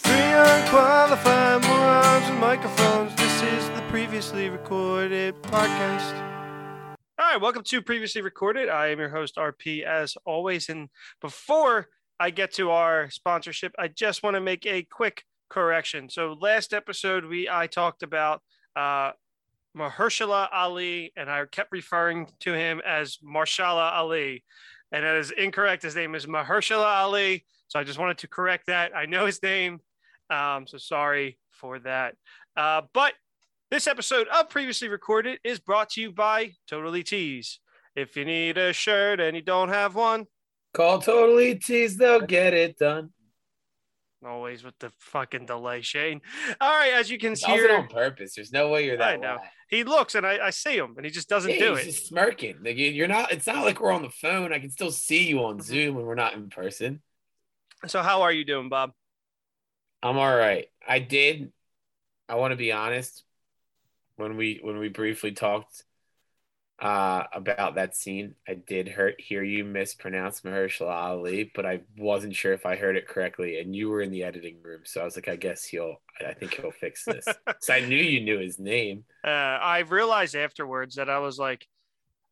Three unqualified morons with microphones. This is the previously recorded podcast. All right, welcome to previously recorded. I am your host RP as always, and before I get to our sponsorship, I just want to make a quick correction. So last episode we I talked about uh Mahershala Ali, and I kept referring to him as Marshala Ali, and that is incorrect. His name is Mahershala Ali. So I just wanted to correct that. I know his name, um, so sorry for that. Uh, but this episode of previously recorded is brought to you by Totally Tees. If you need a shirt and you don't have one, Call Totally Tees, they'll get it done. always with the fucking delay, Shane. All right, as you can It's hear, on purpose. There's no way you're that I know. he looks and I, I see him and he just doesn't Yeah, do he's it. just smirking. Like you- you're not. It's not like we're on the phone. I can still see you Mm-hmm. on Zoom when we're not in person. So how are you doing, Bob? I'm all right. I did. I want to be honest. When we when we briefly talked uh, about that scene, I did hurt, hear you mispronounce Mahershala Ali, but I wasn't sure if I heard it correctly. And you were in the editing room, so I was like, I guess he'll. I think he'll fix this. so I knew you knew his name. Uh, I realized afterwards that I was like,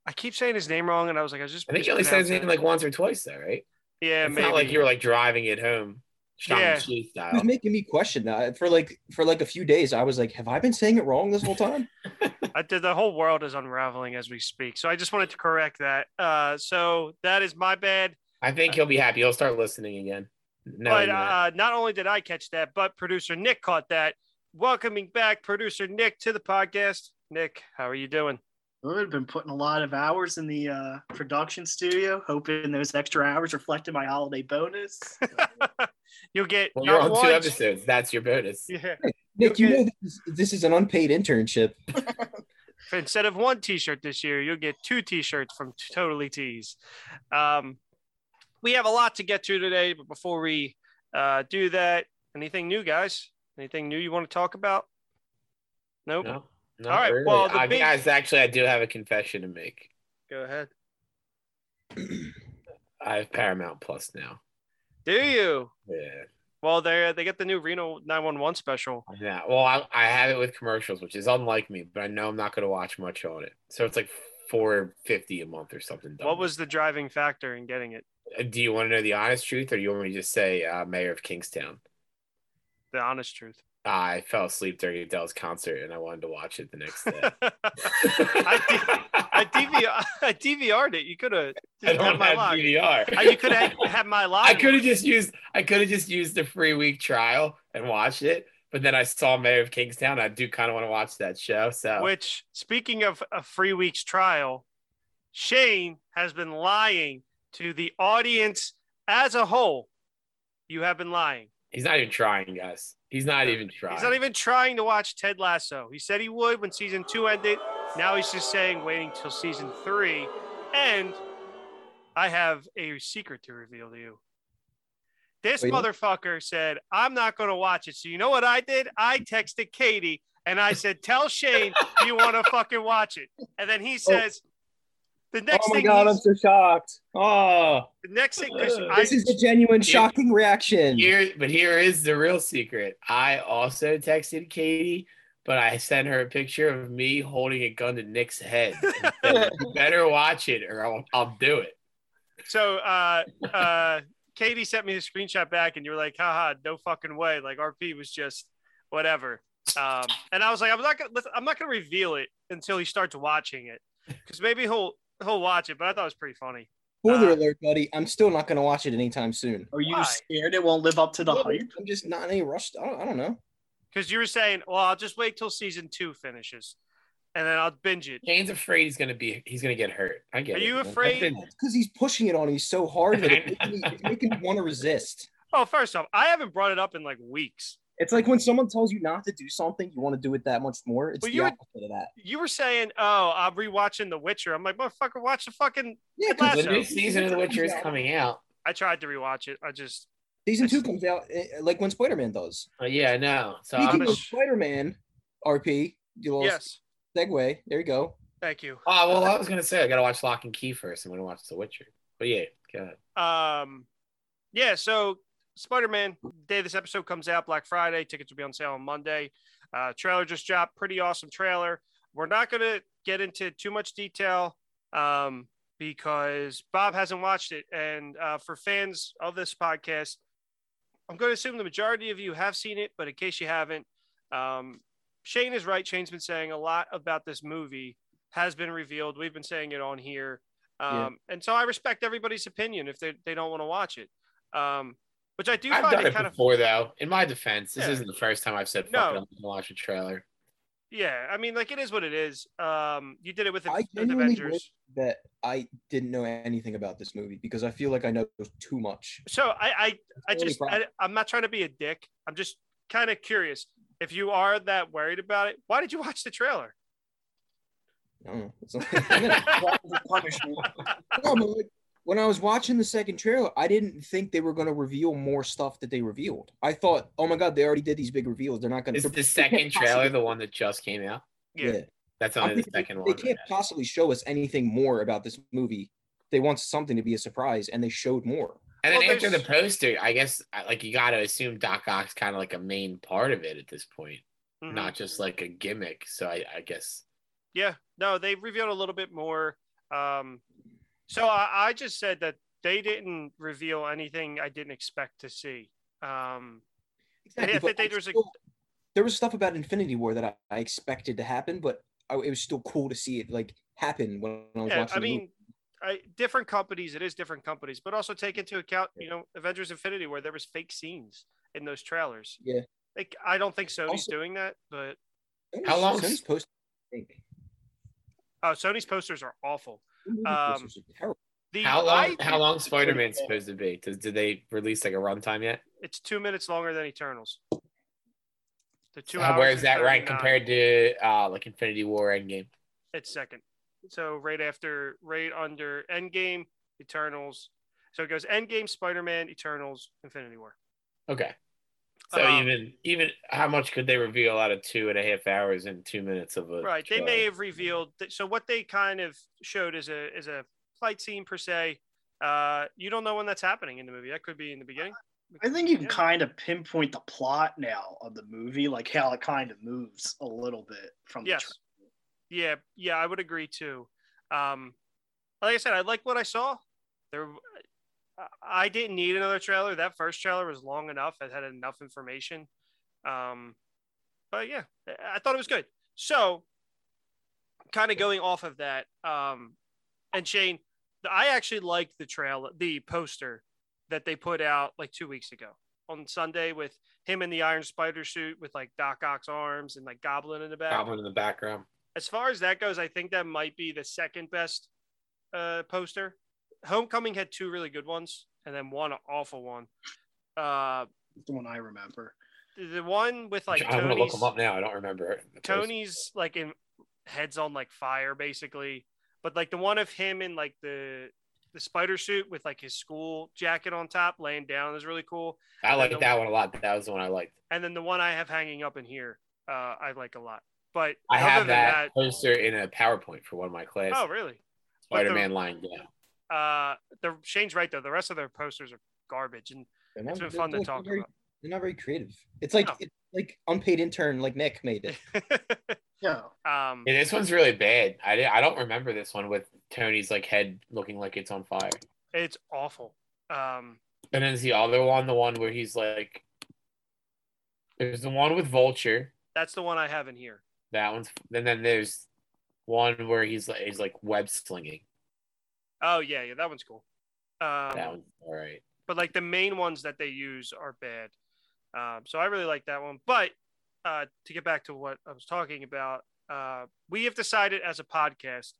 I keep saying his name wrong, and I was like, I was just. I think you only said his name like once or twice, though, right? yeah, it's maybe. not like you were like driving it home, Yeah. Shang-Chi It style. was making me question that for like for like a few days. I was like, have I been saying it wrong this whole time? I did, the whole world is unraveling as we speak. So I just wanted to correct that. Uh, so that is my bad. I think he'll be happy. He'll start listening again. No, but uh, not only did I catch that, but producer Nick caught that. Welcoming back producer Nick to the podcast. Nick, how are you doing? Good. Been putting a lot of hours in the uh, production studio, hoping those extra hours reflected my holiday bonus. You'll get well, you're not on two episodes. That's your bonus. Yeah. Nick, you Okay. know this is, this is an unpaid internship. Instead of one T-shirt this year, you'll get two T-shirts from Totally Tees. Um, we have a lot to get to today, but before we uh, do that, anything new, guys? Anything new you want to talk about? Nope. No, no. All right, well, the I, big- guys, actually, I do have a confession to make. Go ahead. I have Paramount Plus now. Do you? Yeah. Well, they they get the new Reno 911 special. Yeah. Well, I, I have it with commercials, which is unlike me, but I know I'm not going to watch much on it. So it's like four fifty a month or something. dumb. What was the driving factor in getting it? Uh, Do you want to know the honest truth, or do you want me to just say uh, Mayor of Kingstown? The honest truth. I fell asleep during Adele's concert, and I wanted to watch it the next day. I, I DVR I DVR'd it. You could have I don't have DVR. Uh, you could have had my live. I could have just used I could have just used the free week trial and watched it, but then I saw Mayor of Kingstown. I do kind of want to watch that show. So Which, speaking of a free week's trial, Shane has been lying to the audience as a whole. You have been lying. he's not even trying, guys. He's not even trying. He's not even trying to watch Ted Lasso. He said he would when season two ended. Now he's just saying waiting till season three. And I have a secret to reveal to you. This Oh, yeah? motherfucker said, I'm not going to watch it. So you know what I did? I texted Katie and I said, Tell Shane you want to fucking watch it. And then he oh. says, the next oh my thing god, I'm so shocked. Oh, the next thing 'cause I, this is a genuine, Here- shocking reaction. Here, but here is the real secret. I also texted Katie, but I sent her a picture of me holding a gun to Nick's head. said, better watch it, or I'll, I'll do it. So uh uh Katie sent me the screenshot back and you were like, haha, no fucking way. Like RP was just whatever. Um and I was like, I'm not gonna I'm not gonna reveal it until he starts watching it. Because maybe he'll he'll watch it, but I thought it was pretty funny. Spoiler uh, alert, buddy. I'm still not going to watch it anytime soon. Are you Why? scared it won't live up to the hype? I'm just not in any rush. I don't, I don't know. Because you were saying, well, I'll just wait till season two finishes and then I'll binge it. Kane's afraid he's gonna be he's gonna get hurt. I get Are it. you man. afraid? I've been- It's because he's pushing it on me so hard that it's making me, it's making me want to resist. Oh, first off, I haven't brought it up in like weeks. It's like when someone tells you not to do something, you want to do it that much more. It's Well, the you were- of that. You were saying, oh, I'm rewatching The Witcher. I'm like, motherfucker, watch the fucking. Yeah, Ted 'cause the new season of The Witcher is coming out. I tried to rewatch it. I just season two comes out eh, like when Spider Man does. Oh, yeah, I know. So Speaking I'm, of Spider Man, RP, you little yes. segue. There you go. Thank you. oh well, I was gonna say I gotta watch Lock and Key first. I'm gonna watch The Witcher. But yeah, go ahead. Um, yeah. So Spider Man, day this episode comes out, Black Friday. Tickets will be on sale on Monday. Uh, trailer just dropped. Pretty awesome trailer. We're not going to get into too much detail um, because Bob hasn't watched it. And uh, for fans of this podcast, I'm going to assume the majority of you have seen it, but in case you haven't, um, Shane is right. Shane's been saying a lot about this movie has been revealed. We've been saying it on here. Um, yeah. And so I respect everybody's opinion if they, they don't want to watch it. Um, which I do I've find done it it kind before, of though. In my defense, this Yeah. isn't the first time I've said, fuck No. it, I'm going to watch a trailer. Yeah. I mean, like it is what it is. Um, you did it with, the, I with Avengers. wish that I didn't know anything about this movie because I feel like I know too much. So I I, I just I, I'm not trying to be a dick. I'm just kind of curious. If you are that worried about it, why did you watch the trailer? I don't know. It's like- punishment. No, but, like, when I was watching the second trailer, I didn't think they were going to reveal more stuff that they revealed. I thought, oh my god, they already did these big reveals. They're not going to. Is the second trailer the one that just came out? Yeah. Yeah. That's I'm only the second they one. They can't possibly show us anything more about this movie. They want something to be a surprise, and they showed more. And then Well, after the poster, I guess like you got to assume Doc Ock's kind of like a main part of it at this point, Mhm. not just like a gimmick. So I, I guess Yeah, no, they revealed a little bit more. Um, so I, I just said that they didn't reveal anything I didn't expect to see. Um, Exactly, I but think I there was a- there was stuff about Infinity War that I, I expected to happen, but I, it was still cool to see it like happen when I was yeah, watching. I the movie. mean, I, different companies. It is different companies, but also take into account, you know, Avengers Infinity, where there was fake scenes in those trailers. Yeah. like I don't think Sony's Also- doing that, but How long- Sony's post- I think. uh, Sony's posters are awful. Movie Um, posters are terrible. The how long? I- how long Spider Man supposed to be? Does did they release like a runtime yet? It's two minutes longer than Eternals. The two Uh, where is that rank compared to uh like Infinity War Endgame? It's second. So right after, right under Endgame, Eternals. So it goes Endgame, Spider Man, Eternals, Infinity War. Okay. So Um, even even how much could they reveal out of two and a half hours and two minutes of a Right. They may have revealed. That, so what they kind of showed is a is a fight scene per se. Uh, you don't know when that's happening in the movie. That could be in the beginning. I think you can Yeah. kind of pinpoint the plot now of the movie, like how it kind of moves a little bit from the Yes. tra- Yeah, yeah, I would agree too. Um, like I said, I like what I saw. There, I- didn't need another trailer. That first trailer was long enough. It had enough information. Um, but yeah, I- I thought it was good. So, kind of going off of that, um, and Shane, I actually liked the trailer, the poster that they put out like two weeks ago on Sunday with him in the Iron Spider suit with like Doc Ock's arms and like Goblin in the back Goblin in the background. as far as that goes, I think that might be the second best uh, poster. Homecoming had two really good ones, and then one awful one. Uh, the one I remember. the- the one with like I'm gonna look them up now. I don't remember. it. Tony's like in heads on like fire, basically. But like the one of him in like the the spider suit with like his school jacket on top, laying down is really cool. I like that one a lot. That was the one I liked. And then the one I have hanging up in here, uh, I like a lot. But I have than that, poster in a PowerPoint for one of my classes. Oh, really? Spider Man lying down. Uh, the Shane's right though. The rest of their posters are garbage, and They're it's not- been fun to talk very, about. They're not very creative. It's like No. it's like unpaid intern, like Nick made it. Yeah. um, Yeah, this one's really bad. I, di- I don't remember this one with Tony's like head looking like it's on fire. it's awful. Um, And then the other one, the one where he's like, there's the one with Vulture. that's the one I have in here. That one's. And then there's one where he's like he's like web slinging. Oh yeah, yeah, that one's cool. Um, That one's all right. but like the main ones that they use are bad. Um, so I really like that one. But uh, to get back to what I was talking about, uh, we have decided as a podcast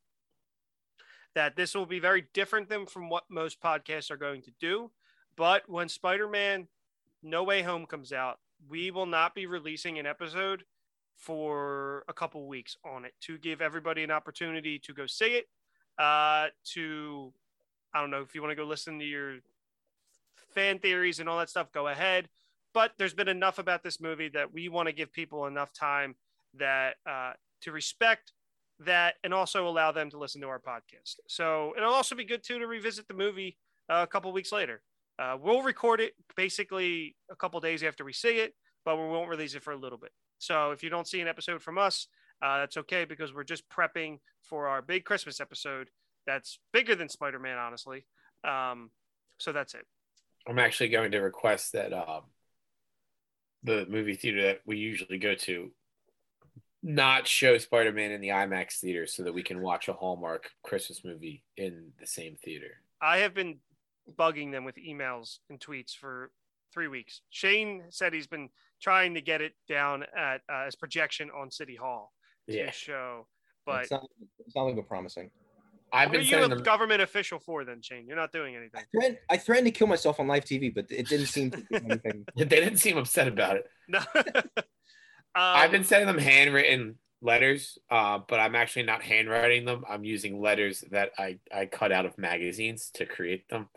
that this will be very different than from what most podcasts are going to do. But when Spider-Man No Way Home comes out, we will not be releasing an episode for a couple weeks on it to give everybody an opportunity to go see it. Uh, to I don't know if you want to go listen to your fan theories and all that stuff, go ahead. But there's been enough about this movie that we want to give people enough time that uh, to respect that and also allow them to listen to our podcast. So it'll also be good too to revisit the movie uh, a couple weeks later. Uh, we'll record it basically a couple days after we see it, but we won't release it for a little bit. So if you don't see an episode from us, uh, that's okay because we're just prepping for our big Christmas episode. That's bigger than Spider Man, honestly. Um, so that's it. I'm actually going to request that um, the movie theater that we usually go to not show Spider Man in the IMAX theater so that we can watch a Hallmark Christmas movie in the same theater. I have been bugging them with emails and tweets for three weeks. Shane said he's been trying to get it down at uh, as projection on City Hall Yeah. show, but it's not, it's not looking promising. I've what are been you sending a them. government official for then, Shane? You're not doing anything. I threatened, I threatened to kill myself on live TV, but it didn't seem to do anything. They didn't seem upset about it. No. um, I've been sending them handwritten letters, uh, but I'm actually not handwriting them. I'm using letters that I, I cut out of magazines to create them.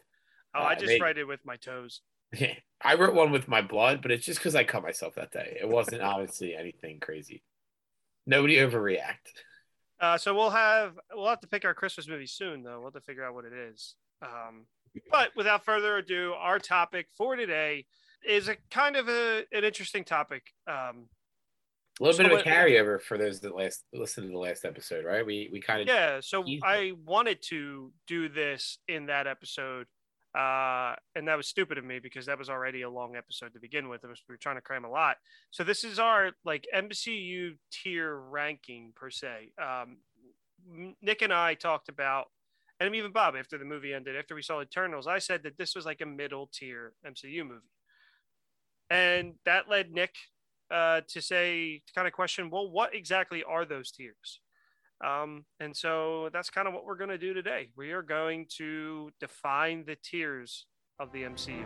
Oh, I uh, just they- write it with my toes. I wrote one with my blood, but it's just because I cut myself that day. It wasn't obviously anything crazy. Nobody overreact. Uh, so we'll have we'll have to pick our Christmas movie soon, though. We'll have to figure out what it is. Um, but without further ado, our topic for today is a kind of a, an interesting topic. Um, A little So bit of a carryover for those that last listened to the last episode, right? We we kind of yeah, so I wanted to do this in that episode, uh, and that was stupid of me because that was already a long episode to begin with. It was, we were trying to cram a lot. So this is our like MCU tier ranking per se. Um, Nick and I talked about, and even Bob after the movie ended, after we saw Eternals, I said that this was like a middle tier MCU movie, and that led Nick uh, to say to kind of question, well, what exactly are those tiers? Um, and so that's kind of what we're going to do today. We are going to define the tiers of the MCU.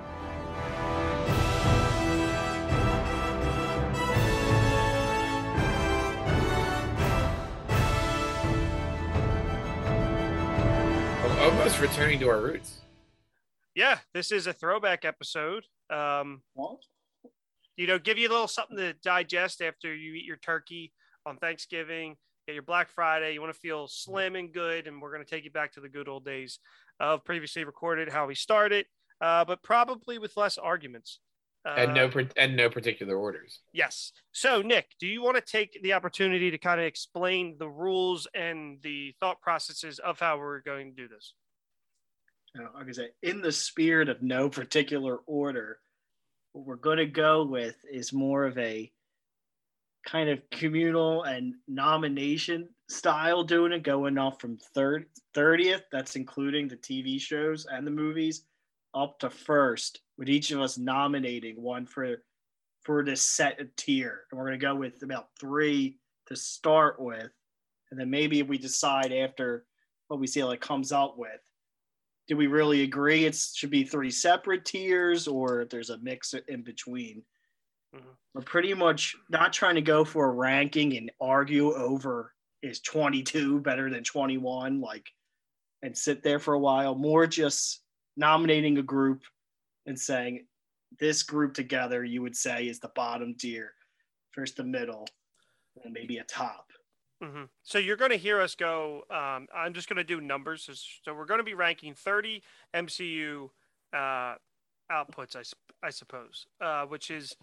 almost returning to our roots. Yeah, this is a throwback episode. Um, you know, give you a little something to digest after you eat your turkey on Thanksgiving, get your Black Friday. You want to feel slim and good, and we're going to take you back to the good old days of previously recorded, how we started, uh, but probably with less arguments. Uh, and no and no particular orders. Yes. So, Nick, do you want to take the opportunity to kind of explain the rules and the thought processes of how we're going to do this? Uh, like I said, in the spirit of no particular order, what we're going to go with is more of a kind of communal and nomination style doing it, going off from third, 30th, that's including the TV shows and the movies, up to first, with each of us nominating one for for this set of tier. And we're going to go with about three to start with. And then maybe if we decide after what we see it comes up with, do we really agree it should be three separate tiers or if there's a mix in between? Mhm. We're pretty much not trying to go for a ranking and argue over is 22 better than 21, like, and sit there for a while. More just nominating a group and saying this group together, you would say is the bottom tier, first the middle, and maybe a top. hmm So you're going to hear us go. Um, I'm just going to do numbers. So, so we're going to be ranking 30 MCU uh, outputs, I, I suppose, uh, which is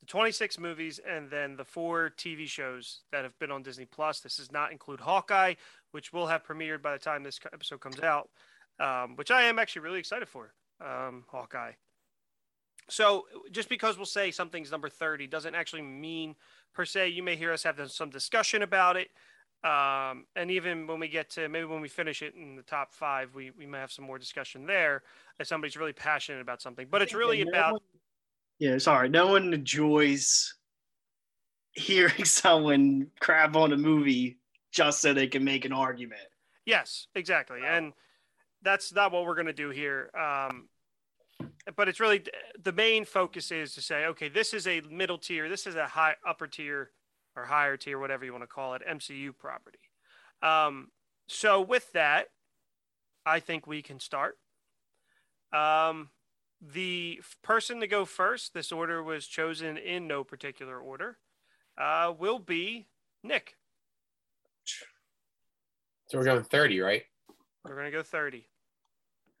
the 26 movies and then the four TV shows that have been on Disney Plus. This does not include Hawkeye, which will have premiered by the time this episode comes out, um, which I am actually really excited for. Um, Hawkeye. So just because we'll say something's number 30 doesn't actually mean per se. You may hear us have some discussion about it. Um, and even when we get to maybe when we finish it in the top five, we, we may have some more discussion there if somebody's really passionate about something. But it's really about yeah, sorry, no one enjoys hearing someone crap on a movie just so they can make an argument. Yes, exactly. And that's not what we're going to do here. Um, but it's really the main focus is to say, okay, this is a middle tier, this is a high upper tier or higher tier, whatever you want to call it, MCU property. Um, so with that, I think we can start. Um, the person to go first, this order was chosen in no particular order, uh, will be Nick. So we're going 30, right? We're going to go 30.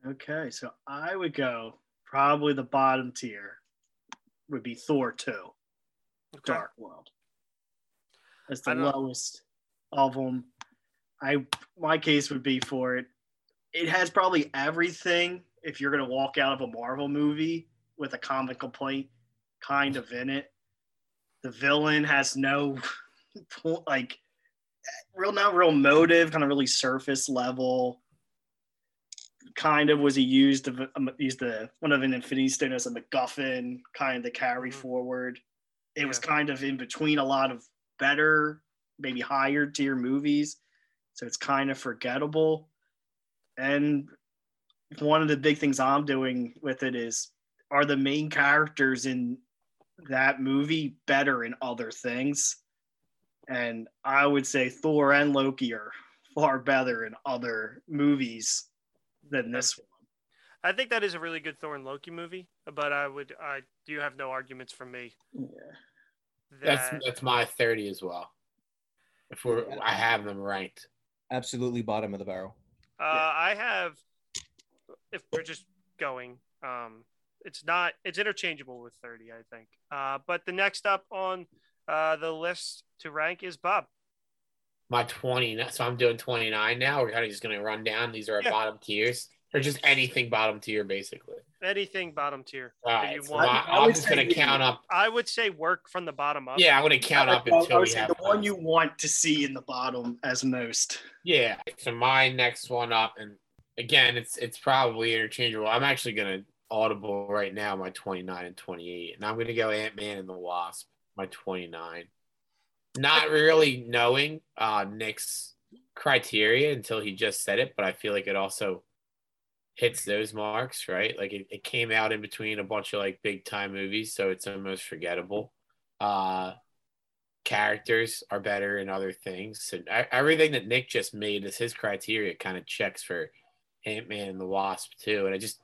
Okay, so I would go probably the bottom tier would be Thor 2, Okay. Dark World. As the I don't- lowest of them. I my case would be for it. It has probably everything if you're gonna walk out of a Marvel movie with a comic complaint kind of in it. The villain has no like real not real motive, kind of really surface level. Kind of was he used to um, used the one of an Infinity Stone as a MacGuffin, kind of to carry Mhm. forward. It was kind of in between a lot of better, maybe higher tier movies, so it's kind of forgettable. And one of the big things I'm doing with it is are the main characters in that movie better in other things? And I would say Thor and Loki are far better in other movies than this one. I think that is a really good Thor and Loki movie, but I would I do have no arguments from me. Yeah. That's That, that's my thirty as well. If we're, I have them ranked. Absolutely bottom of the barrel. uh, I have if we're just going, um, it's not it's interchangeable with 30, I think. Uh, but the next up on uh, the list to rank is Bob. My twenty. So I'm doing twenty nine now. We're kind of just gonna run down. These are our Yeah. bottom tiers, or just anything bottom tier, basically. Anything bottom tier. All that right. you So want. I, I I'm just gonna count up. I would say work from the bottom up. Yeah, I'm gonna count up I would- I until would we say have the one one. you want to see in the bottom as most. Yeah. So my next one up, and again, it's it's probably interchangeable. I'm actually gonna audible right now my 29 and 28, and I'm gonna go Ant Man and the Wasp, my 29. Not really knowing uh, Nick's criteria until he just said it, but I feel like it also hits those marks, right? Like it, it came out in between a bunch of like big time movies, so it's almost forgettable. Uh, characters are better in other things. E- everything that Nick just made as his criteria kind of checks for Ant Man and the Wasp too. And I just,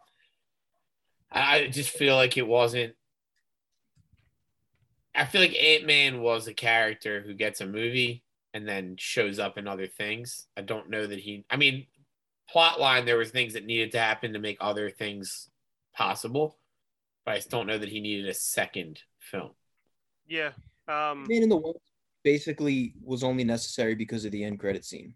I I just feel like it wasn't. I feel like Ant Man was a character who gets a movie and then shows up in other things. I don't know that he. I mean, plot line there was things that needed to happen to make other things possible, but I just don't know that he needed a second film. Yeah. Um, Man and the Wasp basically was only necessary because of the end credit scene.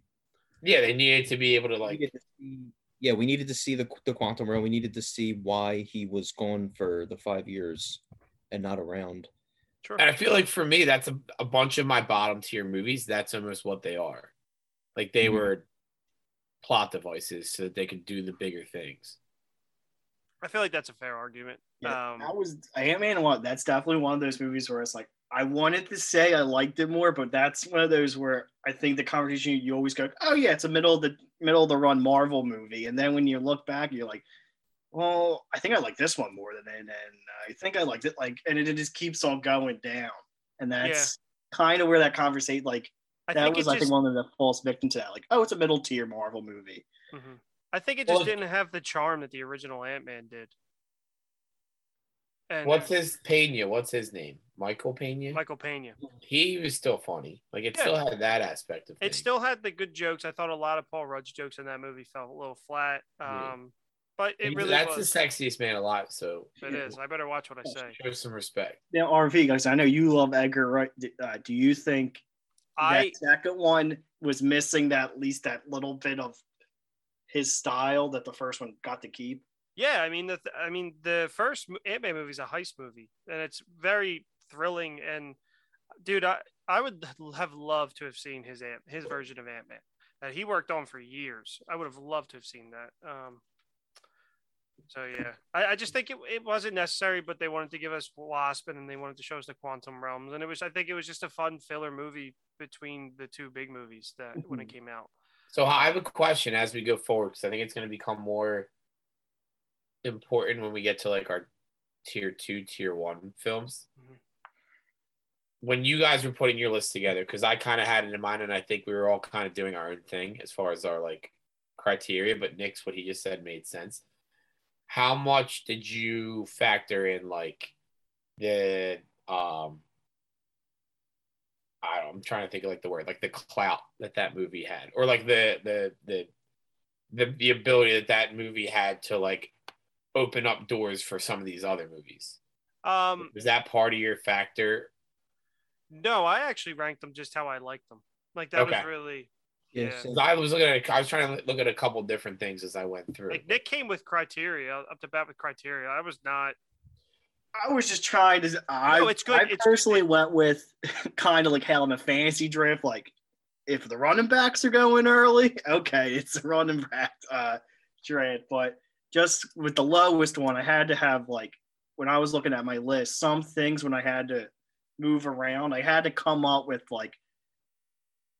Yeah, they needed to be able to like to see- yeah, we needed to see the the quantum realm. We needed to see why he was gone for the five years and not around. sure. And I feel like for me, that's a, a bunch of my bottom tier movies. That's almost what they are. Like they Mhm. were plot devices so that they could do the bigger things. I feel like that's a fair argument. Yeah, Um, that was Ant Man. One that's definitely one of those movies where it's like I wanted to say I liked it more, but that's one of those where I think the conversation you always go, "Oh yeah, it's a middle of the middle of the run Marvel movie," and then when you look back, you're like, "Well, I think I like this one more than it, and I think I liked it." Like, and it, it just keeps on going down, and that's kind of where that conversation like I that was I just, think one of the false victims to that. Like, oh, it's a middle tier Marvel movie. Mhm. I think it just Well- didn't have the charm that the original Ant Man did. And What's his Pena? What's his name? Michael Pena. Michael Pena? He was still funny. Like it Yeah. still had that aspect of It things. still had the good jokes. I thought a lot of Paul Rudd's jokes in that movie felt a little flat. Yeah. Um, but it really that's was. the sexiest man alive. So It is. I better watch what I say. show some respect. Now, RV guys, I know you love Edgar, right? Uh, do you think I that second one was missing that at least that little bit of his style that the first one got to keep. Yeah. I mean the th- I mean the first Ant Man movie is a heist movie, and it's very thrilling. And dude, I I would have loved to have seen his Ant his version of Ant Man that he worked on for years. I would have loved to have seen that. Um, so yeah, I, I just think it, it wasn't necessary, but they wanted to give us Wasp and then they wanted to show us the Quantum Realms, and it was I think it was just a fun filler movie between the two big movies that when it came out. So I have a question as we go forward because I think it's going to become more important when we get to like our tier two, tier one films. Mhm. When you guys were putting your list together, because I kind of had it in mind, and I think we were all kind of doing our own thing as far as our like criteria. But Nick's what he just said made sense. How much did you factor in like the um I don't, I'm trying to think of like the word, like the clout that that movie had, or like the the the the the ability that that movie had to like open up doors for some of these other movies. Um, Is that part of your factor? no, I actually ranked them just how I liked them. Like that was really Yeah, yeah. I was looking at, I was trying to look at a couple different things as I went through. like Nick came with criteria up to bat with criteria. I was not. I was just trying to. I, No, it's good. I It's- personally went with kind of like how I'm a fantasy draft. Like, if the running backs are going early, okay, it's a running back uh, draft. But just with the lowest one, I had to have like when I was looking at my list, some things when I had to move around, I had to come up with like,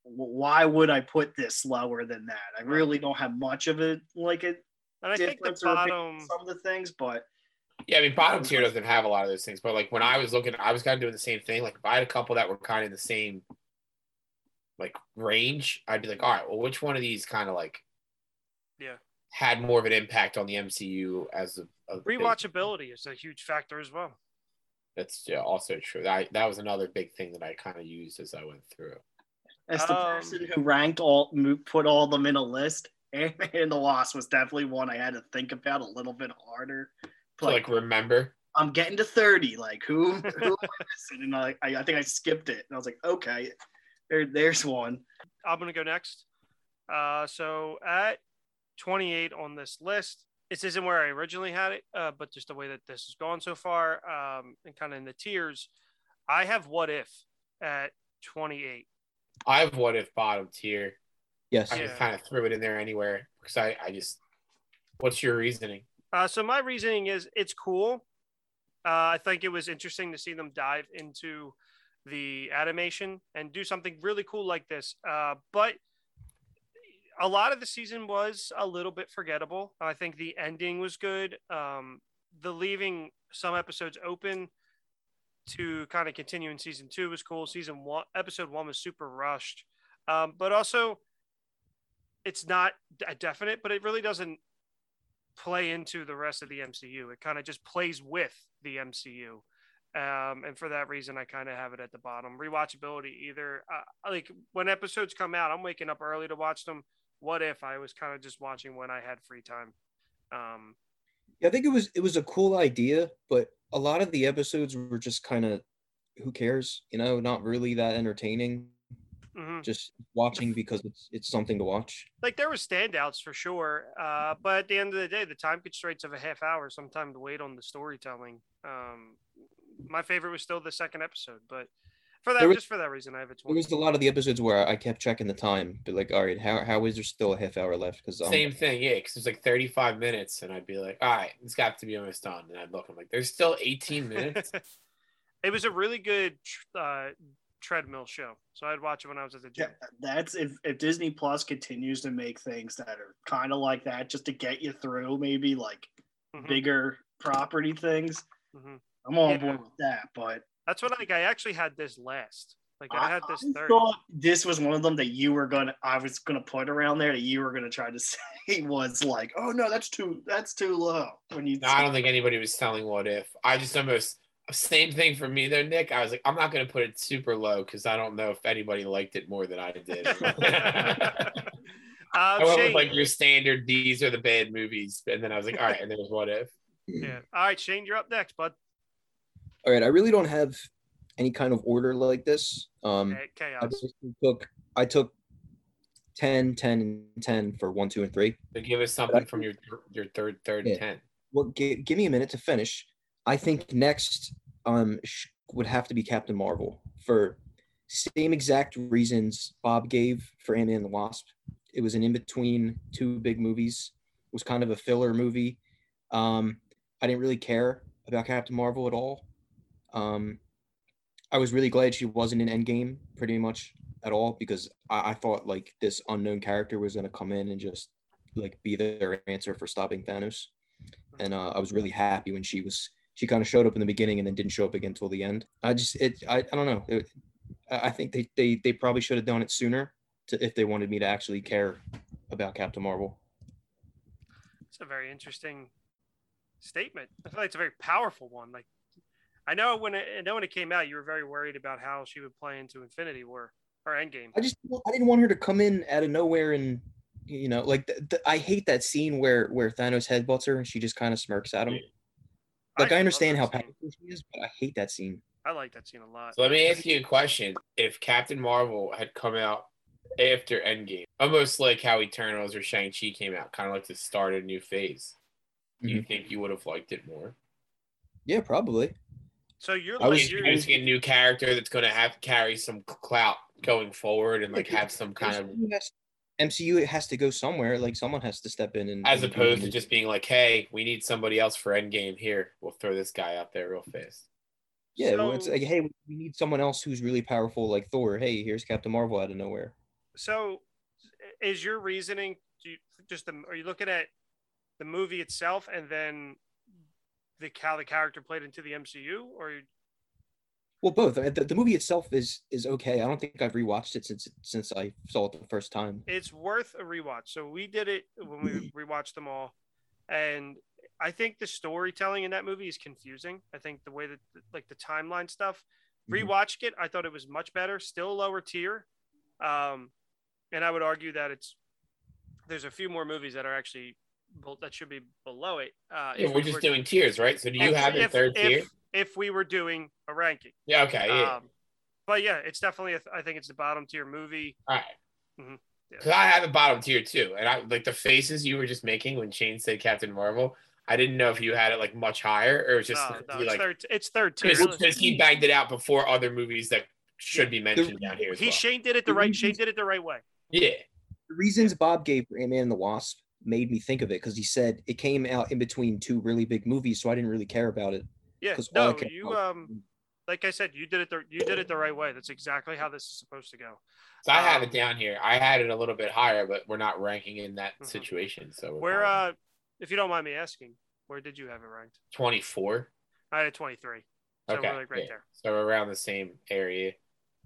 why would I put this lower than that? I really don't have much of it like it And I think the difference bottom. some of the things, but Yeah, I mean, bottom tier doesn't have a lot of those things, but like when I was looking, I was kind of doing the same thing. Like if I had a couple that were kind of in the same like range, I'd be like, all right, well, which one of these kind of like Yeah. Had more of an impact on the MCU as a, a big- Rewatchability is a huge factor as well. That's yeah, also true. That that was another big thing that I kind of used as I went through. As the Um, person who ranked all, put all of them in a list, Ant-Man and the Wasp was definitely one I had to think about a little bit harder. To Like, like remember, I'm getting to 30. Like, who? who am I? And I, I, I think I skipped it. And I was like, okay, there, there's one. I'm gonna go next. Uh, so at 28 on this list, this isn't where I originally had it, uh, but just the way that this has gone so far, um, and kind of in the tiers, I have What If at 28. I have what if bottom tier. Yes. I Yeah. just kind of threw it in there anywhere because I I just. What's your reasoning? Uh, so my reasoning is it's cool. Uh, I think it was interesting to see them dive into the animation and do something really cool like this. Uh, but a lot of the season was a little bit forgettable. I think the ending was good. Um, the leaving some episodes open to kind of continue in season two was cool. Season one, episode one was super rushed, um, but also it's not a definite, but it really doesn't play into the rest of the MCU. It kind of just plays with the MCU. Um, and for that reason, I kind of have it at the bottom. Rewatchability, either uh, like when episodes come out, I'm waking up early to watch them. What if I was kind of just watching when I had free time? Um, Yeah, I think it was it was a cool idea, but a lot of the episodes were just kind of who cares, you know, not really that entertaining. mhm. Just watching because it's it's something to watch. Like there were standouts for sure, uh, but at the end of the day, the time constraints of a half hour, sometimes to wait on the storytelling. Um, my favorite was still the second episode, but for that, There was- just for that reason, I have a There was a lot of the episodes where I kept checking the time, but like, all right, how how is there still a half hour left? Because um, Same thing, yeah, because it's like 35 minutes, and I'd be like, all right, it's got to be almost done. And I'd look, I'm like, there's still 18 minutes. it was a really good uh, treadmill show, so I'd watch it when I was at the gym. Yeah, that's if, if Disney Plus continues to make things that are kind of like that, just to get you through, maybe like Mhm, bigger property things. mhm. I'm on Yeah. board with that, but That's what like I actually had this last. Like I had this I third. thought this was one of them that you were gonna I was gonna put around there that you were gonna try to say was like, oh no, that's too that's too low. When you No, I don't think anybody was telling what if. I just almost same thing for me there, Nick. I was like, I'm not gonna put it super low because I don't know if anybody liked it more than I did. I Uh, went Shane, with like your standard. These are the bad movies, and then I was like, all right, and there's what if. yeah. All right, Shane, you're up next, bud. All right, I really don't have any kind of order like this. Um, Okay, I chaos. took I took 10, 10, and 10 for one, two, and three. So give us something from your your third third Yeah. ten. Well, g- give me a minute to finish. I think next um sh- would have to be Captain Marvel for same exact reasons Bob gave for Ant-Man and the Wasp. It was an in-between two big movies. It was kind of a filler movie. Um, I didn't really care about Captain Marvel at all. Um, I was really glad she wasn't in Endgame pretty much at all because I, I thought like this unknown character was gonna come in and just like be their answer for stopping Thanos and uh, I was really happy when she was she kind of showed up in the beginning and then didn't show up again until the end. I just it I, I don't know. It, I think they, they they probably should have done it sooner to, if they wanted me to actually care about Captain Marvel. It's a very interesting statement. I feel like it's a very powerful one. Like I know when it, I know when it came out, you were very worried about how she would play into Infinity War or Endgame. I just I didn't want her to come in out of nowhere and You know, like th- th- I hate that scene where where Thanos headbutts her and she just kind of smirks at him. Like I, love understand how scene. powerful she is, but I hate that scene. I like that scene a lot. So let me ask you a question. If Captain Marvel had come out after Endgame, almost like how Eternals or Shang-Chi came out, kind of like to start a new phase, do you mm-hmm. think you would have liked it more? Yeah, probably. So you're I like was- you're, Introducing a new character that's going to have to carry some clout going forward and like have some kind of, MCU has, MCU has to go somewhere. Like someone has to step in and as and opposed to just being like, hey, we need somebody else for Endgame here. We'll throw this guy out there real fast. Yeah, well, it's like, hey, we need someone else who's really powerful, like Thor. Hey, here's Captain Marvel out of nowhere. so is your reasoning do you just the, are you looking at the movie itself and then the how the character played into the MCU or Well, both. I mean, The, the movie itself is is okay. I don't think I've rewatched it since since I saw it the first time. it's worth a rewatch. So we did it when we rewatched them all, and I think the storytelling in that movie is confusing. I think the way that like the timeline stuff. Mhm. Rewatched it, I thought it was much better. Still lower tier, um, and I would argue that it's there's a few more movies that are actually that should be below it. Uh, Yeah, we're we just were- doing tiers, right? So do you if- have a if- third if, tier? If we were doing a ranking, Yeah, okay, yeah. um, but yeah, it's definitely a, I think it's the bottom tier movie. All right. Mhm. Yeah. Because I have a bottom tier too, and I like the faces you were just making when Shane said Captain Marvel. I didn't know if you had it like much higher or it just No, no, it's like third. It's third tier. because he bagged it out before other movies that should be mentioned down here. As He well. Shane did it the right. Shane did it the right way. yeah, The reasons Bob gave for Ant Man and the Wasp made me think of it because he said it came out in between two really big movies, so I didn't really care about it. Yeah. 'cause all No, you about- um, like I said, you did it. The, you did it the right way. That's exactly how this is supposed to go. so I have Um, it down here. I had it a little bit higher, but we're not ranking in that Mhm. situation. So we're Where, uh, if you don't mind me asking, where did you have it ranked? twenty four. I had twenty three. So Okay, we're like right yeah. So we're around the same area.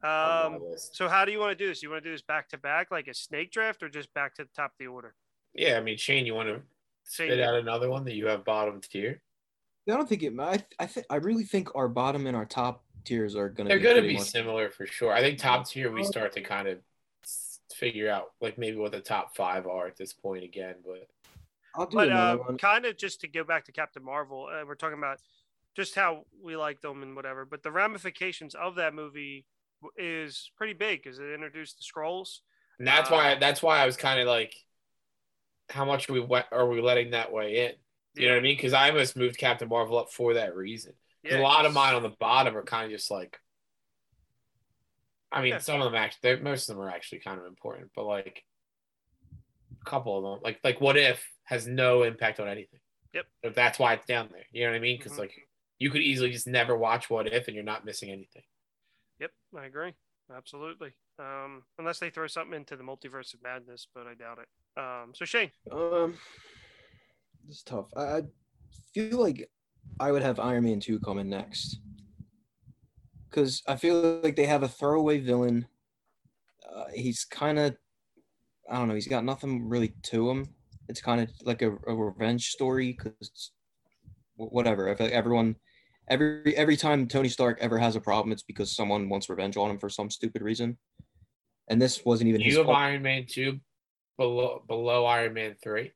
there. on my Um, so how do you want to do this? You want to do this back to back, like a snake draft, or just back to the top of the order? Yeah, I mean Shane, you want to Same. spit out another one that you have bottom tier? I don't think it. I I think I really think our bottom and our top tiers are gonna. They're be going to be much- similar for sure. I think top tier we start to kind of figure out like maybe what the top five are at this point again. But I'll do But another uh, one. kind of just to go back to Captain Marvel, uh, we're talking about just how we like them and whatever. But the ramifications of that movie is pretty big because it introduced the Skrulls. and that's Uh, why that's why I was kind of like, how much are we are we letting that way in? You know what I mean? Because I almost moved Captain Marvel up for that reason. Yeah, a lot of mine on the bottom are kind of just like. I mean, Yeah. some of them actually, most of them are actually kind of important, but like a couple of them, like like what if has no impact on anything. Yep. That's why it's down there. You know what I mean? Because Mhm. like you could easily just never watch What If, and you're not missing anything. Yep, I agree. Absolutely. Um, unless they throw something into the multiverse of madness, but I doubt it. Um, so Shane, Um, it's tough. I, I feel like I would have Iron Man two coming next because I feel like they have a throwaway villain. Uh, he's kind of, I don't know. He's got nothing really to him. It's kind of like a, a revenge story because whatever. If everyone, every every time Tony Stark ever has a problem, it's because someone wants revenge on him for some stupid reason. And this wasn't even his You have fault. Iron Man two below below Iron Man three.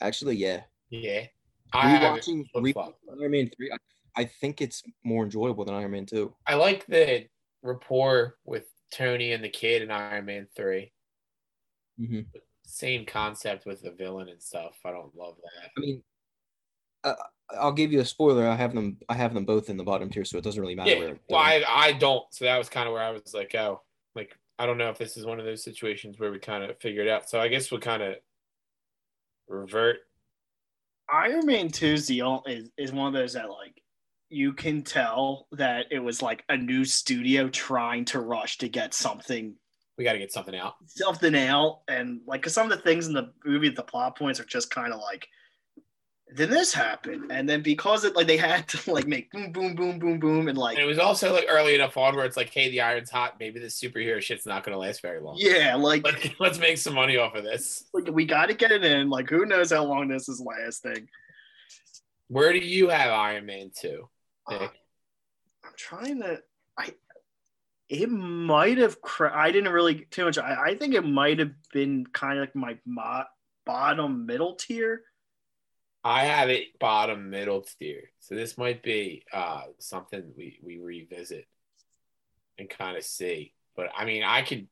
Actually, yeah. Yeah, I have it Rewatching, rewatching Iron Man three, I, I think it's more enjoyable than Iron Man two. I like the rapport with Tony and the kid in Iron Man 3. Mm-hmm. Same concept with the villain and stuff. I don't love that. I mean, uh, I'll give you a spoiler. I have them. I have them both in the bottom tier, so it doesn't really matter Yeah, where. well, I, I don't. So that was kind of where I was like, oh, like, I don't know if this is one of those situations where we kind of figured it out. So I guess we'll kind of revert. Iron Man 2 is the only, is, is one of those that like you can tell that it was like a new studio trying to rush to get something We got to get something out. something out and like 'cause some of the things in the movie the plot points are just kind of like then this happened and then because it like they had to like make boom boom boom boom boom and like And it was also like early enough on where it's like, hey, the iron's hot. Maybe this superhero shit's not going to last very long. yeah like, Let's, let's make some money off of this. like we got to get it in like who knows how long this is lasting Where do you have Iron Man 2? Uh, Nick? I'm trying to I it might have. Cra- I didn't really too much. I, I think it might have been kind of like my mo- bottom middle tier. I have it bottom middle tier. So this might be uh something we we revisit and kind of see. But I mean, I could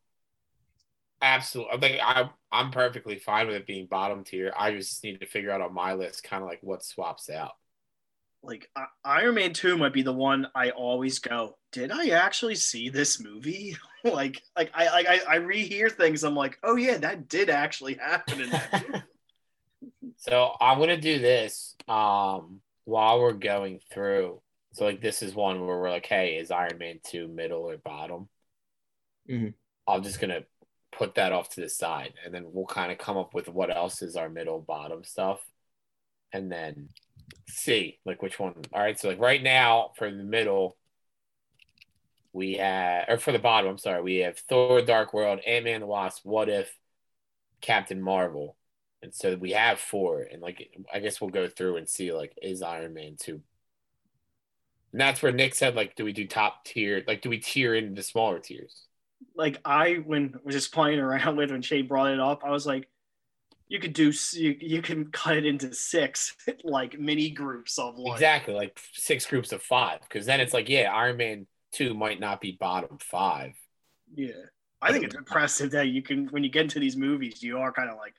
absolutely. Think I I'm perfectly fine with it being bottom tier. I just need to figure out on my list kind of like what swaps out. Like uh, Iron Man Two might be the one I always go. Did I actually see this movie? like like I like I, I rehear things. I'm like, oh yeah, that did actually happen in that. So I'm gonna do this um while we're going through. So like this is one where we're like, hey, is Iron Man two middle or bottom? Mhm. I'm just gonna put that off to the side, and then we'll kind of come up with what else is our middle bottom stuff, and then see like which one. All right, so like right now for the middle, we have or for the bottom, I'm sorry, we have Thor: Dark World, Ant Man the Wasp, What If, Captain Marvel. And so we have four, and like I guess we'll go through and see like is Iron Man two. And that's where Nick said like, do we do top tier? Like, do we tier into the smaller tiers? like I when was just playing around with when Shay brought it up, I was like, you could do you, you can cut it into six like mini groups of one. Exactly, like six groups of five, because then it's like, yeah, Iron Man two might not be bottom five. Yeah. I think it's impressive that you can when you get into these movies, you are kind of like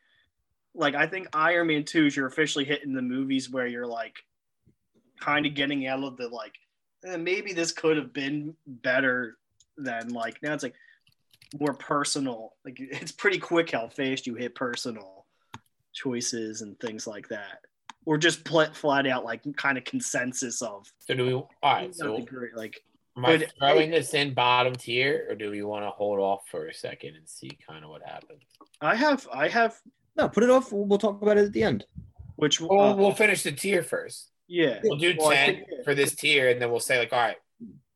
like I think Iron Man 2 is you're officially hitting the movies where you're like kind of getting out of the like eh, maybe this could have been better than like now it's like more personal. Like it's pretty quick how fast you hit personal choices and things like that. Or just pl- flat out like kind of consensus of So do we? All right. So great, like am I but throwing this in bottom tier, or do we want to hold off for a second and see kind of what happens? I have I have No, put it off. We'll, we'll talk about it at the end. which Well, uh, we'll finish the tier first. yeah We'll do Well, ten think- for this tier, and then we'll say like, all right,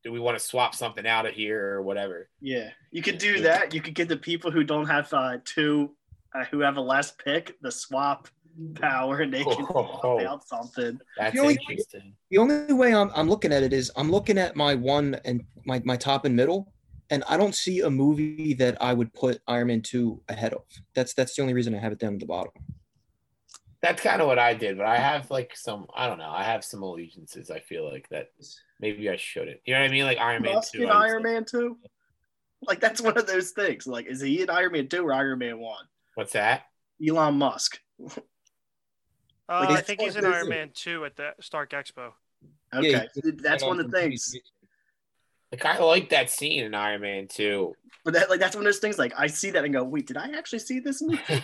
do we want to swap something out of here or whatever? Yeah, you could do that. You could get the people who don't have uh, two, uh, who have a last pick, the swap power, and they can Oh, swap out something. That's The only- interesting. The only way I'm, I'm looking at it is I'm looking at my one and my, my top and middle, and I don't see a movie that I would put Iron Man 2 ahead of. That's that's the only reason I have it down at the bottom. That's kind of what I did, but I have like some, I don't know, I have some allegiances. I feel like that maybe I shouldn't. You know what I mean? Like Iron Man two. in I would Iron say- Man two. Like that's one of those things. Like, is he in Iron Man two or Iron Man one? What's that? Elon Musk. Uh, I think he's in Iron those- Man 2 at the Stark Expo. Okay, Yeah, that's one of the things. Like I like that scene in Iron Man two. But that like that's one of those things. Like I see that and go, wait, did I actually see this movie?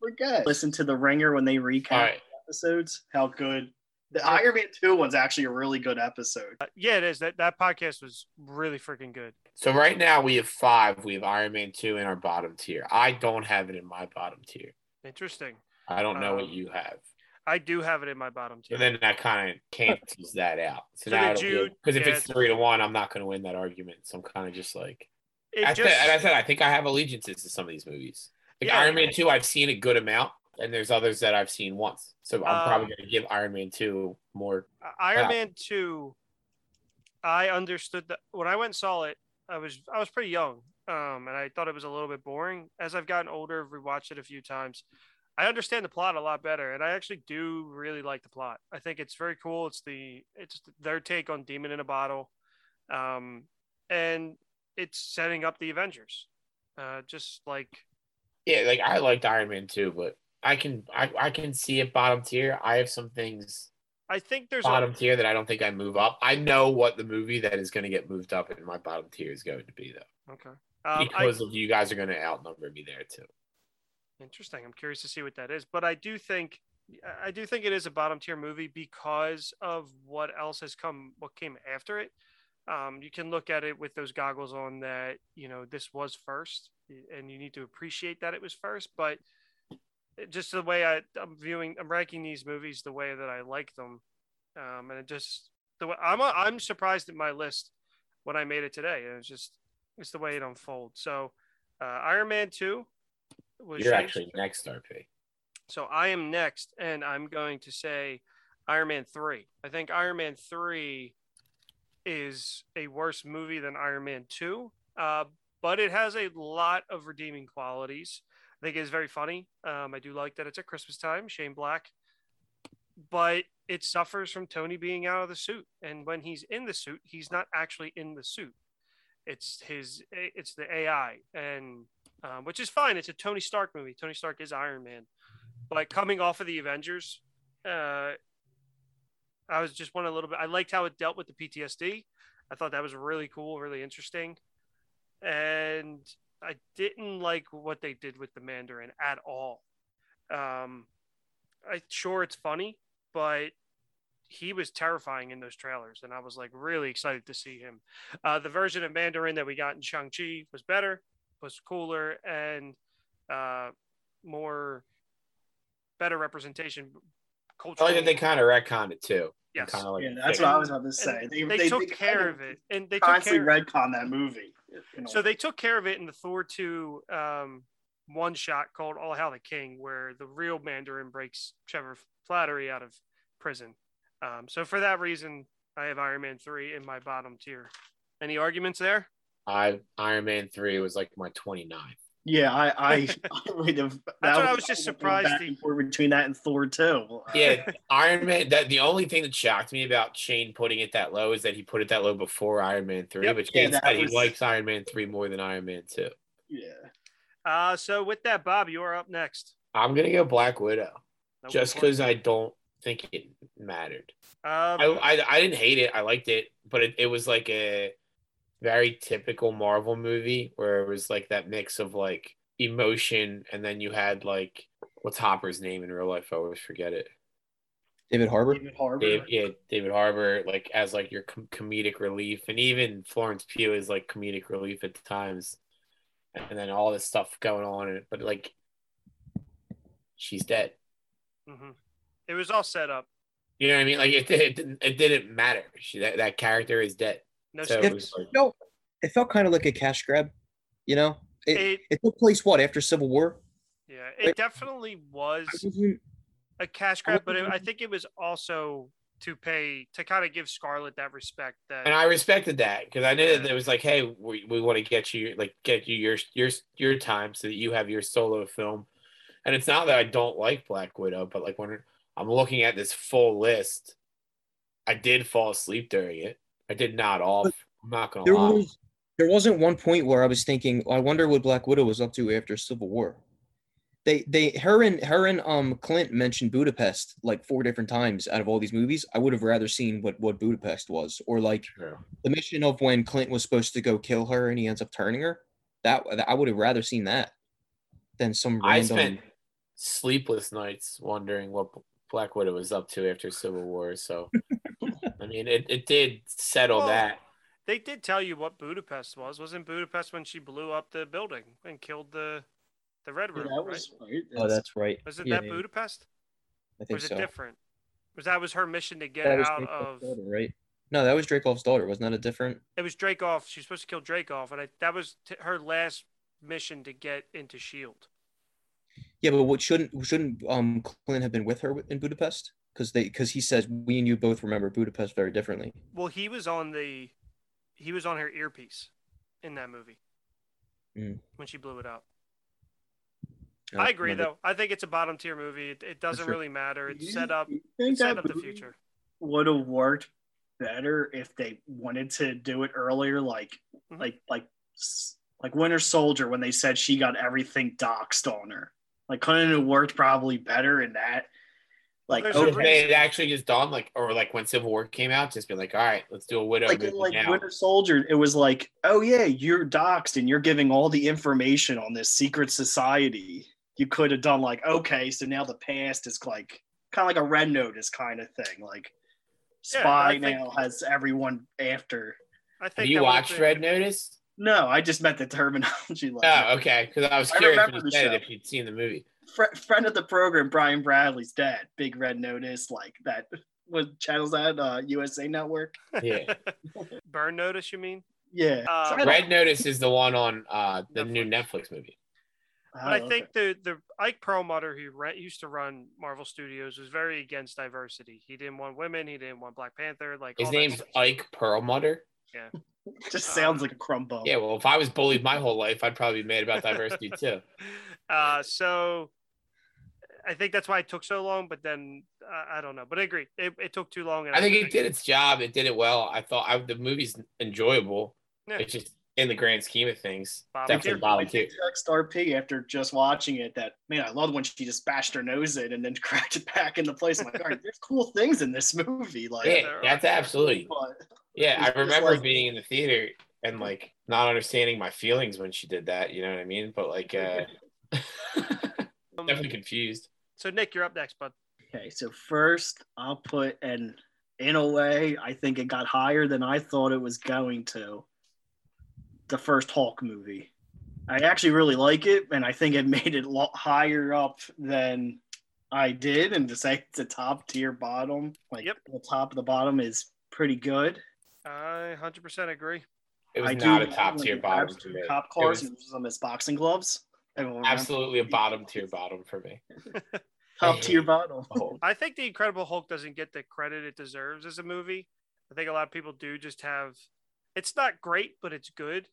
We're good. Listen to the Ringer when they recap right. episodes. How good. The Iron Man two one's actually a really good episode. Uh, yeah, it is. That that podcast was really freaking good. So right now we have five. We have Iron Man two in our bottom tier. I don't have it in my bottom tier. Interesting. I don't know what Um, you have. I do have it in my bottom two. And then that kind of cancels that out. So, So now because if yeah, it's three to one, I'm not going to win that argument. So I'm kind of just like, I just, said, and I said, I think I have allegiances to some of these movies. Like Yeah. Iron Man 2, I've seen a good amount, and there's others that I've seen once. So I'm Um, probably going to give Iron Man 2 more. Iron. Man 2, I understood that when I went and saw it, I was I was pretty young. Um, and I thought it was a little bit boring. As I've gotten older, I've rewatched it a few times. I understand the plot a lot better, and I actually do really like the plot. I think it's very cool. It's the it's their take on Demon in a Bottle, um, and it's setting up the Avengers. Uh, just like Yeah, like I liked Iron Man 2, but I can I, I can see it bottom tier. I have some things I think there's bottom a, tier that I don't think I move up. I know what the movie that is going to get moved up in my bottom tier is going to be, though, okay. Um, I, because of you guys are going to outnumber me there too. Interesting. I'm curious to see what that is, but I do think I do think it is a bottom tier movie because of what else has come, what came after it. Um, you can look at it with those goggles on that you know this was first, and you need to appreciate that it was first. But just the way I, I'm viewing, I'm ranking these movies the way that I like them, um, and it just the way I'm I'm surprised at my list when I made it today. It's just it's the way it unfolds. So, uh, Iron Man two was You're actually next, RP. so I am next, and I'm going to say Iron Man 3. I think Iron Man 3 is a worse movie than Iron Man 2. uh, but it has a lot of redeeming qualities. I think it's very funny. Um, I do like that it's at Christmas time, Shane Black, but it suffers from Tony being out of the suit, and when he's in the suit, he's not actually in the suit. It's his, it's the AI, and um, which is fine. It's a Tony Stark movie. Tony Stark is Iron Man, but coming off of the Avengers, uh, I was just one a little bit. I liked how it dealt with the PTSD. I thought that was really cool, really interesting, and I didn't like what they did with the Mandarin at all. Um, I sure it's funny, but he was terrifying in those trailers, and I was like really excited to see him. Uh, the version of Mandarin that we got in Shang Chi was better, was cooler, and uh, more better representation. I like that they kind of retconned it too. Yes. Kind of like yeah, that's what I was about to say. They, they, they, took they care of it, and they took constantly care. retcon that movie. You know. So they took care of it in the Thor two um, one shot called All Hail the King, where the real Mandarin breaks Trevor Slattery out of prison. Um, so for that reason, I have Iron Man three in my bottom tier. Any arguments there? I Iron Man three was like my 29th. Yeah, I I, I would have. That's what I was just surprised. between that and Thor too. Yeah, Iron Man. That the only thing that shocked me about Shane putting it that low is that he put it that low before Iron Man three. Yep. But Shane yeah, said was... he likes Iron Man three more than Iron Man two. Yeah. Uh, so with that, Bob, you are up next. I'm gonna go Black Widow, no, just because I don't think it mattered. Um, I, I I didn't hate it. I liked it, but it, it was like a very typical Marvel movie where it was like that mix of like emotion and then you had like what's Hopper's name in real life? I always forget it. David Harbour. David Harbour. Dave, yeah, David Harbour, like as like your com- comedic relief, and even Florence Pugh is like comedic relief at times, and then all this stuff going on, but like she's dead. Mm-hmm. It was all set up. You know what I mean? Like it, it didn't it didn't matter. She, that that character is dead. No, so it, was like, no, it felt kind of like a cash grab. You know, it, it, it took place what after Civil War. Yeah, it like, definitely was a cash grab, but it, I think it was also to pay to kind of give Scarlett that respect that and I respected that because I knew yeah. that it was like hey we, we want to get you like get you your your your time so that you have your solo film and it's not that I don't like Black Widow but like when I'm looking at this full list I did fall asleep during it I did not off. I'm not gonna there lie. Was, there wasn't one point where I was thinking, I wonder what Black Widow was up to after Civil War. They they her and her and um Clint mentioned Budapest like four different times out of all these movies. I would have rather seen what what Budapest was, or like the mission of when Clint was supposed to go kill her and he ends up turning her. That I would have rather seen that than some random. I spent sleepless nights wondering what Black Widow was up to after Civil War. So I mean, it, it did settle well, that. They did tell you what Budapest was. Wasn't Budapest when she blew up the building and killed the the Red Room? Yeah, that was right. right. Oh, that's right. Was it yeah, that yeah. Budapest? I think was so. it different? Was that was her mission to get out of? Daughter, right. No, that was Dreykov's daughter. Wasn't that a different? It was Dreykov. She was supposed to kill Dreykov, and I, that was t- her last mission to get into Shield. Yeah, but what shouldn't shouldn't um Clint have been with her in Budapest? Because they because he says we and you both remember Budapest very differently. Well, he was on the he was on her earpiece in that movie mm. when she blew it up. I, I agree, though. I think it's a bottom tier movie. It, it doesn't sure. really matter. It's you, set up. set up the future. Would have worked better if they wanted to do it earlier, like mm-hmm. like like like Winter Soldier when they said she got everything doxed on her. Like couldn't it worked probably better in that like, oh, they it actually just dawned like, or like when Civil War came out, just be like, all right, let's do a widow. Like in like now. Winter Soldier, it was like, oh yeah, you're doxxed and you're giving all the information on this secret society. You could have done like, okay, so now the past is like kind of like a red notice kind of thing. Like, Spy yeah, now has everyone after. I think. Have you watched Red Notice? No, I just meant the terminology. Like oh, okay. Because I was curious I when you said it, if you'd seen the movie fr- friend of the program, Brian Bradley's dad, Big Red Notice, like that. was channels that? Uh, USA Network. Yeah. Burn Notice, you mean? Yeah. Uh, Red Notice is the one on uh, the Netflix. new Netflix movie. But I think the the Ike Perlmutter who re- used to run Marvel Studios was very against diversity. He didn't want women. He didn't want Black Panther. Like his name's Ike Perlmutter. Yeah. Just sounds like a crumb. Yeah, well, if I was bullied my whole life, I'd probably be mad about diversity too. Uh, so I think that's why it took so long. But then uh, I don't know. But I agree, it, it took too long. And I think it did its job. It did it well. I thought I, the movie's enjoyable. Yeah. It's just in the grand scheme of things, Bottom definitely tier. bottom tier. Text RP after just watching it that man, I loved when she just bashed her nose in and then cracked it back into place. I'm like, all right, there's cool things in this movie. Like, Yeah, that's are. absolutely. but Yeah, I remember like- being in the theater and like not understanding my feelings when she did that. You know what I mean? But like, uh, Um, definitely confused. So Nick, you're up next, bud. Okay, so first I'll put and in a way, I think it got higher than I thought it was going to. The first Hulk movie. I actually really like it, and I think it made it a lot higher up than I did. And to say it's a top tier bottom, like Yep. the top of the bottom is pretty good. I 100% agree. It was I not a top tier the bottom grabs to me. Cop cars was and uses them as boxing gloves. Everyone remember- absolutely a bottom tier bottom for me. top tier bottom. I think The Incredible Hulk doesn't get the credit it deserves as a movie. I think a lot of people do just have. It's not great, but it's good.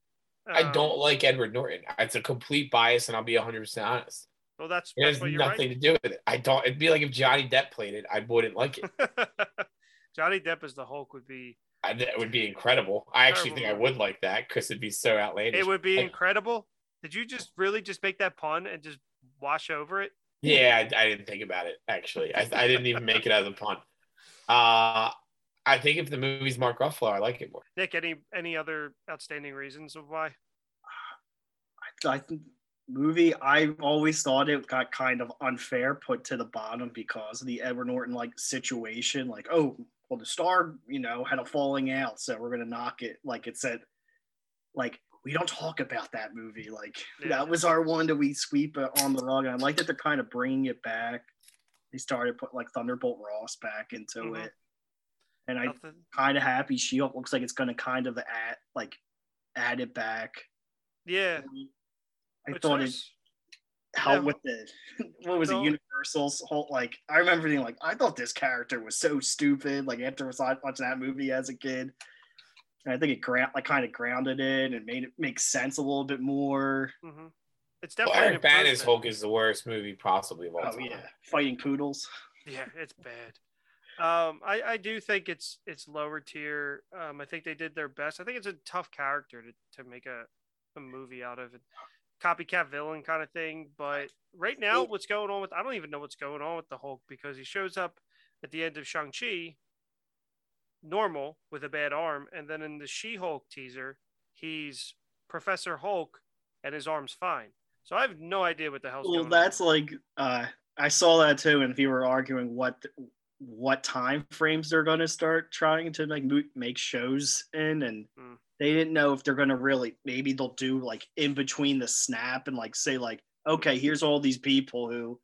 I Um, don't like Edward Norton. It's a complete bias, and I'll be 100 percent honest. Well, that's, It that's has what you're nothing to do with it. I don't. It'd be like if Johnny Depp played it, I wouldn't like it. Johnny Depp as the Hulk would be. I, it would be incredible. I actually think I would like that because it'd be so outlandish. It would be Like, incredible. Did you just really just make that pun and just wash over it? Yeah, I, I didn't think about it actually. I, I didn't even make it as a pun. Uh, I think if the movie's Mark Ruffalo, I like it more. Nick, any any other outstanding reasons of why? I think movie I always thought it got kind of unfair put to the bottom because of the Edward Norton like situation. Like, oh, well, the star, you know, had a falling out, so we're gonna knock it. Like it said, like we don't talk about that movie. Like Yeah. that was our one that we sweep on the rug. And I like that they're kind of bringing it back. They started put like Thunderbolt Ross back into Mhm. it, and I Nothing. kind of happy She looks like it's gonna kind of add like add it back. Yeah. I which thought it there's- helped Yeah. with the what was it Universal's whole like I remember being like I thought this character was so stupid like after watching that movie as a kid and I think it ground like kind of grounded it and made it make sense a little bit more mhm. It's definitely an Eric Bana's. Hulk is the worst movie possibly of all oh time. yeah fighting poodles Yeah, it's bad. Um, I, I do think it's it's lower tier. Um, I think they did their best. I think it's a tough character to, to make a, a movie out of it. Copycat villain kind of thing. But right now, what's going on with I don't even know what's going on with the Hulk because he shows up at the end of Shang-Chi normal with a bad arm, and then in the She-Hulk teaser, he's Professor Hulk and his arm's fine. So I have no idea what the hell's well going that's on. like uh I saw that too and if you were arguing what what time frames they're going to start trying to like make shows in and Hmm. they didn't know if they're going to really maybe they'll do like in between the snap and like say like okay here's all these people who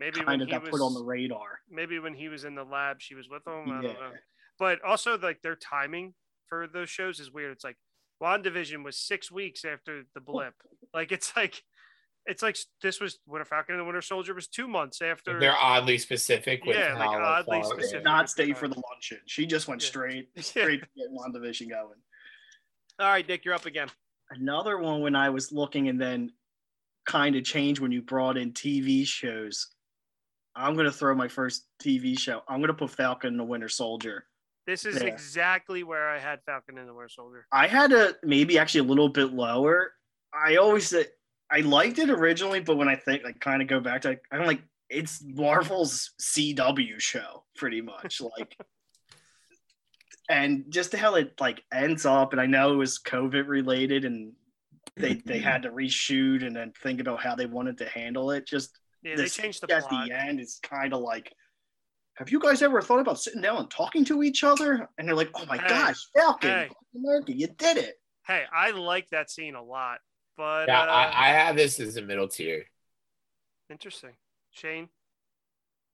Maybe kind when of he got was put on the radar maybe when he was in the lab, she was with him. I Yeah. don't know. But also, like their timing for those shows is weird. It's like WandaVision was six weeks after the blip. Like it's like it's like this was Winter Falcon and the Winter Soldier was two months after. They're oddly specific with Yeah, like oddly far- She did specific. not stay for the luncheon she just went Yeah. straight Yeah. straight to get WandaVision going All right, Nick, you're up again. another one when I was looking and then kind of changed when you brought in TV shows. I'm gonna throw my first TV show. I'm gonna put Falcon and the Winter Soldier. This is Yeah. exactly where I had Falcon and the Winter Soldier. I had a maybe actually a little bit lower. I always said I liked it originally, but when I think like kind of go back to I'm like it's Marvel's CW show pretty much like. And just how it like ends up, and I know it was COVID related, and they they had to reshoot and then think about how they wanted to handle it. Just Yeah, they this changed the at plot. the end it's kind of like have you guys ever thought about sitting down and talking to each other and they're like oh my Hey, gosh falcon hey. america you did it Hey, I like that scene a lot, but Yeah, uh, I, I have this as a middle tier, interesting. Shane,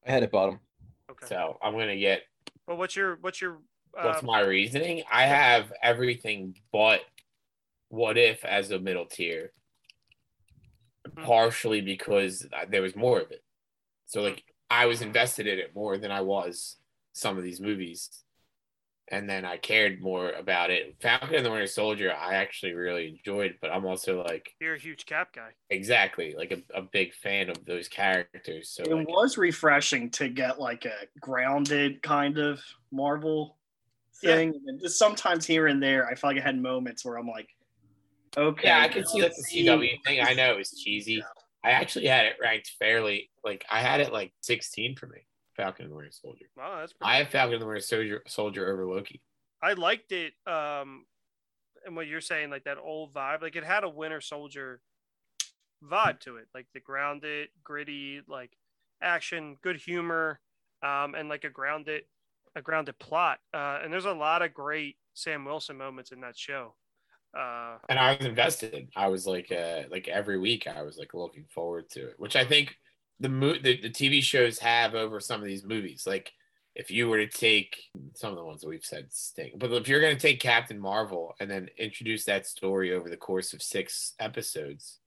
I had it bottom. okay. so I'm gonna get Well, what's your what's your uh, what's my reasoning. I have everything but what if as a middle tier, Mhm. partially because there was more of it. So like I was invested in it more than I was some of these movies. and then I cared more about it. Falcon and the Winter Soldier, I actually really enjoyed, but I'm also like You're a huge Cap guy. exactly like a, a big fan of those characters. So It like, was refreshing to get like a grounded kind of Marvel Yeah. thing. And just sometimes here and there, I felt like I had moments where I'm like, okay, yeah, I can see like the CW thing. I know it was cheesy. I actually had it ranked fairly. Like I had it like 16 for me. Falcon and the Winter Soldier. Wow, that's pretty I have Falcon and the Winter Soldier, Soldier over Loki. I liked it. Um, and what you're saying, like that old vibe, like it had a Winter Soldier vibe to it, like the grounded, gritty, like action, good humor, um, and like a grounded, a grounded plot. Uh, and there's a lot of great Sam Wilson moments in that show. Uh, and I was invested. I was like, uh, like every week, I was like looking forward to it, which I think the mo- the, the TV shows have over some of these movies. Like, if you were to take some of the ones that we've said stink, but if you're going to take Captain Marvel and then introduce that story over the course of six episodes,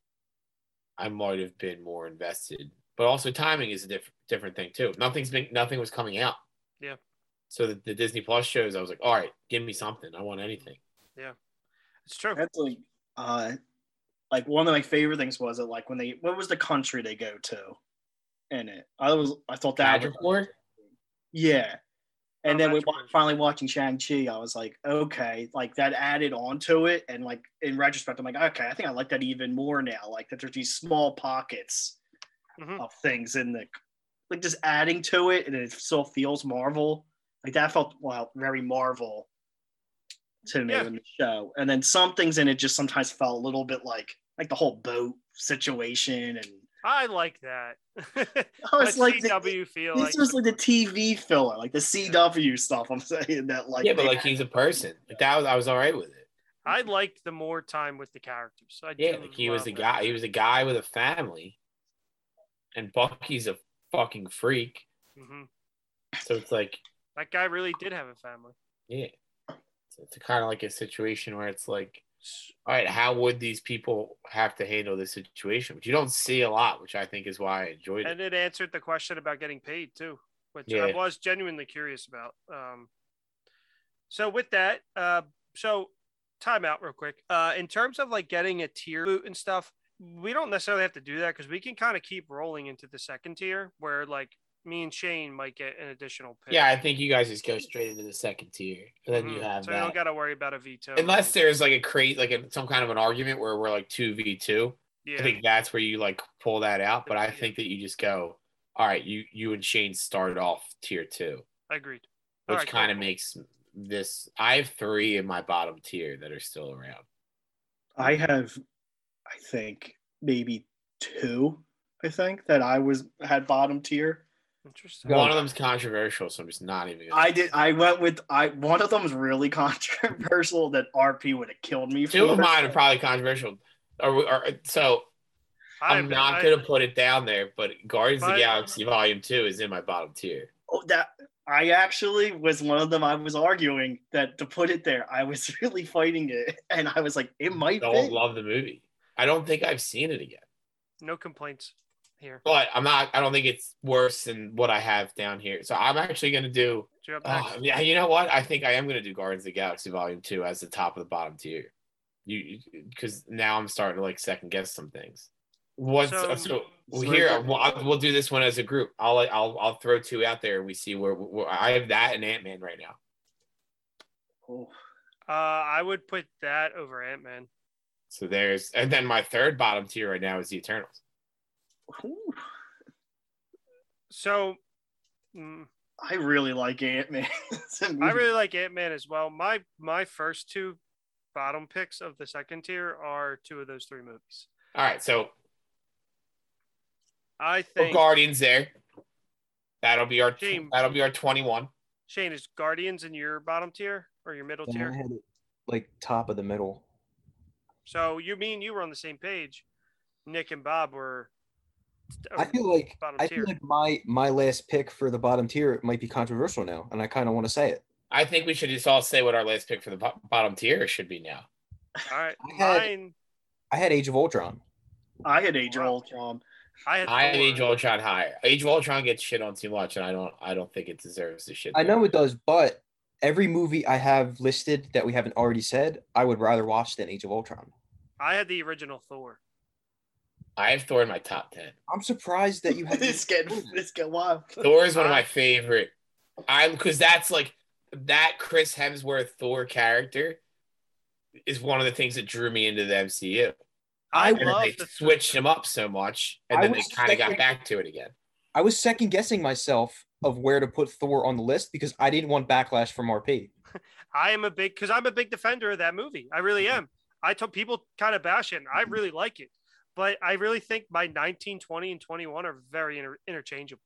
I might have been more invested. But also, timing is a different different thing too. Nothing's been nothing was coming out. Yeah. So the, the Disney Plus shows, I was like, all right, give me something. I want anything. It's true. That's like, uh, like one of my favorite things was it like when they what was the country they go to in it? I was I thought that was, Madripoor? yeah. And Oh, then we Madripoor. finally watching Shang Chi, I was like, okay, like that added on to it, and like in retrospect, I'm like, okay, I think I like that even more now. Like that there's these small pockets Mhm. of things in the like just adding to it, and it still feels Marvel. Like that felt well very Marvel to me Yeah. in the show. And then some things in it just sometimes felt a little bit like like the whole boat situation and I like that. I was That like the- CW feel this like was like the TV filler, like the CW stuff. I'm saying that like yeah, but like he's a person. Like that was I was all right with it. I liked the more time with the characters. So I Yeah, like he was love a guy. He was a guy with a family, and Bucky's a fucking freak. Mhm. So it's like, That guy really did have a family. yeah, so it's kind of like a situation where it's like, all right, how would these people have to handle this situation? Which you don't see a lot, which I think is why I enjoyed it. And it answered the question about getting paid too, which I was genuinely curious about. Um, so with that, uh, so time out real quick. Uh, in terms of like getting a tier boot and stuff, we don't necessarily have to do that because we can kind of keep rolling into the second tier where like me and Shane might get an additional pick. Yeah, I think you guys just go straight into the second tier, and then you Mhm. have so you don't got to worry about a veto. Unless there's like a crate, like a, some kind of an argument where we're like two v two. yeah, I think that's where you like pull that out. But I think that you just go, all right, you you and Shane start off tier two, agreed. All which right, kind of makes this. I have three in my bottom tier that are still around. I have, I think maybe two. I think that I was had bottom tier. Interesting. One of them's controversial, so I'm just not even. Gonna, I did. I went with I. One of them was really controversial that RP would have killed me. two of mine are probably controversial. Or, or so I'm I- not I- gonna put it down there, but Guardians of the Galaxy Volume Two is in my bottom tier. Oh, that I actually was one of them. I was arguing that to put it there, I was really fighting it, and I was like, it might Don't be. love the movie. I don't think I've seen it again. No complaints here. but I'm not. I don't think it's worse than what I have down here. So I'm actually gonna do. So you're up next. yeah, you know what? I think I am gonna do Guardians of the Galaxy Volume Two as the top of the bottom tier. You because now I'm starting to like second guess some things. What's So- so, well, here? We'll, I'll- we'll do this one as a group. I'll I'll I'll throw two out there. We see where, where I have that and Ant Man right now. Oh, Uh, I would put that over Ant Man. So there's and then my third bottom tier right now is the Eternals. Ooh, So, mm, I really like Ant Man. I really like Ant Man as well. My my first two bottom picks of the second tier are two of those three movies. All right, so I think Guardians there. That'll be our Team. that'll be our 21. Shane is Guardians in your bottom tier or your middle And I tier. had it like top of the middle. So you mean you were on the same page? Nick and Bob were. I feel like I tier. feel like my my last pick for the bottom tier might be controversial now, and I kind of want to say it. I think we should just all say what our last pick for the bo- bottom tier should be now. All right, I had- mine. I had Age of Ultron. I had Age of Ultron. I had. I have Thor. Age of Ultron higher. Age of Ultron gets shit on too much, and I don't I don't think it deserves the shit. I know it does, but every movie I have listed that we haven't already said, I would rather watch than Age of Ultron. I had the original Thor. I have Thor in my top ten. I'm surprised that you had this getting this get wild. Thor is one of my favorite. I'm because that's like that Chris Hemsworth Thor character is one of the things that drew me into the MCU. I And then love they the switched him up so much, and I then they kind of got back to it again. I was second guessing myself of where to put Thor on the list because I didn't want backlash from RP. I am a big because I'm a big defender of that movie. I really am. I told people kind of bash it. And I mm-hmm. really like it, but I really think my 19, 20, and 21 are very inter- interchangeable,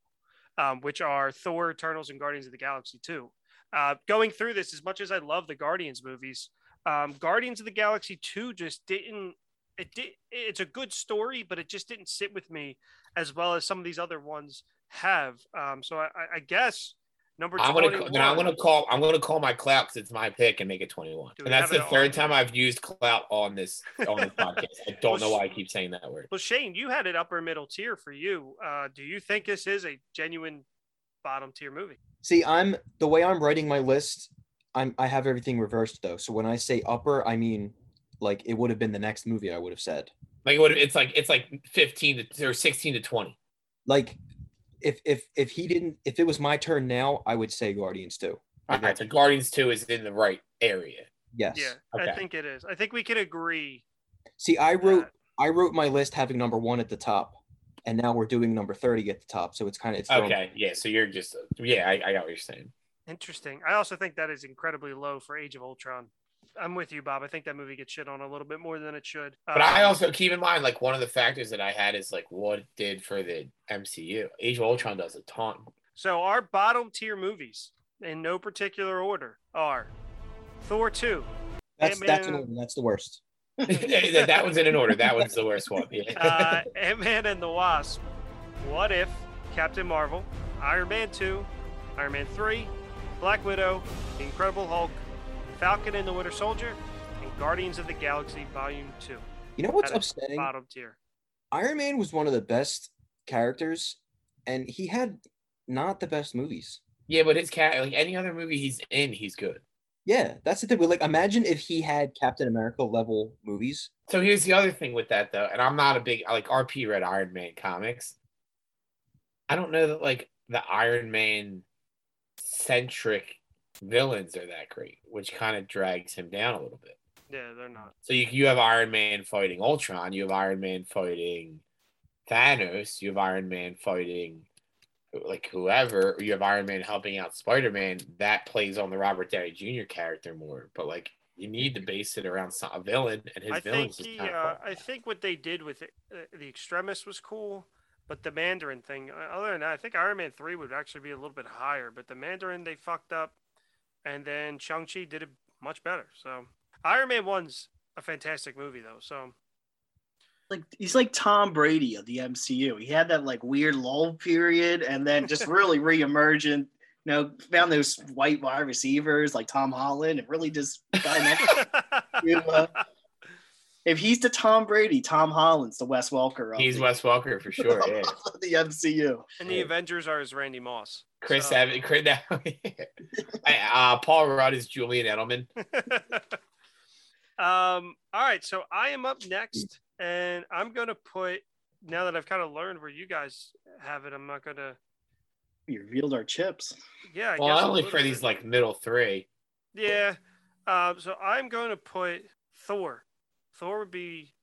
um, which are Thor, Eternals, and Guardians of the Galaxy too. Uh, going through this, as much as I love the Guardians movies, um, Guardians of the Galaxy two just didn't. It did. It's a good story, but it just didn't sit with me as well as some of these other ones have. Um, so I- I guess number I'm gonna then I'm gonna call I'm gonna call my clout because it's my pick and make it 21. Do we And that's the third on? time I've used clout on this on this podcast. I don't know why I keep saying that word. Well, Shane, you had it upper middle tier for you. Uh, do you think this is a genuine bottom tier movie? See, I'm the way I'm writing my list. I'm I have everything reversed though. So when I say upper, I mean like it would have been the next movie I would have said. Like what it's like it's like 15 to or 16 to 20. Like if if if he didn't if it was my turn now, I would say Guardians too. All right, so Guardians 2 is in the right area. Yes. Yeah, I think it is. I think we can agree. See, I wrote that- I wrote my list having number one at the top, and now we're doing number thirty at the top. So it's kind of it's thrown- Okay, yeah. So you're just yeah, I, I got what you're saying. Interesting. I also think that is incredibly low for Age of Ultron. I'm with you, Bob. I think that movie gets shit on a little bit more than it should. But I Um, also keep in mind like one of the factors that I had is like what it did for the MCU. Age of Ultron does a ton. so our bottom tier movies, in no particular order, are Thor two, That's that's an Ant-Man- order. That's the worst. that, that one's in an order. That one's the worst one. Yeah. uh, Ant Man and the Wasp, What If, Captain Marvel, Iron Man 2, Iron Man 3, Black Widow, Incredible Hulk, Falcon and the Winter Soldier, and Guardians of the Galaxy Volume 2. You know what's upsetting? Bottom tier. Iron Man was one of the best characters, and he had not the best movies. yeah, but his cat like any other movie he's in, he's good. Yeah, that's the thing. Like, imagine if he had Captain America level movies. So here's the other thing with that though, and I'm not a big like RP read Iron Man comics. I don't know that like the Iron Man centric villains are that great, which kind of drags him down a little bit. Yeah, they're not. So you you have Iron Man fighting Ultron, you have Iron Man fighting Thanos, you have Iron Man fighting like whoever, you have Iron Man helping out Spider Man. That plays on the Robert Downey Jr. character more, but like you need to base it around a villain, and his I think villains he, just kind uh. I think what they did with it, uh, the Extremis was cool, but the Mandarin thing. Other than that, I think Iron Man three would actually be a little bit higher. But the Mandarin they fucked up, and then Shang Chi did it much better. So Iron Man one's a fantastic movie though. So Like he's like Tom Brady of the MCU. He had that like weird lull period, and then just really reemergent. You know, found those white wide receivers like Tom Holland, and really just got to, uh, if he's the Tom Brady, Tom Holland's the Wes Welker. Of He's the, Wes Welker for sure. Yeah. the MCU. and the Avengers are as Randy Moss. Chris So- Evans, Chris, uh, Paul Rudd is Julian Edelman. um, all right, so I am up next, and I'm gonna put now that I've kind of learned where you guys have it. I'm not gonna. We revealed our chips. Yeah, I Well, guess a only little for these like middle three. Yeah. Um, so I'm going to put Thor. Thor would be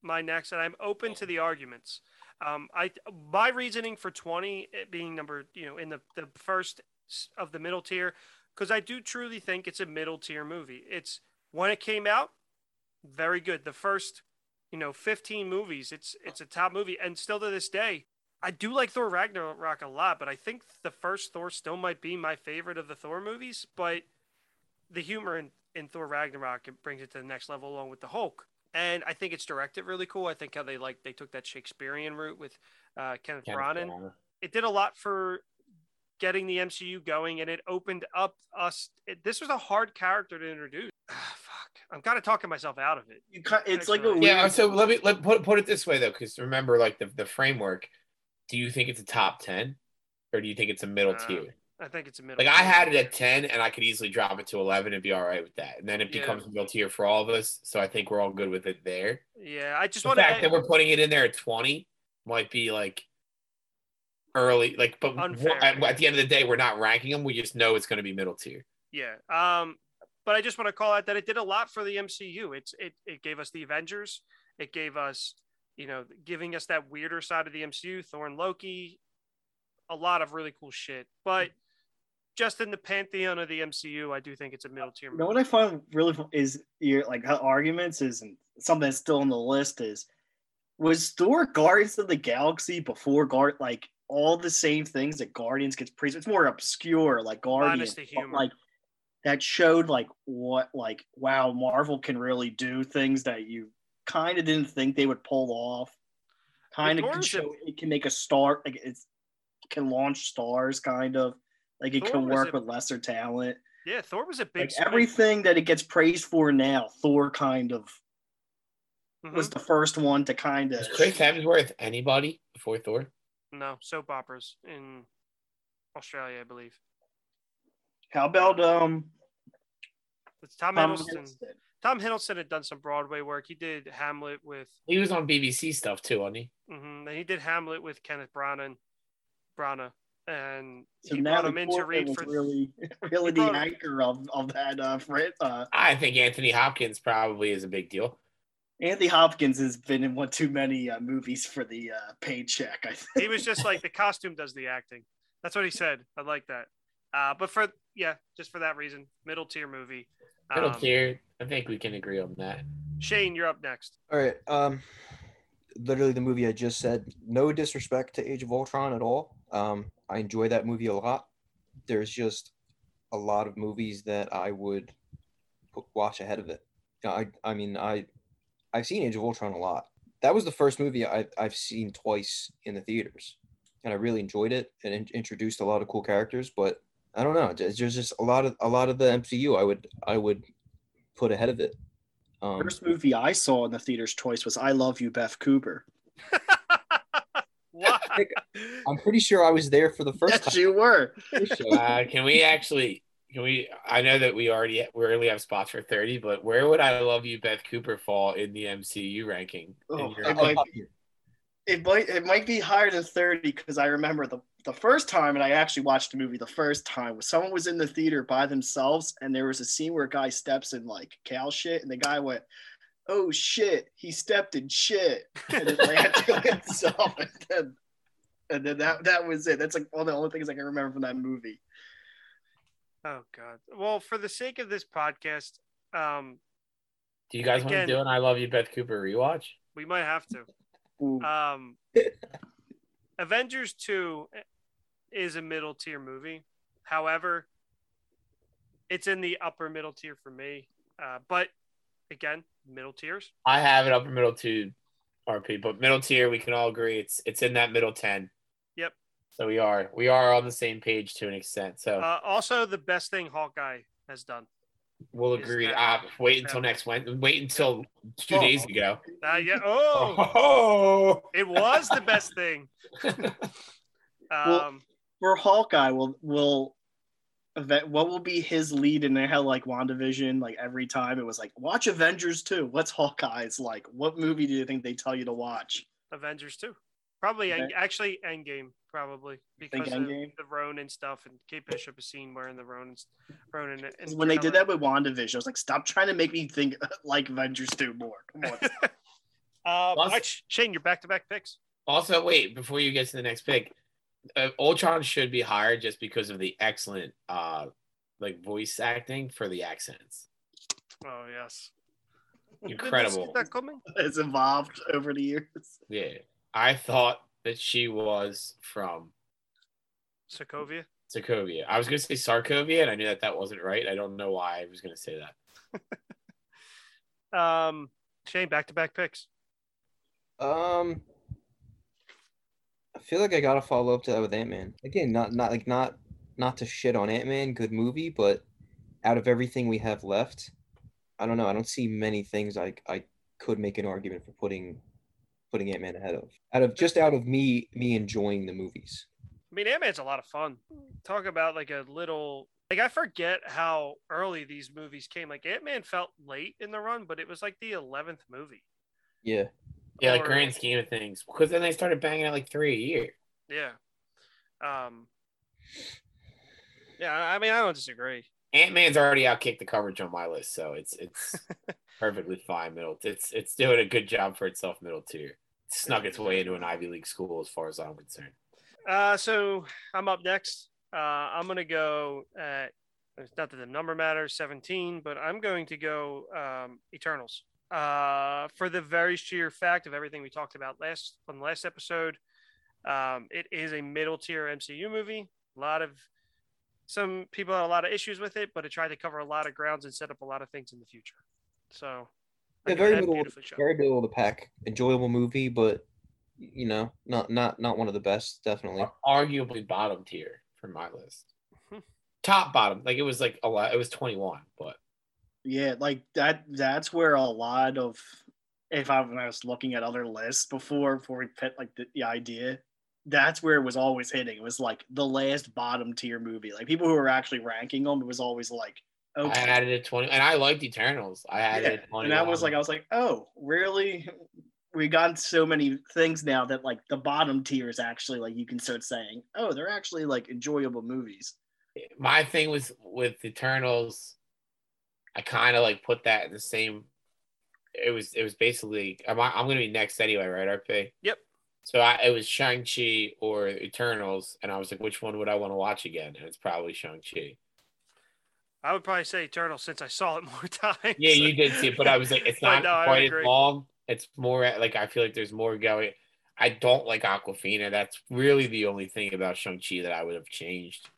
my next, and I'm open to the arguments. Um, I my reasoning for 20 being number, you know, in the the first of the middle tier, because I do truly think it's a middle tier movie. It's when it came out, very good. The first, you know, 15 movies, it's it's a top movie, and still to this day, I do like Thor Ragnarok a lot, but I think the first Thor still might be my favorite of the Thor movies. But the humor in, in Thor Ragnarok it brings it to the next level along with the Hulk. And I think it's directed really cool. I think how they like they took that Shakespearean route with uh, Kenneth Kenneth Branagh. Branagh. It did a lot for getting the MCU going, and it opened up us. It, this was a hard character to introduce. Fuck, I'm kind of talking myself out of it. You cut, it's like a Excellent. weird, Yeah, so let me let put put it this way though, because remember, like the the framework. Do you think it's a top ten, or do you think it's a middle Uh, tier? I think it's a middle. Like I had it at ten, and I could easily drop it to eleven and be all right with that. And then it Yeah. becomes middle tier for all of us. So I think we're all good with it there. Yeah, I just The want fact that we're putting it in there at twenty might be like early, like, but at, at the end of the day, we're not ranking them. We just know it's going to be middle tier. Yeah. Um, but I just want to call out that it did a lot for the MCU. It's it it gave us the Avengers. It gave us, you know, giving us that weirder side of the MCU, Thor and Loki, a lot of really cool shit. But just in the pantheon of the MCU, I do think it's a middle tier. You know what I find really is your like arguments is something that's still on the list is was Thor Guardians of the Galaxy before Guard like all the same things that Guardians gets praised. It's more obscure like Guardians, Minus the but, humor. like that showed like what like wow Marvel can really do things that you kind of didn't think they would pull off. Kind of Thor can is a- show it can make a star like it's can launch stars kind of like it Thor can work a- with lesser talent Yeah, Thor was a big like everything that it gets praised for now, Thor kind of Mhm. was the first one to kind of. Is Chris Hemsworth anybody before Thor? no soap operas in Australia, I believe. How about um? It's Tom, Tom Hiddleston. Hiddleston? Tom Hiddleston had done some Broadway work. He did Hamlet with, He was on BBC stuff too, wasn't he? mhm, and he did Hamlet with Kenneth Branagh, Branagh, and So he now brought him the in to Portman read for. really, really the anchor of of that. Uh, Fred, uh, I think Anthony Hopkins probably is a big deal. Anthony Hopkins has been in one too many uh, movies for the uh, paycheck. I think. he was just like the costume does the acting. That's what he said. I like that. Uh, but for yeah, just for that reason, middle tier movie. Middle Um, tier. I think we can agree on that. Shane, you're up next. All right. Um, literally the movie I just said. No disrespect to Age of Ultron at all. Um, I enjoy that movie a lot. There's just a lot of movies that I would put, watch ahead of it. I, I mean, I, I've seen Age of Ultron a lot. That was the first movie I, I've seen twice in the theaters, and I really enjoyed it and in, introduced a lot of cool characters. But I don't know. There's there's just a lot of a lot of the MCU I would I would put ahead of it. Um, First movie I saw in the theaters twice was I Love You, Beth Cooper. Why? I'm pretty sure I was there for the first Yes, time. you were. Uh, can we actually? Can we? I know that we already we only have spots for thirty, but where would I love you, Beth Cooper, fall in the MCU ranking? in Oh, your- I might it might it might be higher than 30 because I remember the the first time and I actually watched the movie the first time was someone was in the theater by themselves and there was a scene where a guy steps in like cow shit and the guy went, Oh shit, he stepped in shit and it ran to himself and then and then that that was it. That's like one of the only things I can remember from that movie. Oh God. Well, for the sake of this podcast, um, Do you guys want to do an I Love You, Beth Cooper rewatch? we might have to. Um, Avengers 2 is a middle tier movie. However, it's in the upper middle tier for me. Uh, but again, middle tiers. I have it upper middle to RP, but middle tier we can all agree it's it's in that middle ten. Yep. So we are we are on the same page to an extent. So Uh, also, the best thing Hawkeye has done. we'll agree. that- Uh, wait until next Wednesday. Wait until two Oh. days ago. Uh, yeah. Oh, Oh. it was the best thing. Well- Um, For Hawkeye, will will event what will be his lead in how like WandaVision, like every time it was like, watch Avengers 2. What's Hawkeye's like? What movie do you think they tell you to watch? Avengers 2. Probably, Okay. End- actually, Endgame, probably. Because of Endgame? the Ronin stuff and Kate Bishop is seen wearing the Ronin. Ronin 'Cause and when they did that with WandaVision, I was like, stop trying to make me think like Avengers 2 more. Come on. Um, all Plus- right, Sh- Shane, your back to back picks. Also, wait before you get to the next pick, uh, Ultron should be higher just because of the excellent uh like voice acting for the accents. Oh, yes. Did you Incredible. see that coming? it's evolved over the years. Yeah, I thought that she was from Sokovia. Sokovia. I was gonna say Sarkovia, and I knew that that wasn't right. I don't know why I was gonna say that. Um, Shane, back to back picks. Um, I feel like I gotta follow up to that with Ant Man. Again, not not like not not to shit on Ant Man, good movie, but out of everything we have left, I don't know. I don't see many things I I could make an argument for putting putting Ant Man ahead of. Out of just out of me me enjoying the movies. I mean, Ant Man's a lot of fun. Talk about like a little like I forget how early these movies came. Like Ant Man felt late in the run, but it was like the eleventh movie. Yeah. Yeah, like grand scheme of things. Because then they started banging out like three a year. Yeah. Um. Yeah, I mean, I don't disagree. Ant Man's already outkicked the coverage on my list, so it's it's perfectly fine. Middle, it's it's doing a good job for itself. Middle tier, it snuck its way into an Ivy League school, as far as I'm concerned. Uh, so I'm up next. Uh, I'm gonna go at it's not that the number matters, 17, but I'm going to go um, Eternals. Uh, for the very sheer fact of everything we talked about last on the last episode, um, it is a middle tier MCU movie. A lot of some people had a lot of issues with it, but it tried to cover a lot of grounds and set up a lot of things in the future. So, Yeah, again, very that middle, beautifully shot. very middle of the pack. Enjoyable movie, but you know, not not not one of the best. Definitely. Arguably bottom tier for my list. Hmm. Top bottom, like it was like a lot. It was 21, but Yeah, like that. That's where a lot of, if I, when I was looking at other lists before, before we put like the, the idea, that's where it was always hitting. It was like the last bottom tier movie. Like people who were actually ranking them, it was always like, okay. I added it 20, and I liked Eternals. I added Yeah, it 21. and that was like, I was like, oh, really? We got so many things now that like the bottom tier is actually like you can start saying, oh, they're actually like enjoyable movies. my thing was with Eternals. I kind of like put that in the same. It was it was basically I'm I'm gonna be next anyway, right? RP. Yep. So I it was Shang Chi or Eternals, and I was like, which one would I want to watch again? And it's probably Shang Chi. I would probably say Eternals since I saw it more times. Yeah, you did see it, but I was like, it's not no, quite as long. It's more like I feel like there's more going. I don't like Awkwafina. That's really the only thing about Shang Chi that I would have changed.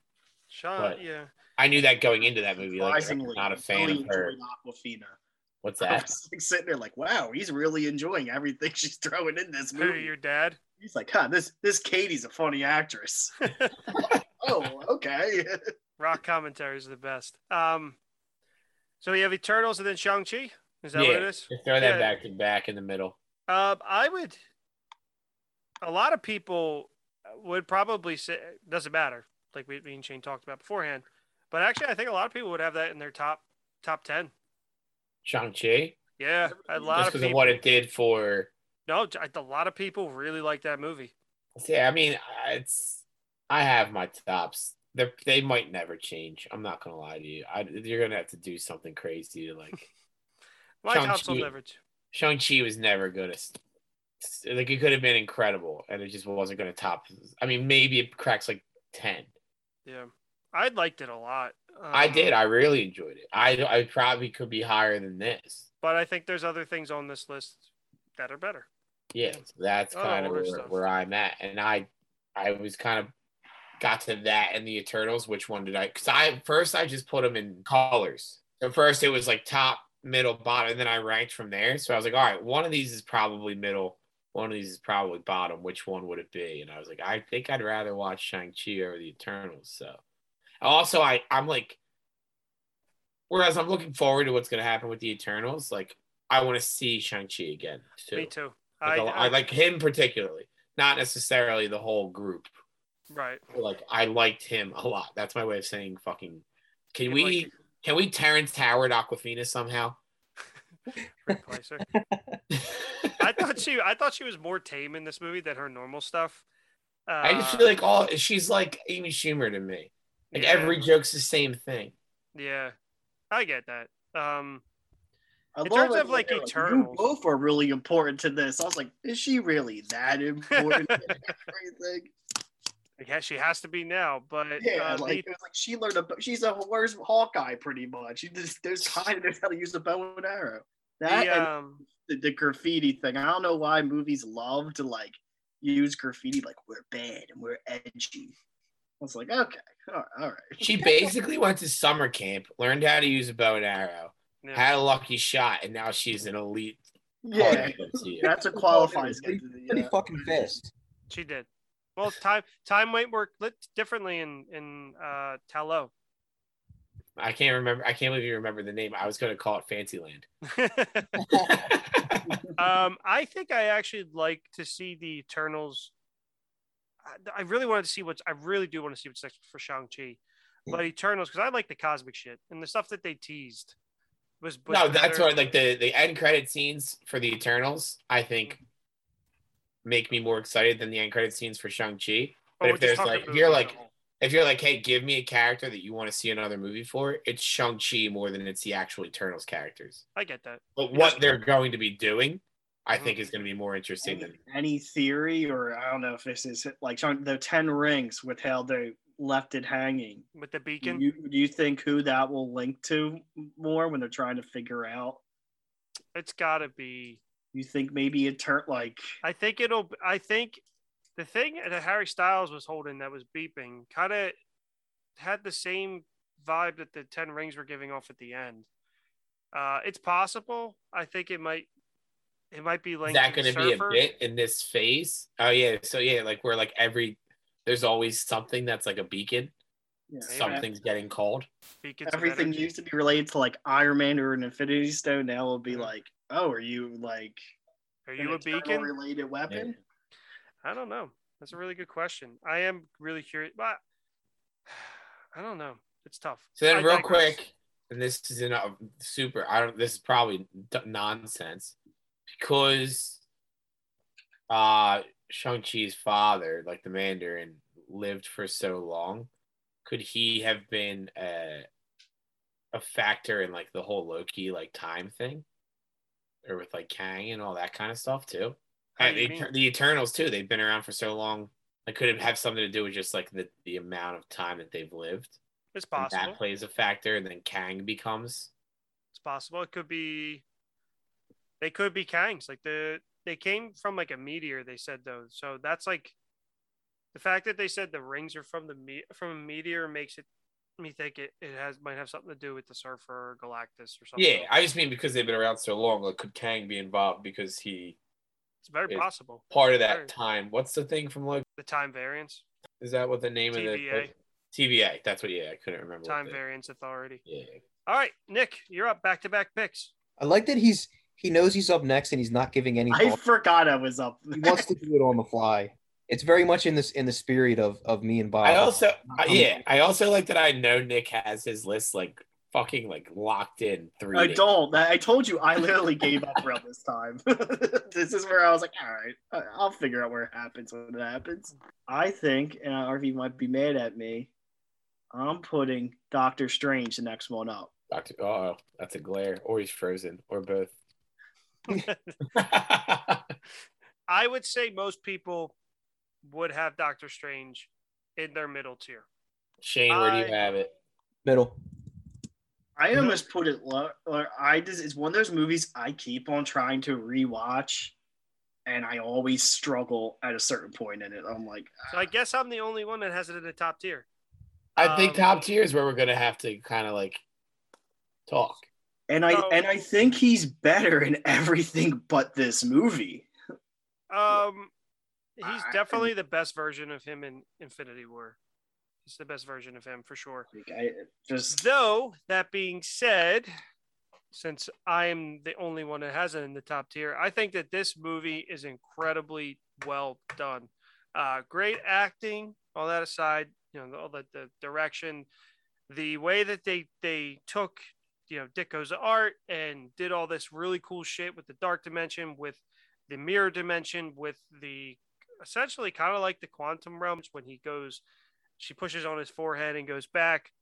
Sean, But- yeah. I knew that going into that movie. Like, I'm not a fan really of her. enjoyed Awkwafina. What's I that? was like, sitting there like, wow, he's really enjoying everything she's throwing in this Who, movie. your dad? He's like, huh, this this Katie's a funny actress. oh, okay. Rock commentaries are the best. Um, so we have Eternals and then Shang Chi. Is that what it Yeah. is? Just throw that Yeah. back to back in the middle. Um, I would. A lot of people would probably say doesn't matter, like we, me and Shane talked about beforehand. But actually, I think a lot of people would have that in their top top ten. Shang Chi, Yeah, a lot just of people. of what it did for. no, a lot of people really like that movie. Yeah, I mean, it's. I have my tops. They they might never change. I'm not gonna lie to you. I, you're gonna have to do something crazy to like. My Shang-Chi. tops will never. Shang Chi was never gonna. Like it could have been incredible, and it just wasn't gonna top. I mean, maybe it cracks like ten. Yeah, I liked it a lot. I Um, did. I really enjoyed it. I I probably could be higher than this. but I think there's other things on this list that are better. Yeah, so that's Oh, kind of where, where I'm at, and I, I was kind of got to that and the Eternals. Which one did I? Because I first I just put them in colors. So first it was like top, middle, bottom, and then I ranked from there. So I was like, all right, one of these is probably middle, one of these is probably bottom. Which one would it be? And I was like, I think I'd rather watch Shang Chi over the Eternals. So also I I'm like, whereas I'm looking forward to what's gonna happen with the Eternals. Like I want to see Shang Chi again too. Me too. Like, I, I, I, like him particularly, not necessarily the whole group. right. Like I liked him a lot. That's my way of saying fucking. Can You we like- can we Terrence Howard Awkwafina somehow? replace her. I thought she I thought she was more tame in this movie than her normal stuff. Uh, I just feel like all she's like Amy Schumer to me. Like yeah, every joke's the same thing. Yeah, I get that. Um, I In love terms it of, like, when they're Eternals- you both are really important to this. I was like, is she really that important everything? I guess she has to be now, but Yeah, uh, like, the- like she learned a she's a where's Hawkeye pretty much. She just there's kind of knows how to use a bow and arrow. That the, and um, the, the graffiti thing. I don't know why movies love to like use graffiti like we're bad and we're edgy. I was like, okay, all right. All right. She basically went to summer camp, learned how to use a bow and arrow, yeah. had a lucky shot, and now she's an elite. Yeah, part of the team. that's a qualifies. Pretty, her pretty fucking fast. she did. Well, time time might work lit differently in in uh, Ta Lo. I can't remember. I can't believe you remember the name. I was going to call it Fantasyland. um, I think I actually like to see the Eternals I, I really wanted to see what's. I really do want to see what's next for Shang Chi, but Eternals because I like the cosmic shit and the stuff that they teased was. was no, that's better. why like the the end credit scenes for the Eternals, I think, make me more excited than the end credit scenes for Shang Chi. But we're if there's like, if you're like, if you're like, hey, give me a character that you want to see another movie for, it's Shang Chi more than it's the actual Eternals characters. I get that. But what they're going to be doing, I Mhm. think, is going to be more interesting Any, than. any theory, or I don't know if this is like Sean- the ten rings with how they left it hanging. with the Do beacon. you, do you think who that will link to more when they're trying to figure out? it's got to be. You think maybe it turned like I think it'll. I think the thing that Harry Styles was holding that was beeping kind of had the same vibe that the Ten Rings were giving off at the end. Uh, it's possible. I think it might. It might be Is linked. that going to be a bit in this phase? Oh yeah, so yeah, like where like every there's always something that's like a beacon. yeah, Something's getting called. Beacons everything used to be related to like Iron Man or an Infinity Stone. Now will be like, oh, are you like Are you a beacon? related weapon? I don't know. That's a really good question. I am really curious, but I don't know. It's tough. So then, I real digress. quick, and this is in a super. I don't. This is probably d- nonsense because uh Shang Chi's father, like the Mandarin, lived for so long. Could he have been a a factor in like the whole Loki like time thing, or with like Kang and all that kind of stuff too? And do the, Eternals too. They've been around for so long. Like, could it have something to do with just like the the amount of time that they've lived? It's and possible. that plays a factor, and then Kang becomes. It's possible. It could be. They could be Kangs. Like the they came from like a meteor. They said though, so that's like the fact that they said the rings are from the me- from a meteor makes it me think it, it has might have something to do with the Surfer or Galactus or something. Yeah, I just mean because they've been around so long. Like, could Kang be involved because he it's very possible. part of that Very. time? What's the thing from like? The time variance, Is that what the name of the TVA. TVA? That's what. Yeah, I couldn't remember. time variance authority. Yeah. All right, Nick, you're up. Back to back picks. I like that he's he knows he's up next and he's not giving any I thought. forgot I was up. He wants to do it on the fly. It's very much in this in the spirit of of me and Bob. I also, Um, yeah, I also like that. I know Nick has his list like fucking like locked in three. I days. don't. I told you I literally gave up around this time. this is where I was like, all right, I- I'll figure out where it happens when it happens. I think, and RV might be mad at me, I'm putting Doctor Strange the next one up. Doctor, oh, that's a glare, or he's frozen, or both. I would say most people would have Doctor Strange in their middle tier. Shane, where do you have it? middle. I almost put it low. Or I just it's one of those movies I keep on trying to rewatch, and I always struggle at a certain point in it. I'm like, So I guess I'm the only one that has it in the top tier. I think Um, top tier is where we're gonna have to kind of like talk. And I So- and I think he's better in everything but this movie. Um, he's I- definitely the best version of him in Infinity War. He's the best version of him for sure. I just Though that being said, since I am the only one that has it in the top tier, I think that this movie is incredibly well done. Uh, great acting, all that aside, you know, all the, the direction, the way that they they took, you know, Ditko's art and did all this really cool shit with the dark dimension, with the mirror dimension, with the essentially kind of like the quantum realms when he goes, she pushes on his forehead and goes back.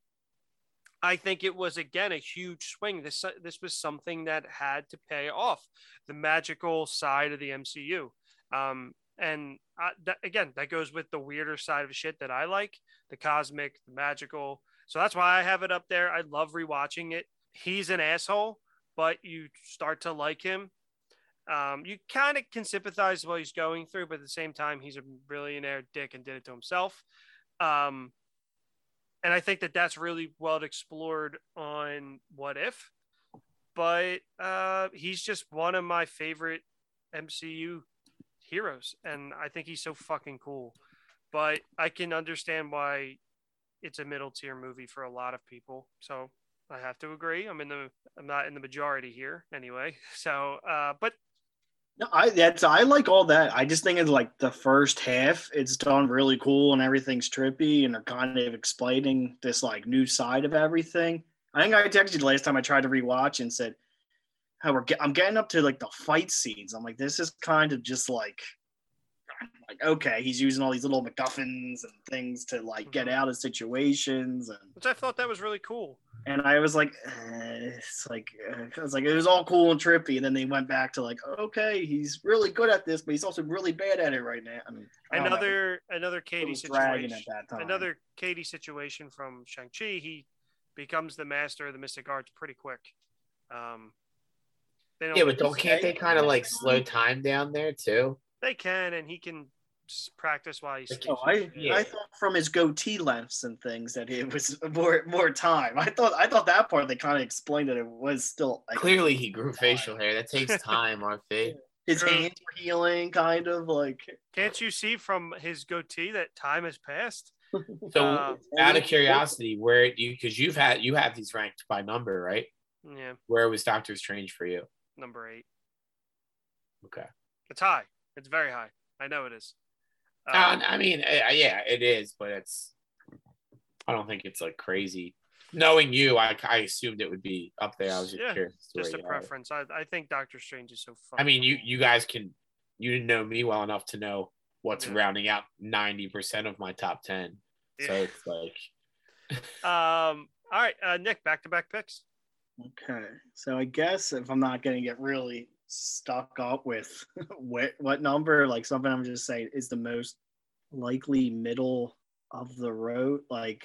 I think it was again a huge swing. This this was something that had to pay off the magical side of the MCU, um, and I, that, again that goes with the weirder side of shit that I like, the cosmic, the magical. So that's why I have it up there. I love rewatching it. He's an asshole, but you start to like him. Um, you kind of can sympathize with what he's going through, but at the same time, he's a billionaire dick and did it to himself. Um, and I think that that's really well explored on What If. But uh, he's just one of my favorite MCU heroes, and I think he's so fucking cool. But I can understand why it's a middle tier movie for a lot of people. So I have to agree. I'm in the I'm not in the majority here anyway. So, uh, but No, I that's I like all that. I just think it's like the first half, it's done really cool and everything's trippy and they're kind of explaining this like new side of everything. I think I texted you last time I tried to rewatch and said how we're get, I'm getting up to like the fight scenes. I'm like, this is kind of just like like okay, he's using all these little MacGuffins and things to like get Mhm. out of situations and Which I thought that was really cool. and I was like, eh, it's like uh, I was like it was all cool and trippy, and then they went back to like, okay, he's really good at this, but he's also really bad at it right now. I mean, I don't know. Another another Katie situation. at that time. Another Katie situation from Shang Chi. He becomes the master of the mystic arts pretty quick. Um, Yeah, but don't can't they kind of like slow time down there too? They can, and he can practice while he's. Like, Oh, I, Yeah. I thought from his goatee lengths and things that it was more more time. I thought I thought that part they kind of explained that it was still like Clearly, he grew facial hair. That takes time, RP. his True. hands were healing, kind of like. Can't you see from his goatee that time has passed? So, Uh, out of curiosity, where you because you've had you have these ranked by number, right? Yeah, Where was Doctor Strange for you? number eight. Okay. It's high. It's very high. I know it is. Um, Uh, I mean, uh, yeah, it is, but it's. I don't think it's like crazy. Knowing you, I, I assumed it would be up there. I was just Yeah, curious. as just a where you had it. preference. I, I think Doctor Strange is so fun. I mean, you you guys can you know me well enough to know what's Yeah. rounding out ninety percent of my top ten. So Yeah. it's like Um. All right, uh, Nick. Back to back picks. Okay, so I guess if I'm not gonna get really stuck up with what what number, like something I'm just saying is the most likely middle of the road. Like,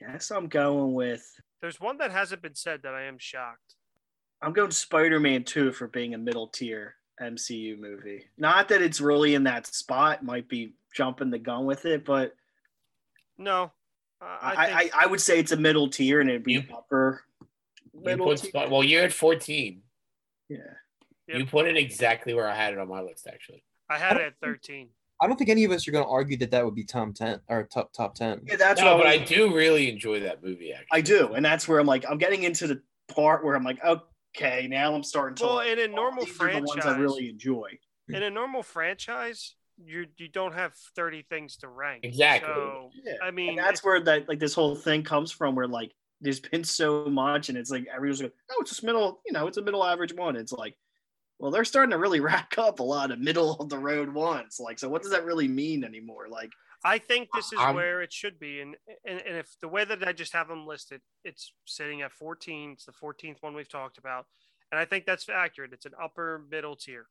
guess I'm going with There's one that hasn't been said that I am shocked. I'm going Spider-Man 2 for being a middle tier MCU movie. Not that it's really in that spot, might be jumping the gun with it, but No, uh, I, I, think, I, I would say it's a middle tier and it'd be You- upper you middle put tier. Sp- well, you're at fourteen. Yeah. Yep. You put it exactly where I had it on my list, actually. I had it at 13. I don't think any of us are going to argue that that would be top ten or top top ten. Yeah, that's no, what but I, I do really enjoy that movie. Actually, I do, and that's where I'm like, I'm getting into the part where I'm like, okay, now I'm starting to. Well, like, in a oh, normal these are the ones I really enjoy. In a normal franchise, you you don't have 30 things to rank. Exactly. So Yeah. I mean, and that's where that like this whole thing comes from, where like there's been so much, and it's like everyone's like, oh, it's just middle, you know, it's a middle average one. It's like, well, they're starting to really rack up a lot of middle of the road ones. Like, so what does that really mean anymore? Like, I think this is I'm- where it should be, and, and and if the way that I just have them listed, it's sitting at 14. It's the 14th one we've talked about, and I think that's accurate. It's an upper middle tier,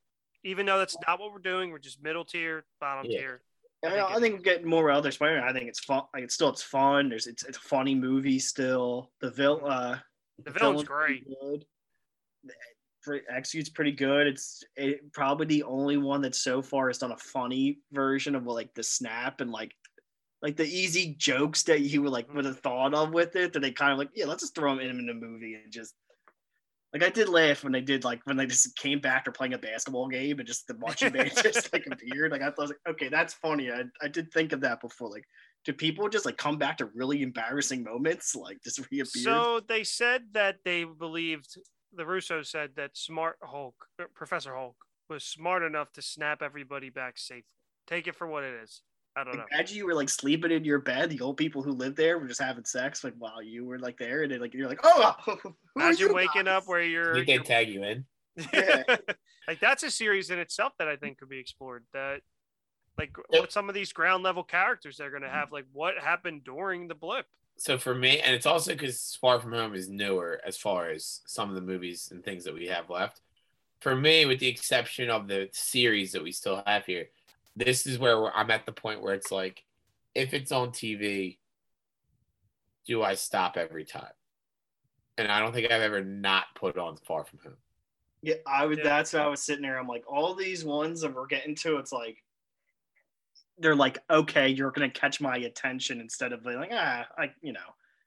even though that's not what we're doing. We're just middle tier, bottom Yeah. tier. I, I think I think we're getting more other Spider-Man. I think it's fun. Like, it's still it's fun. There's it's, it's a funny movie still. The vil uh The villain's pretty great. Good. Execute's pretty good. It's it, probably the only one that so far has done a funny version of like the snap and like like the easy jokes that you would like would have thought of with it. That they kind of like, yeah, let's just throw them in, in the movie and just like I did laugh when they did like when they just came back to playing a basketball game and just the marching band just like appeared. Like I thought, like, okay, that's funny. I, I did think of that before. Like, do people just like come back to really embarrassing moments? Like just reappear? So they said that they believed the Russo said that Smart Hulk, uh, Professor Hulk, was smart enough to snap everybody back safely. Take it for what it is. I don't know. Imagine you were like sleeping in your bed. The old people who lived there were just having sex, like while you were like there, and then like you're like, oh, who are Imagine you waking guys?" up where you're, did they you're tag you in? Yeah. like that's a series in itself that I think could be explored. That like Yep. what some of these ground level characters they're gonna have, like what happened during the blip. So for me, and it's also because Far From Home is newer as far as some of the movies and things that we have left. For me, with the exception of the series that we still have here, this is where I'm at the point where it's like, if it's on TV, do I stop every time? And I don't think I've ever not put on Far From Home. Yeah, I would. Yeah. That's how I was sitting there. I'm like, all these ones that we're getting to, it's like they're like, okay, you're gonna catch my attention instead of like, ah, I, you know,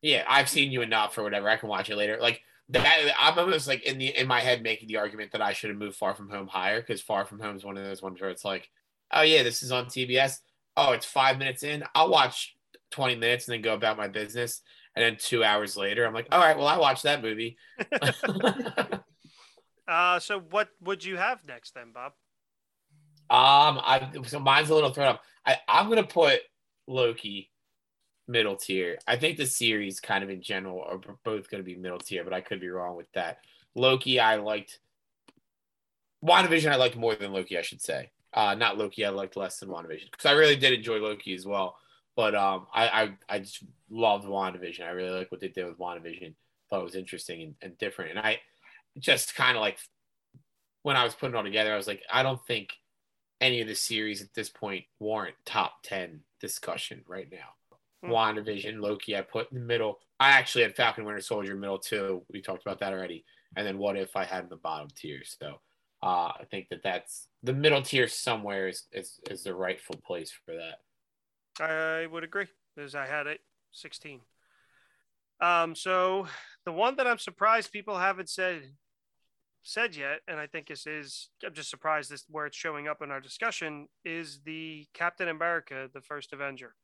Yeah, I've seen you enough or whatever. I can watch it later. Like that, I'm almost like in the in my head making the argument that I should have moved Far From Home higher because Far From Home is one of those ones where it's like, oh yeah, this is on TBS. Oh, it's five minutes in. I'll watch twenty minutes and then go about my business. And then two hours later, I'm like, all right, well, I watched that movie. Uh, so what would you have next then, Bob? Um, I so mine's a little thrown up. I I'm gonna put Loki middle tier. I think the series kind of in general are both gonna be middle tier, but I could be wrong with that. Loki, I liked. WandaVision, I liked more than Loki, I should say. Uh, not Loki, I liked less than WandaVision because I really did enjoy Loki as well. But um, I, I I just loved WandaVision. I really like what they did with WandaVision. Thought it was interesting and, and different. And I just kind of like when I was putting it all together, I was like, I don't think any of the series at this point warrant top 10 discussion right now. Mm. WandaVision, Loki, I put in the middle. I actually had Falcon Winter Soldier middle too. We talked about that already. And then what if I had in the bottom tier? So uh, I think that that's the middle tier somewhere is, is, is the rightful place for that. I would agree because I had it 16. Um, so the one that I'm surprised people haven't said said yet, and I think this is I'm just surprised this where it's showing up in our discussion is the Captain America, the first Avenger.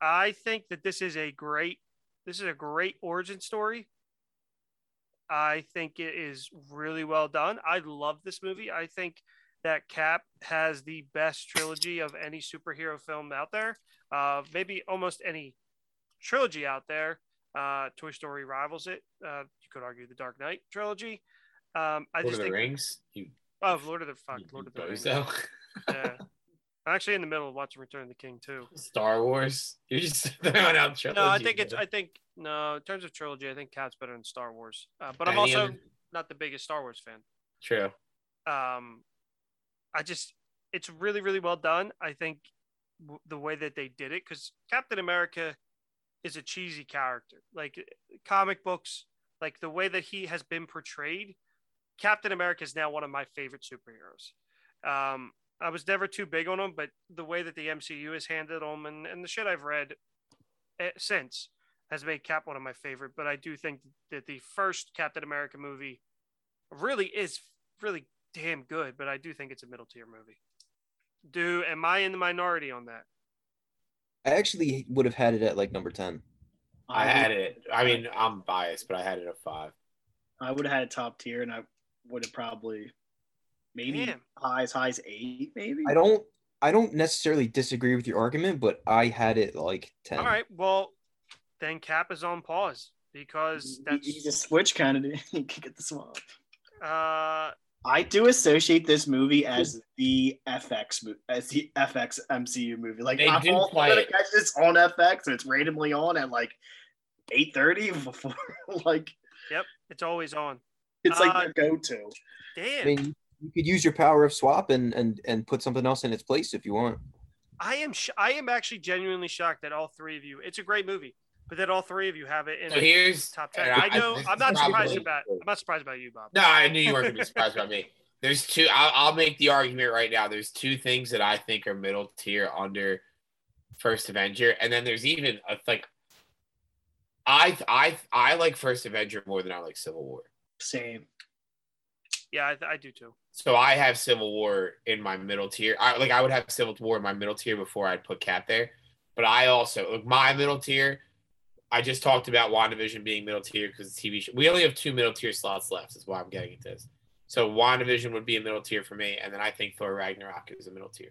I think that this is a great this is a great origin story. I think it is really well done. I love this movie. I think that Cap has the best trilogy of any superhero film out there. Uh, maybe almost any trilogy out there. Uh, Toy Story rivals it. Uh, you could argue the Dark Knight trilogy. Um, I Lord just of the Rings. You, oh, Lord of the fuck, Lord of the Rings. Yeah. I'm actually in the middle of watching Return of the King too. Star Wars. You're just throwing out trilogy. No, I think it's. I think no. In terms of trilogy, I think Cat's better than Star Wars. Uh, but I'm also other- not the biggest Star Wars fan. True. Um, I just it's really really well done. I think w- the way that they did it because Captain America is a cheesy character. Like comic books, like the way that he has been portrayed, Captain America is now one of my favorite superheroes. Um, I was never too big on him, but the way that the MCU has handled him and, and the shit I've read eh, since has made Cap one of my favorite. But I do think that the first Captain America movie really is really damn good, but I do think it's a middle tier movie. Do am I in the minority on that? I actually would have had it at like number 10. I had it. I mean, I'm biased, but I had it at five. I would have had a top tier, and I would have probably maybe Damn. high as high as eight, maybe. I don't I don't necessarily disagree with your argument, but I had it like 10. All right, well then Cap is on pause because that's He's a switch candidate. he could get the swap. uh I do associate this movie as the FX movie, as the FX MCU movie. Like They I'm do all play gonna it. catch this on FX, and it's randomly on at like eight thirty before. like yep, it's always on. It's like Uh, their go-to. Damn. I mean, you- you could use your power of swap and and and put something else in its place if you want. I am sh- I am actually genuinely shocked that all three of you. It's a great movie, but that all three of you have it in So here's top ten. and I know. this I'm is not surprised about. I'm not surprised about you, Bob. No, I knew you weren't gonna be surprised about me. There's two. I'll, I'll make the argument right now. There's two things that I think are middle tier under First Avenger, and then there's even a, like I I I like First Avenger more than I like Civil War. Same. Yeah, I, I do too. So I have Civil War in my middle tier. I like I would have Civil War in my middle tier before I'd put Cap there. But I also like my middle tier. I just talked about WandaVision being middle tier because it's TV show. We only have two middle tier slots left. Is why I'm getting at this. So WandaVision would be a middle tier for me, and then I think Thor Ragnarok is a middle tier.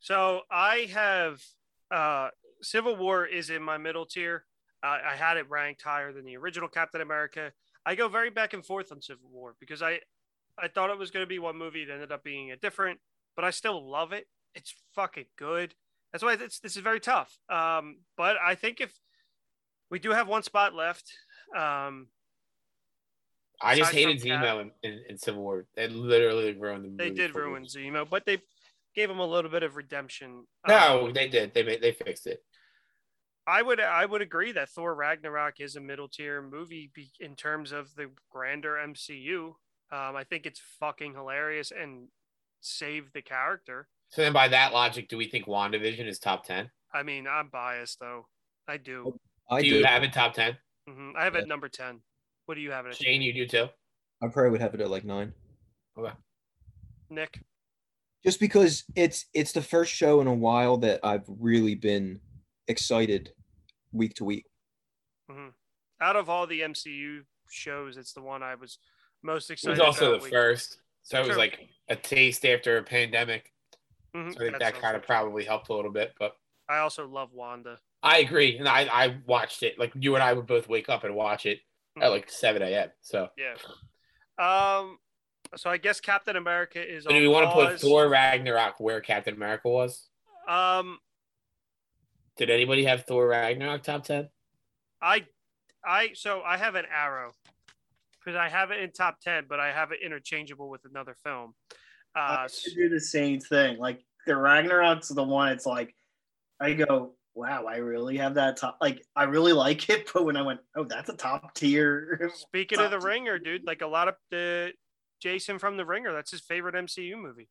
So I have uh, Civil War is in my middle tier. Uh, I had it ranked higher than the original Captain America. I go very back and forth on Civil War because I I thought it was going to be one movie. It ended up being a different, but I still love it. It's fucking good. That's why it's, this is very tough. Um, but I think if we do have one spot left, um, I just hated Zemo in, in, Civil War. They literally ruined the movie. they did for me. ruin Zemo, but they gave him a little bit of redemption. No, Um, they did. They made, they fixed it. I would I would agree that Thor Ragnarok is a middle tier movie in terms of the grander MCU. Um, I think it's fucking hilarious and saved the character. So then, by that logic, do we think WandaVision is top ten? I mean, I'm biased though. I do. I do do. you have it top ten? hmm I have it Yeah. at number ten. What do you have it at? Shane, you do too. I probably would have it at like nine. Okay. Nick? Just because it's it's the first show in a while that I've really been excited week to week. hmm Out of all the MCU shows, it's the one I was most excited. It excited. was also about the week- first, so it was True. like a taste after a pandemic. Mhm, So I think that sounds kind of probably helped a little bit. But I also love Wanda. I agree, and I I watched it. Like you and I would both wake up and watch it Mhm. at like seven a.m. So Yeah. Um. So I guess Captain America is. do on we want to put pause. Thor Ragnarok where Captain America was? Um. Did anybody have Thor Ragnarok top ten? I, I so I have an arrow because I have it in top ten, but I have it interchangeable with another film. Uh, I do the same thing. Like the Ragnarok's the one. It's like I go, wow, I really have that top. Like I really like it, but when I went, oh, that's a top tier. speaking of the top- Ringer, dude, like a lot of the Jason from the Ringer, that's his favorite MCU movie.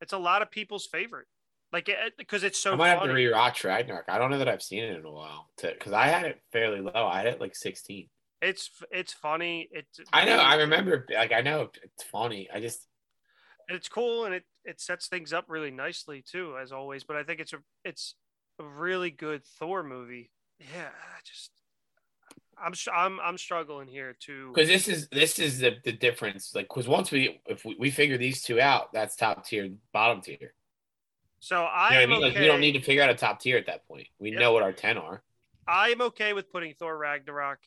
It's a lot of people's favorite, like it because it's so I might have to funny. rewatch Ragnarok. I don't know that I've seen it in a while because I had it fairly low. I had it like sixteen. it's it's funny. It's I know. I remember. Like I know it's funny. I just and it's cool and it it sets things up really nicely too as always but i think it's a it's a really good thor movie yeah I just i'm i'm i'm struggling here too. because this is this is the, the difference. Like because once we if we, we figure these two out, that's top tier, bottom tier. You so know i what I am mean? okay Like we don't need to figure out a top tier at that point. We Yep. know what our ten are. i'm okay with putting thor ragnarok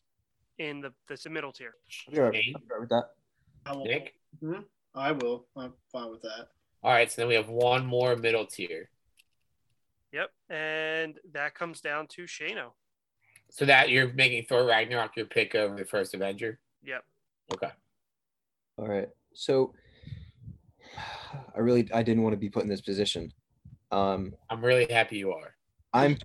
in the this middle tier I'm all right- Shane? I'm with that. I will. Nick. Mm-hmm. I will. I'm fine with that. All right, so then we have one more middle tier. yep and that comes down to shano So that you're making Thor Ragnarok your pick over the first Avenger. yep Okay. All right. So I really I didn't want to be put in this position. Um, I'm really happy you are. I'm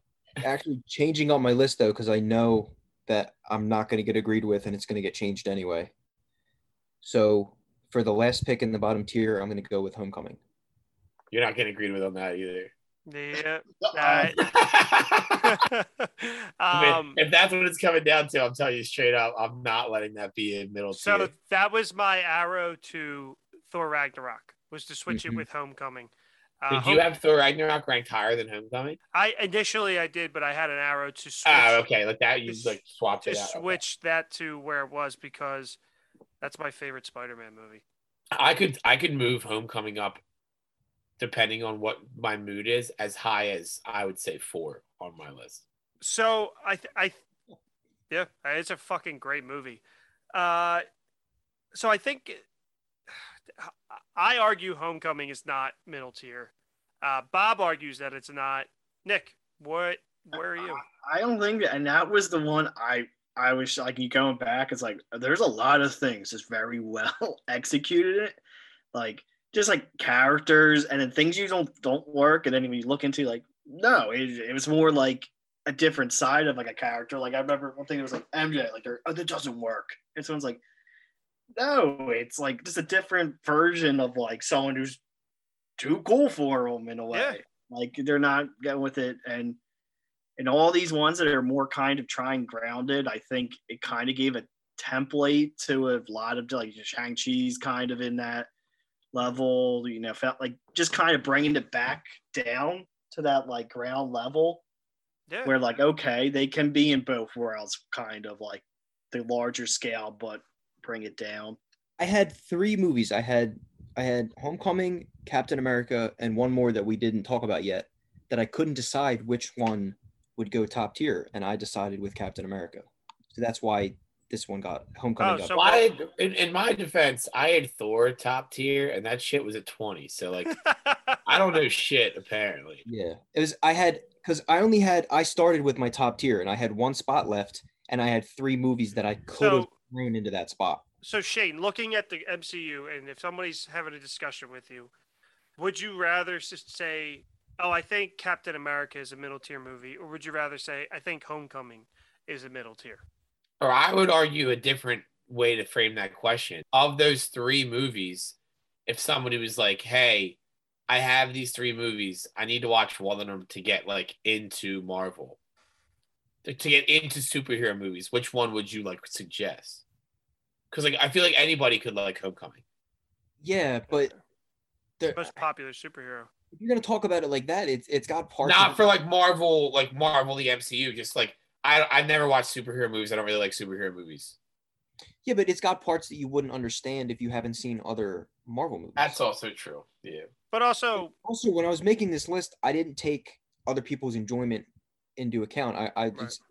actually changing on my list though because I know that I'm not going to get agreed with and it's going to get changed anyway. So for the last pick in the bottom tier, I'm going to go with Homecoming. You're not getting agreed with on that either. yeah I mean, um if that's what it's coming down to, I'm telling you straight up, I'm not letting that be in middle So tier. that was my arrow to Thor Ragnarok was to switch it Mhm. with Homecoming. Uh, Did you have Thor Ragnarok ranked higher than Homecoming? I initially I did, but I had an arrow to switch Oh, okay. Like that, you Just- like swapped to it out. Okay. switch that to where it was because that's my favorite Spider-Man movie. I could I could move Homecoming up, depending on what my mood is, as high as I would say four on my list. So I th- I yeah, it's a fucking great movie. Uh, so I think I argue Homecoming is not middle tier. Uh, Bob argues that it's not. Nick, what? Where are you? I don't think, and that was the one I I was like, you going back, it's like there's a lot of things just very well executed. It like just like characters, and then things you don't don't work, and then when you look into like, no, it, it was more like a different side of like a character. Like I remember one thing it was like MJ, like oh, that doesn't work, and someone's like, no, it's like just a different version of like someone who's too cool for them in a way. Yeah. Like they're not getting with it, and and all these ones that are more kind of trying grounded, I think it kind of gave a template to a lot of like Shang Chi's kind of in that level. You know, felt like just kind of bringing it back down to that like ground level Yeah. where like okay, they can be in both worlds, kind of like the larger scale, but bring it down. I had three movies. I had I had Homecoming, Captain America, and one more that we didn't talk about yet. That I couldn't decide which one would go top tier, and I decided with Captain America. So that's why this one got Homecoming. Oh, got so- Why? In, in my defense, I had Thor top tier, and that shit was at twenty. So like, I don't know shit. Apparently, Yeah, it was. I had because I only had I started with my top tier, and I had one spot left, and I had three movies that I could have So- thrown into that spot. so Shane, looking at the MCU, and if somebody's having a discussion with you, would you rather just say, "Oh, I think Captain America is a middle tier movie," or would you rather say, "I think Homecoming is a middle tier"? or I would argue a different way to frame that question. Of those three movies, if somebody was like, "Hey, I have these three movies. I need to watch one of them to get like into Marvel, to, to get into superhero movies. Which one would you like suggest?" Because like I feel like anybody could like Homecoming. Yeah, but the Most popular superhero. if you're gonna talk about it like that, it's it's got parts. Not of- for like Marvel, like Marvel the MCU. Just like I I've never watched superhero movies. I don't really like superhero movies. yeah, but it's got parts that you wouldn't understand if you haven't seen other Marvel movies. That's also true. Yeah. But also, also when I was making this list, I didn't take other people's enjoyment into account. I, I just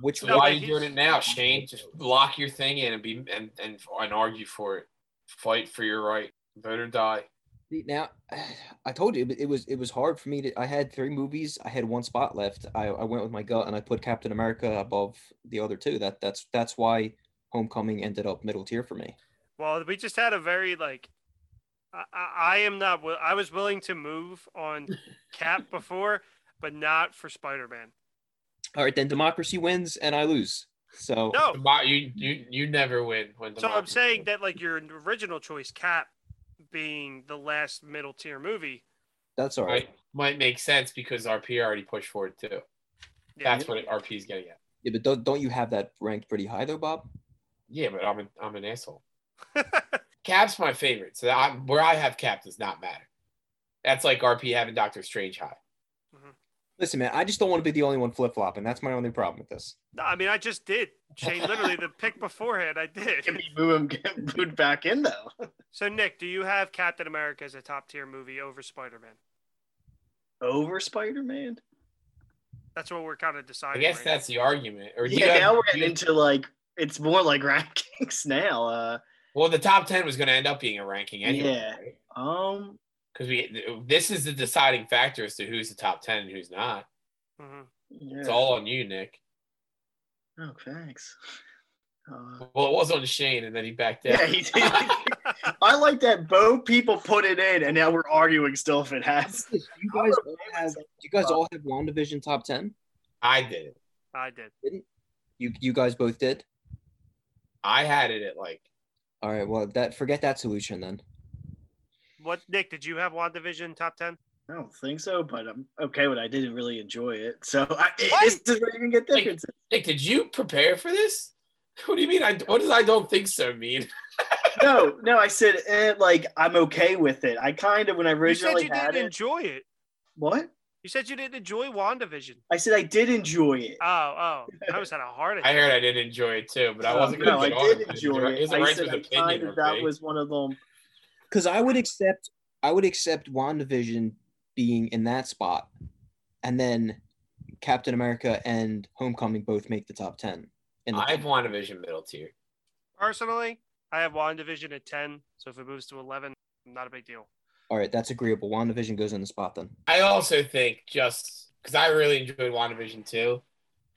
which No, why are you doing it now, Shane? Just lock your thing in and be and and, and argue for it. Fight for your right. Vote or die. Now, I told you it- it was it was hard for me to. I had three movies. I had one spot left. I, I went with my gut and I put Captain America above the other two. That that's that's why Homecoming ended up middle tier for me. well, we just had a very like. I, I I am not. I was willing to move on Cap before, but not for Spider Man. All right, then democracy wins and I lose. So No, You you you never win when. so I'm saying wins. that like your original choice, Cap, being the last middle tier movie. that's all right. might might make sense because RP already pushed for it too. Yeah. That's what RP is getting at. Yeah, but don't, don't you have that ranked pretty high though, Bob? Yeah, but I'm an, I'm an asshole. Cap's my favorite, so I, where I have Cap does not matter. That's like RP having Doctor Strange high. Mm-hmm. Listen, man, I just don't want to be the only one flip flopping. That's my only problem with this. No, I mean, I just did. Shane, literally, the pick beforehand, I did. Can we move him get moved back in though. So, Nick, do you have Captain America as a top tier movie over Spider Man? Over Spider Man. That's what we're kind of deciding. I guess right that's the argument. Or do you Yeah, have- now we're getting into like it's more like rankings now. Uh, well, the top ten was going to end up being a ranking anyway. Yeah. um, Because we this is the deciding factor as to who's the top ten and who's not. now. Mhm. yeah. It's all on you, Nick. Oh, thanks. Uh, Well, it was on Shane, and then he backed down. yeah, he did. I like that both people put it in, and now we're arguing still if it has. You guys all have? Do you guys all have WandaVision top ten? I did. I did. Didn't You you guys both did. I had it at like All right. Well, that forget that solution then. What, Nick, did you have WandaVision top 10? I don't think so, but I'm okay with. it. I didn't really enjoy it, so I, it, this is where you can get Like- differences. Nick. Did you prepare for this? What do you mean? I what does I don't think so mean? no, no, I said eh, like I'm okay with it. I kind of when I You said you had didn't it. enjoy it. What? You said you didn't enjoy WandaVision. I said I did enjoy it. Oh, oh. I was had a heart I heard I didn't enjoy it too, but I Uh, wasn't no, going I to get on did it. enjoy It's it. a I right said I kind of that was one of them. Because I would accept, I would accept WandaVision being in that spot, and then Captain America and Homecoming both make the top ten. In the I have WandaVision middle tier. Personally, I have WandaVision at 10. So if it moves to 11, not a big deal. all right, that's agreeable. WandaVision goes in the spot then. I also think just because I really enjoyed WandaVision too,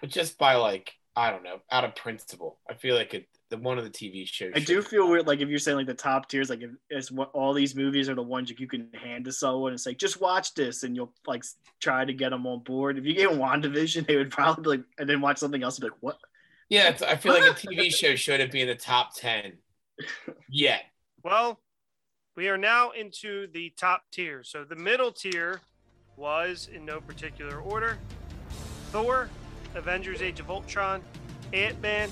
but just by like I don't know, out of principle, I feel like it, the one of the TV shows. I do feel weird, like if you're saying like the top tiers, like if it's what all these movies are the ones that you can hand to someone and say, just watch this, and you'll like try to get them on board. If you get WandaVision, they would probably be like, and then watch something else and be like, what? Yeah, it's, I feel like a TV show shouldn't be in the top ten yet. Well, we are now into the top tier. So the middle tier was, in no particular order, Thor, Avengers Age of Ultron, Ant Man,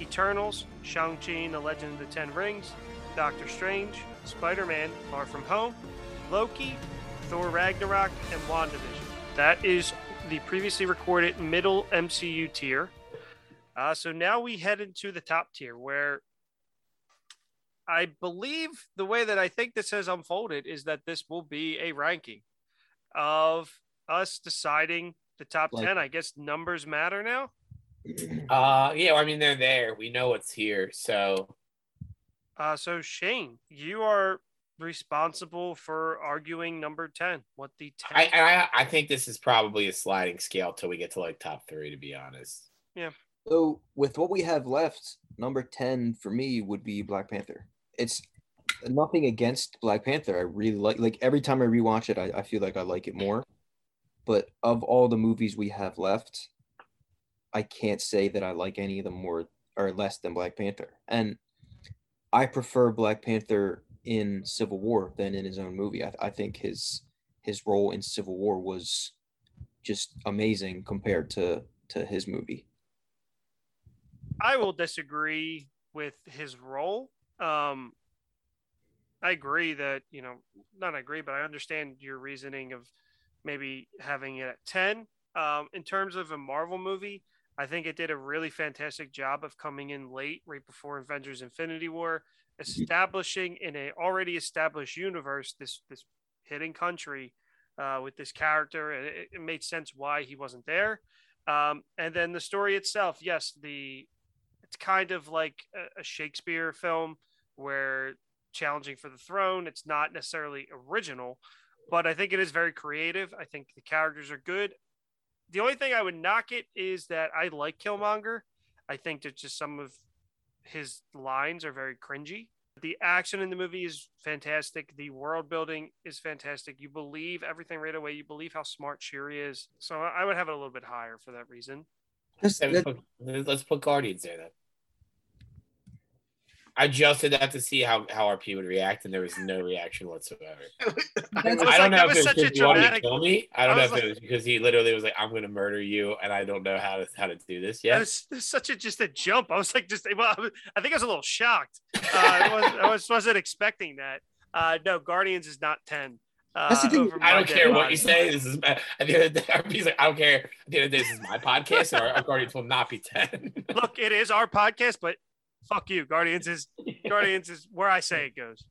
Eternals, Shang-Chi and the Legend of the Ten Rings, Doctor Strange, Spider Man Far From Home, Loki, Thor Ragnarok, and WandaVision. That is the previously recorded middle MCU tier. Uh, so now we head into the top tier where I believe the way that I think this has unfolded is that this will be a ranking of us deciding the top Like- 10. I guess numbers matter now. Uh, yeah, I mean they're there. We know what's here, so Uh, so, Shane, you are responsible for arguing number 10. What the 10 I, I I think this is probably a sliding scale till we get to like top three. To be honest, Yeah. So with what we have left, number ten for me would be Black Panther. It's nothing against Black Panther. I really like like every time I rewatch it, I, I feel like I like it more. But of all the movies we have left, I can't say that I like any of them more or less than Black Panther. And I prefer Black Panther in Civil War than in his own movie. I, I think his his role in Civil War was just amazing compared to to his movie. I will disagree with his role. Um, I agree that, you know, not agree, but I understand your reasoning of maybe having it at 10. Um, in terms of a Marvel movie, I think it did a really fantastic job of coming in late, right before Avengers Infinity War, establishing in a already established universe this this hidden country uh, with this character, and it, it, made sense why he wasn't there. Um, and then the story itself, yes, the it's kind of like a, a Shakespeare film where challenging for the throne. It's not necessarily original, but I think it is very creative. I think the characters are good. The only thing I would knock it is that I like Killmonger. I think that just some of his lines are very cringy. The action in the movie is fantastic. The world building is fantastic. You believe everything right away. You believe how smart Shuri is. So I would have it a little bit higher for that reason. Let's, let's put Guardians there then. I just did that to see how, how RP would react, and there was no reaction whatsoever. I don't like, know if it was because he wanted to kill me. I don't I know if like, it was because he literally was like, "I'm going to murder you," and I don't know how to how to do this yet. It was such a just a jump. I was like, just well, I think I was a little shocked. Uh, I, was, I was wasn't expecting that. Uh, no, Guardians is not ten. Uh, That's the thing. I don't care what you say. This is at the end of the day. RP's like, I don't care. At the end of the day, this is my podcast, and our, our Guardians will not be ten. Look, it is our podcast, but fuck you. Guardians is Guardians is where I say it goes.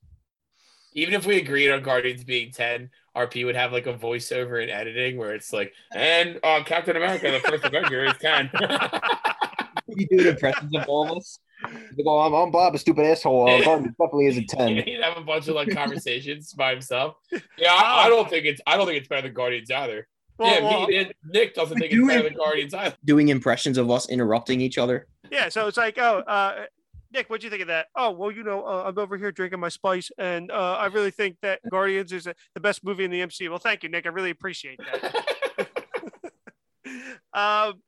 Even if we agreed on Guardians being 10, RP would have like a voiceover in editing where it's like, and uh, Captain America, the first Avenger, is 10. you do impressions of all of us. Like, oh, I'm, I'm Bob, a stupid asshole. Uh, Guardians definitely is a 10. He'd have a bunch of like conversations by himself. Yeah, I, I, don't think it's I don't think it's better than Guardians either. Well, yeah, well, me, Nick doesn't think it's better than Guardians either. Doing impressions of us interrupting each other. Yeah, so it's like, oh, uh, Nick, what do you think of that? Oh, well, you know, uh, I'm over here drinking my spice, and uh, I really think that Guardians is a, the best movie in the MCU. Well, thank you, Nick. I really appreciate that. um,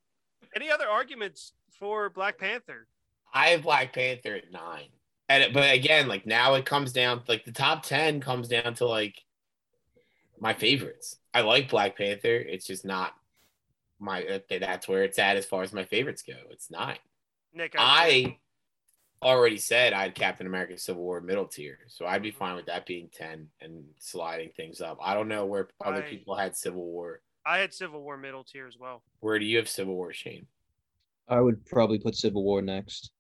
any other arguments for Black Panther? I have Black Panther at nine, and but again, like now it comes down like the top ten comes down to like my favorites. I like Black Panther. It's just not my. That's where it's at as far as my favorites go. It's nine. Nick, I, I already said I had Captain America Civil War middle tier, so I'd be fine with that being 10 and sliding things up. I don't know where other I, people had Civil War. I had Civil War middle tier as well. Where do you have Civil War, Shane? I would probably put Civil War next.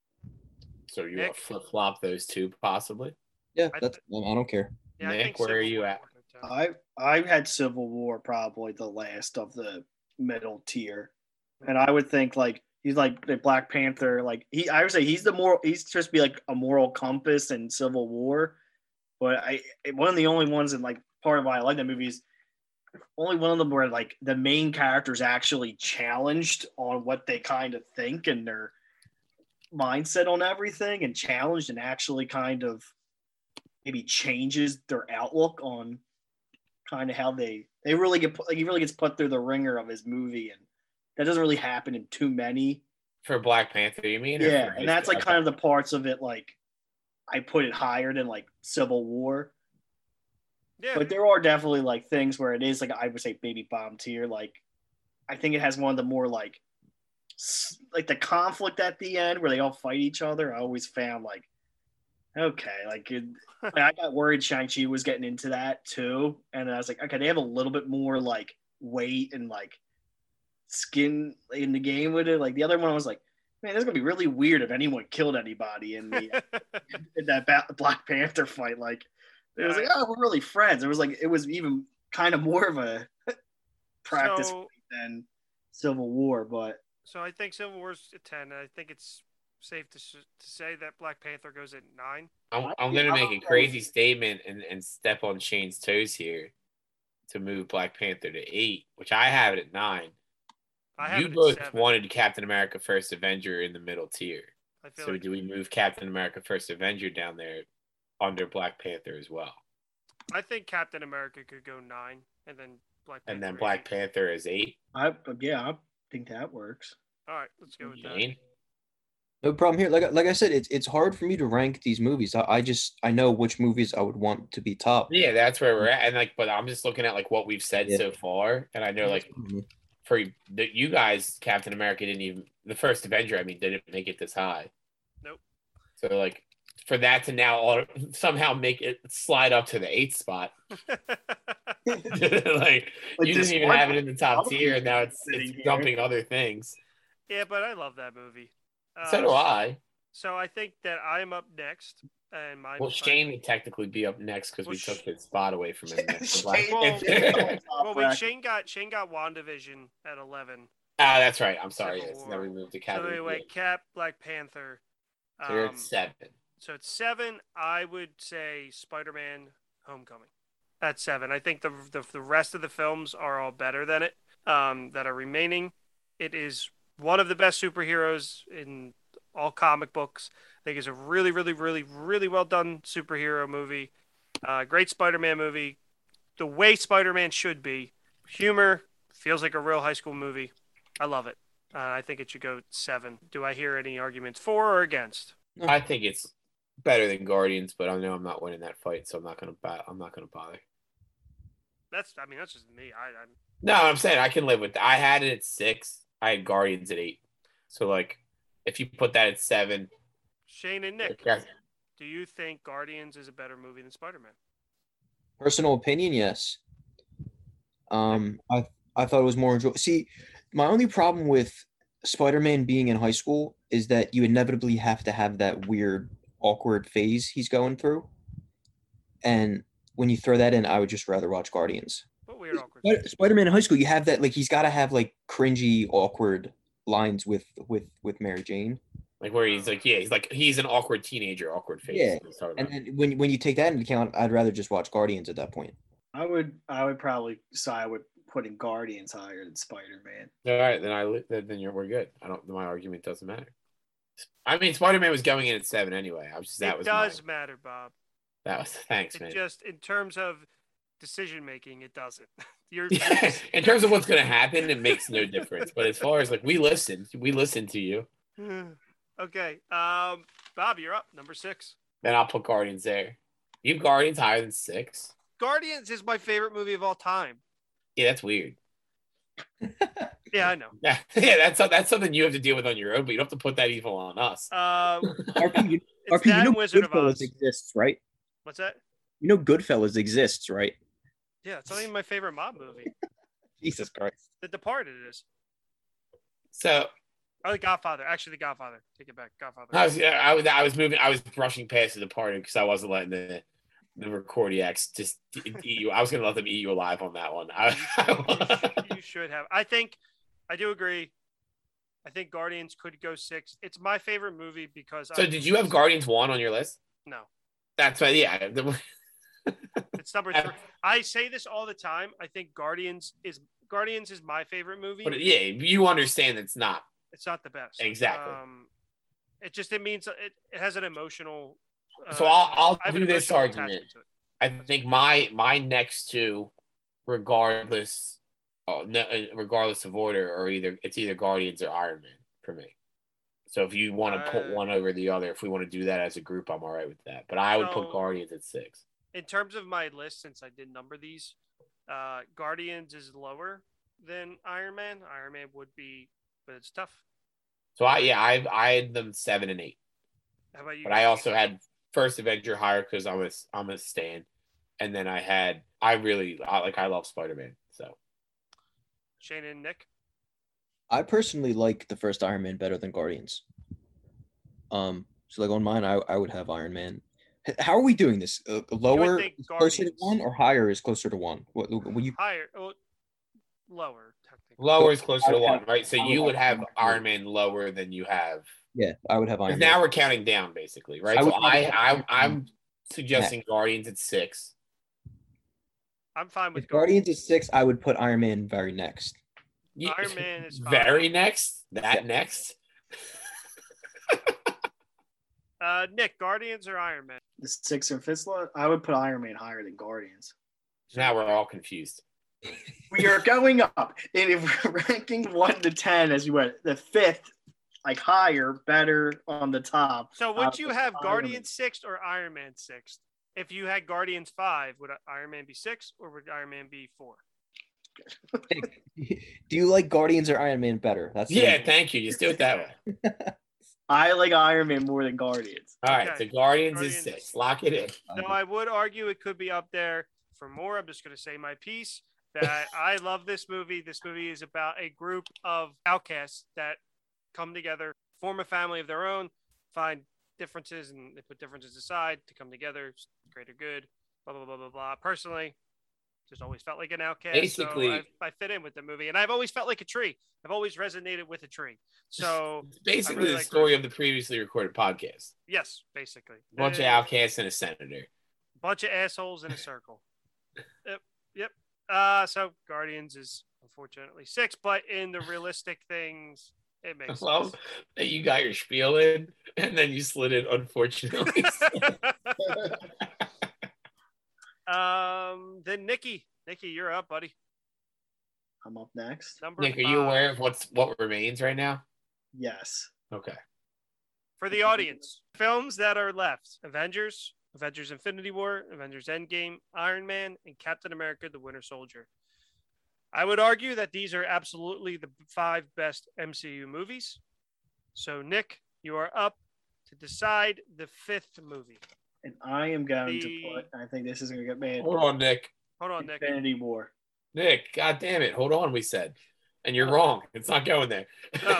So you want flip flop those two possibly? Yeah, that's I, I don't care. Yeah, Nick, where Civil are you War at? I I had Civil War probably the last of the middle tier, and I would think like he's like the Black Panther. Like he, I would say he's the moral. He's to be like a moral compass in Civil War. But I, one of the only ones, and like part of why I like that movie is only one of them where like the main characters actually challenged on what they kind of think and their mindset on everything, and challenged and actually kind of maybe changes their outlook on kind of how they they really get put, like he really gets put through the ringer of his movie and that doesn't really happen in too many. For Black Panther, you mean? Yeah, and that's like kind of the parts of it like I put it higher than like Civil War. Yeah. But there are definitely like things where it is like I would say baby bomb tier. Like I think it has one of the more like like the conflict at the end where they all fight each other. I always found like okay, like, it, like I got worried Shang Chi was getting into that too, and I was like, okay, they have a little bit more like weight and like skin in the game with it. Like the other one, I was like, man, this is gonna be really weird if anyone killed anybody in the in that Black Panther fight. Like it was like, oh, we're really friends. It was like it was even kind of more of a practice so, than Civil War, but so I think Civil War's at ten. I think it's safe to, to say that Black Panther goes at nine. I'm, I'm going to make a crazy statement and, and step on Shane's toes here to move Black Panther to eight, which I have it at nine you both wanted Captain America First Avenger in the middle tier. So like do we move Captain America First Avenger down there under Black Panther as well? I think Captain America could go nine, and then Black Panther and then Black eight. Panther is eight. I yeah, I think that works. All right, let's go with Jane? that. No problem here. Like like I said, it's it's hard for me to rank these movies. I, I just I know which movies I would want to be top. Yeah, that's where we're at. And like, but I'm just looking at like what we've said yeah. so far, and I know like mm-hmm for you guys, Captain America didn't even the first Avenger. I mean, didn't make it this high. Nope. So like for that to now all, somehow make it slide up to the eighth spot, like, like, you didn't even have it in the top tier, and now it's, it's dumping other things. Yeah, but I love that movie. so do Uh, I. So I think that I'm up next, and my Well, Shane would technically be up next because we took his spot away from him. next. Shane- Well, Well, wait, Shane got Shane got Wandavision at eleven. Ah, that's right. I'm sorry. Civil Yes. Then we moved to Cap. So Captain. anyway, Cap, Black Panther. so you're Um, at seven. so it's seven. I would say Spider-Man: Homecoming. At seven, I think the, the the rest of the films are all better than it. Um, that are remaining. It is one of the best superheroes in all comic books. I think it's a really, really, really, really well done superhero movie. Uh, great Spider-Man movie. The way Spider-Man should be. Humor feels like a real high school movie. I love it. Uh, I think it should go seven. Do I hear any arguments for or against? I think it's better than Guardians, but I know I'm not winning that fight, so I'm not gonna. Bo- I'm not gonna bother. That's. I mean, that's just me. I. I'm, No, I'm saying I can live with. That. I had it at six. I had Guardians at eight. So like, if you put that at seven, Shane and Nick. yeah, Do you think Guardians is a better movie than Spider-Man? Personal opinion, yes. Um, I I thought it was more enjoyable. See, my only problem with Spider-Man being in high school is that you inevitably have to have that weird, awkward phase he's going through, and when you throw that in, I would just rather watch Guardians. What weird awkward. Spider-Man in high school, you have that like he's got to have like cringy, awkward lines with with with Mary Jane, like where he's hmm. like, yeah, he's like he's an awkward teenager, awkward face. Yeah, and then when when you take that into account, I'd rather just watch Guardians at that point. I would I would probably side with putting Guardians higher than Spider Man. All right, then I then then you're we're good. I don't. My argument doesn't matter. I mean, Spider Man was going in at seven anyway. I was just that it was does my, matter, Bob. that was thanks, It man. just in terms of decision making, it doesn't. You're, Yeah, in terms of what's gonna happen, it makes no difference. But as far as like we listen, we listen to you. Hmm. Okay. Um, Bob, you're up. Number six. Then I'll put Guardians there. You have Guardians higher than six. Guardians is my favorite movie of all time. Yeah, that's weird. Yeah, I know. Yeah, yeah, that's that's something you have to deal with on your own, but you don't have to put that evil on us. Um, RP, you, it's RP, that you know and Wizard of Goodfellas Oz. exists, right? What's that? You know Goodfellas exists, right? Yeah, it's not even my favorite mob movie. Jesus Christ. The Departed is. So Oh, The Godfather. Actually, The Godfather. Take it back. Godfather. I was I was I was moving I was brushing past the party because I wasn't letting the the recordiacs just eat you. I was gonna let them eat you alive on that one. you, I, sh- you should have. I think. I do agree. I think Guardians could go six. It's my favorite movie because. so I, did you have Guardians one on your list? No, That's why, Yeah. it's number three. I say this all the time. I think Guardians is Guardians is my favorite movie. But yeah, you understand it's not. It's not the best. Exactly. Um, it just it means it, it has an emotional. Uh, So I'll I'll I have an do this argument. attachment to it. I think my my next two, regardless, oh, no, uh, regardless of order, or either it's either Guardians or Iron Man for me. So if you want to put Uh, one over the other, if we want to do that as a group, I'm all right with that. But I would So- put Guardians at six. in terms of my list, since I did number these, uh, Guardians is lower than Iron Man. Iron Man would be, but it's tough. So I yeah I I had them seven and eight, How about you? but I also had First Avenger higher because I'm a I'm a stan, and then I had I really I, like I love Spider Man. So Shane and Nick. I personally like the first Iron Man better than Guardians. Um, so like on mine, I, I would have Iron Man. How are we doing this? Uh, lower is closer to one, or higher is closer to one? What, what you? Higher, oh, lower technically. Lower is closer to one, right? So you would have Iron Man. Lower than you have Yeah, I would have Iron Man. now we're counting down, basically, right? I so I, I I'm suggesting Guardians at six. I'm fine with If Guardians at six, I would put Iron Man very next. Ye- Iron Man is fine. very next. That next. Uh, Nick, Guardians or Iron Man? The sixth or fifth slot, I would put Iron Man higher than Guardians. Now we're all confused. We are going up. And if we're ranking one to ten as you went, the fifth, like higher, better on the top. So would uh, you have Iron Guardians sixth or Iron Man sixth? If you had Guardians five, would Iron Man be six or would Iron Man be four? Do you like Guardians or Iron Man better? That's the- Yeah, thank you. Just do it that way. I like Iron Man more than Guardians. All right, Okay. so Guardians, Guardians is is- six. Lock it in. No, I would argue it could be up there for more. I'm just going to say my piece that I love this movie. This movie is about a group of outcasts that come together, form a family of their own, find differences, and they put differences aside to come together, greater good. Blah blah blah blah blah. Personally, just always felt like an outcast. Basically- so I, I fit in with the movie, and I've always felt like a tree. I've always resonated with a tree. So basically really the like story of the previously recorded podcast. yes, basically, bunch of Uh, outcasts and a senator. bunch of assholes in a circle. yep, yep. Uh, so Guardians is unfortunately six, but in the realistic things, it makes love sense. that you got your spiel in and then you slid it, unfortunately. um, then Nikki, Nikki, you're up, buddy. I'm up next. Number Nick, are you aware of what's what remains right now? Yes. Okay. for the audience? Films that are left: Avengers, Avengers: Infinity War, Avengers: Endgame, Iron Man, and Captain America: The Winter Soldier. I would argue that these are absolutely the five best MCU movies. So, Nick, you are up to decide the fifth movie. And I am going The- to put, I think this is going to get made, Hold on, Nick. Hold on, Nick. Infinity War. Nick, god damn it. Hold on, we said. And you're wrong. It's not going there. No,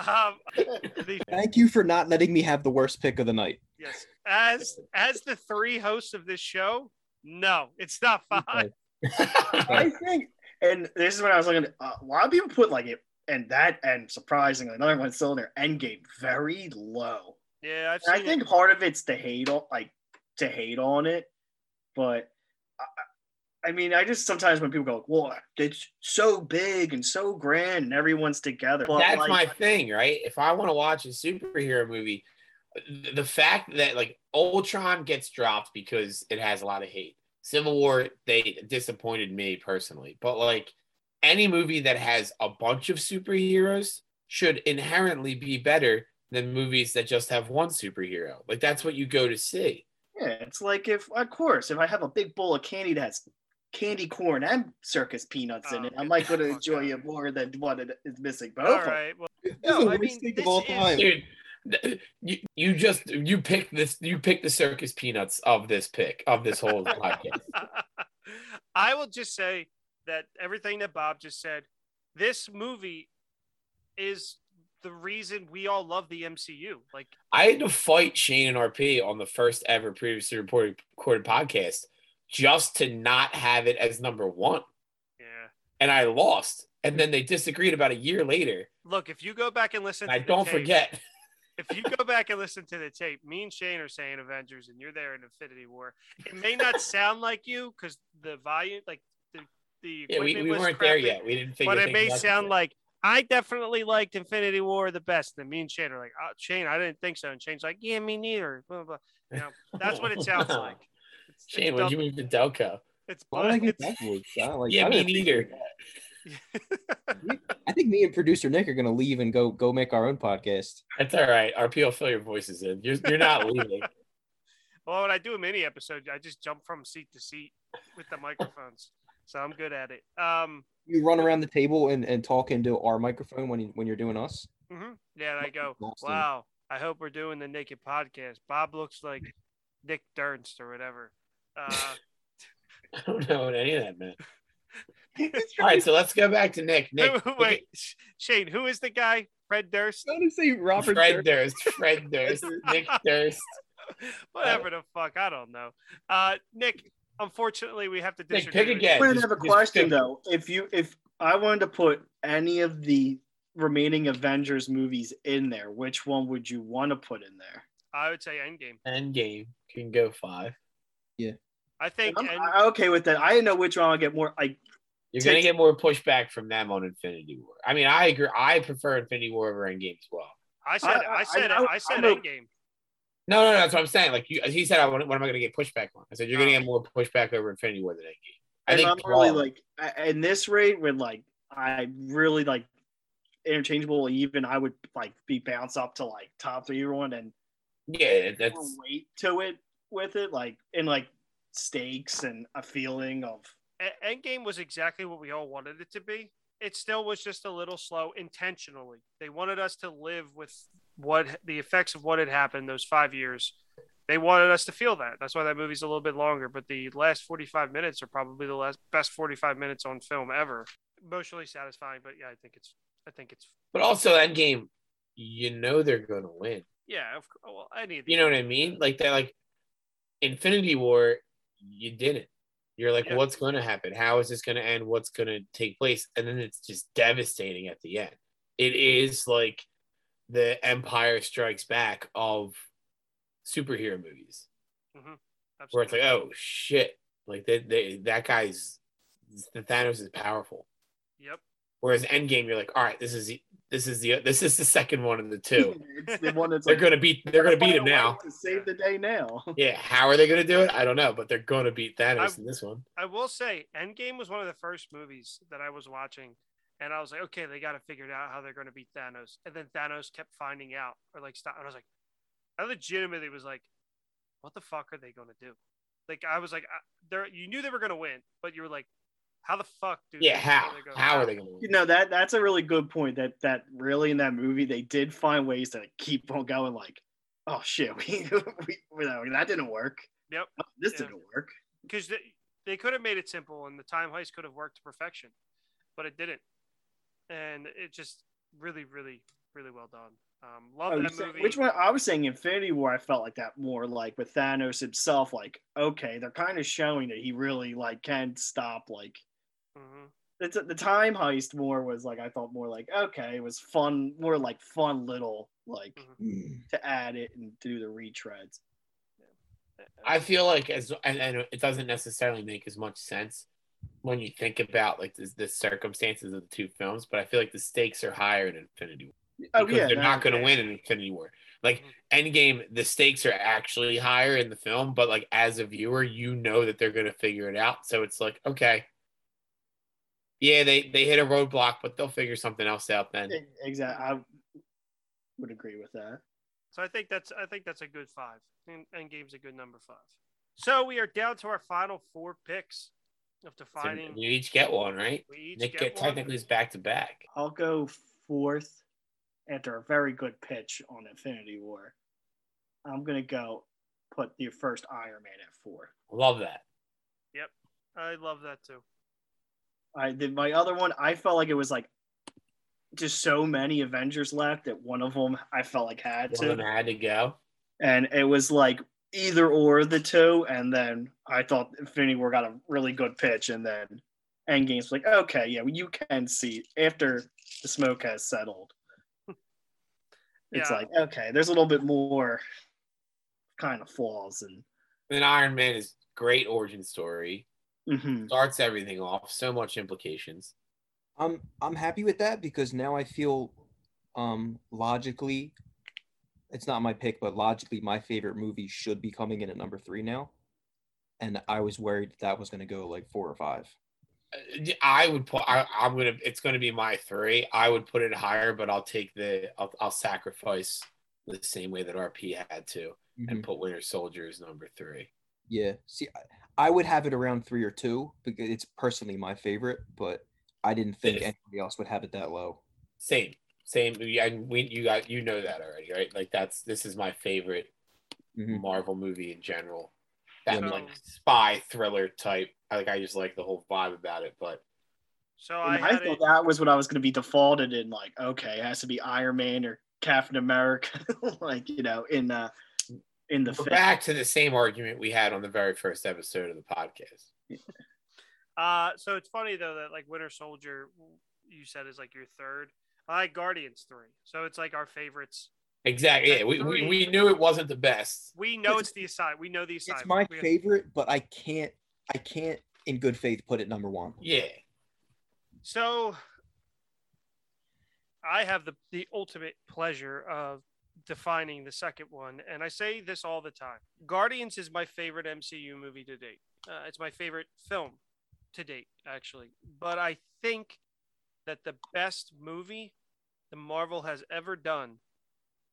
Um, the, Thank you for not letting me have the worst pick of the night. Yes, as as the three hosts of this show, no, it's not five. I think, and this is when I was looking. Uh, a lot of people put like it, and that, and surprisingly, another one still in there. Endgame very low. Yeah, I've seen I think it. part of it's to hate on, like to hate on it, but I, I mean, I just sometimes when people go, "Well, it's so big and so grand, and everyone's together." But, That's like, my thing, right? If I want to watch a superhero movie, th- the fact that like Ultron gets dropped because it has a lot of hate. Civil War, they disappointed me personally, but like any movie that has a bunch of superheroes should inherently be better than movies that just have one superhero. Like that's what you go to see. Yeah, it's like if, of course, if I have a big bowl of candy that has candy corn and circus peanuts in Oh, it, I get might the go to enjoy outta it more than what it is missing. But All okay. Well, No, I mean, this all is- time. Dude, th- you, you just you pick this you pick the circus peanuts of this pick of this whole podcast. I will just say that everything that Bob just said, this movie is the reason we all love the MCU. Like, I had to fight Shane and RP on the first ever previously reported recorded podcast just to not have it as number one. yeah. And I lost. And then they disagreed about a year later. Look, if you go back and listen, I don't tape- forget. If you go back and listen to the tape, me and Shane are saying Avengers, and you're there in Infinity War. It may not sound like you because the volume, like the the Yeah, we, equipment we was weren't there yet. We didn't figure but it may sound yet. like I definitely liked Infinity War the best. And me and Shane are like, oh, Shane, I didn't think so. And Shane's like, yeah, me neither. Blah, blah. You know, that's what it sounds like. It's, Shane, it's, when dumb- you move to Delco? it's, Why did I get it's- backwards? I don't like, Yeah, I me didn't neither. Appreciate that. I think me and producer Nick are gonna leave and go go make our own podcast. That's all right. RP will fill your voices in. You're, you're not leaving. well, when I do a mini episode, I just jump from seat to seat with the microphones. So I'm good at it. Um, You run around the table and, and talk into our microphone when you, when you're doing us. mhm. Yeah, and I go, wow, I hope we're doing the naked podcast. Bob looks like Nick Durst or whatever. Uh, I don't know what any of that meant. All right, so let's go back to Nick. Nick, wait, Sh- Shane, who is the guy? Fred Durst? I want to say Robert. Fred Durst, Fred Durst, Nick Durst. Whatever the fuck, I don't know. Uh, Nick, unfortunately, we have to Nick, disagree. pick with again. you. I just- have a question pick- though. If you if I wanted to put any of the remaining Avengers movies in there, which one would you want to put in there? I would say Endgame. Endgame can go five. I think I'm, End- I'm okay with that. I didn't know which one I'd get more. Like You're gonna get more pushback from them on Infinity War. I mean, I agree. I prefer Infinity War over Endgame as well. I said, I- I, I- said, I- I, said I'm a- Endgame. No, no, no. That's what I'm saying. Like you, he said, I want, what am I going to get pushback on? I said you're going to Oh. get more pushback over Infinity War than Endgame. I and think I'm really like in this rate when like I really like interchangeable. Even I would like be bounced up to like top three one and yeah, that's weight to it with it, like in like stakes and a feeling of Endgame was exactly what we all wanted it to be. It still was just a little slow intentionally. They wanted us to live with what the effects of what had happened those five years. They wanted us to feel that. That's why that movie's a little bit longer. But the last 45 minutes are probably the last best 45 minutes on film ever. Emotionally satisfying, but yeah, I think it's I think it's. But also, Endgame, you know they're going to win. Yeah, of course. Well, any. You know what I mean? Like they're like Infinity War. You didn't. You're like, Yeah. what's going to happen? How is this going to end? What's going to take place? And then it's just devastating at the end. It is like the Empire Strikes Back of superhero movies, mm-hmm. where it's like, oh shit, like they, they that guy's the Thanos is powerful. Yep. Whereas Endgame, you're like, all right, this is the, this is the this is the second one of the two. it's the one that's they're like gonna beat they're gonna beat him find a way now. to save the day now. Yeah, how are they gonna do it? I don't know, but they're gonna beat Thanos I- in this one. I will say, Endgame was one of the first movies that I was watching, and I was like, okay, they got to figure out how they're going to beat Thanos. And then Thanos kept finding out, or like stop. And I was like, I legitimately was like, what the fuck are they going to do? Like, I was like, I, they're you knew they were going to win, but you were like, how the fuck do? Yeah, they, how? go- How are they gonna You know that that's a really good point. That that really in that movie they did find ways to keep on going. Like, oh shit, we, we, we that didn't work. Yep. Oh, this Yeah. didn't work. because they, they could have made it simple and the time heist could have worked to perfection, but it didn't. And it just really, really, really well done. Um, love Oh, that say- movie. which one? I was saying Infinity War. I felt like that more like with Thanos himself. Like, okay, they're kind of showing that he really like can stop. Like, It's the time heist more was like I thought more like okay, it was fun, more like fun little like Mhm. Mm. to add it and do the retreads. I feel like as and, and it doesn't necessarily make as much sense when you think about like the, the circumstances of the two films, but I feel like the stakes are higher in Infinity War. Oh because yeah, they're not going to win in Infinity War. Like Endgame, the stakes are actually higher in the film, but like as a viewer, you know that they're going to figure it out. So it's like, okay, yeah, they they hit a roadblock, but they'll figure something else out then. Exactly. I would agree with that. So I think that's I think that's a good five. And game's a good number five. So we are down to our final four picks of So defining. we each get one, right? we each Nick get get, one. technically is back to back. I'll go fourth after a very good pitch on Infinity War. I'm gonna go put the first Iron Man at four. Love that. Yep, I love that too. I did my other one. I felt like it was like just so many Avengers left that one of them I felt like had One of to, them had to go. and it was like either or the two. And then I thought Infinity War got a really good pitch, and then Endgame's like, okay, yeah, you can see after the smoke has settled. It's Yeah. like okay, there's a little bit more kind of flaws and Then Iron Man is great origin story. Mhm. Starts everything off. So much implications. I'm I'm happy with that because now I feel um logically it's not my pick, but logically my favorite movie should be coming in at number three now. And I was worried that was gonna go like four or five. Uh, I would put. I, I'm gonna. It's gonna be my three. I would put it higher, but I'll take the. I'll, I'll sacrifice the same way that RP had to, and put Winter Soldier as number three. Yeah. See, I, I would have it around three or two because it's personally my favorite, but I didn't think It is. anybody else would have it that low. Same, same. Yeah, and we you got you know that already, right? Like that's this is my favorite Mhm. Marvel movie in general. That Yeah. like spy thriller type. I Like I just like the whole vibe about it. But So I And I, thought it, that was what I was going to be defaulted in. Like, okay, it has to be Iron Man or Captain America, like you know, in uh, in the we're back to the same argument we had on the very first episode of the podcast. Uh, so it's funny though that like Winter Soldier, you said is like your third. I like Guardians three, so it's like our favorites. Exactly. Yeah, we, we, we knew it wasn't the best. We know it's the aside. We know the assignment. It's my We- favorite, but I can't I can't in good faith put it number one. Yeah. So I have the the ultimate pleasure of defining the second one, and I say this all the time. Guardians is my favorite MCU movie to date. Uh, it's my favorite film to date, actually. But I think that the best movie the Marvel has ever done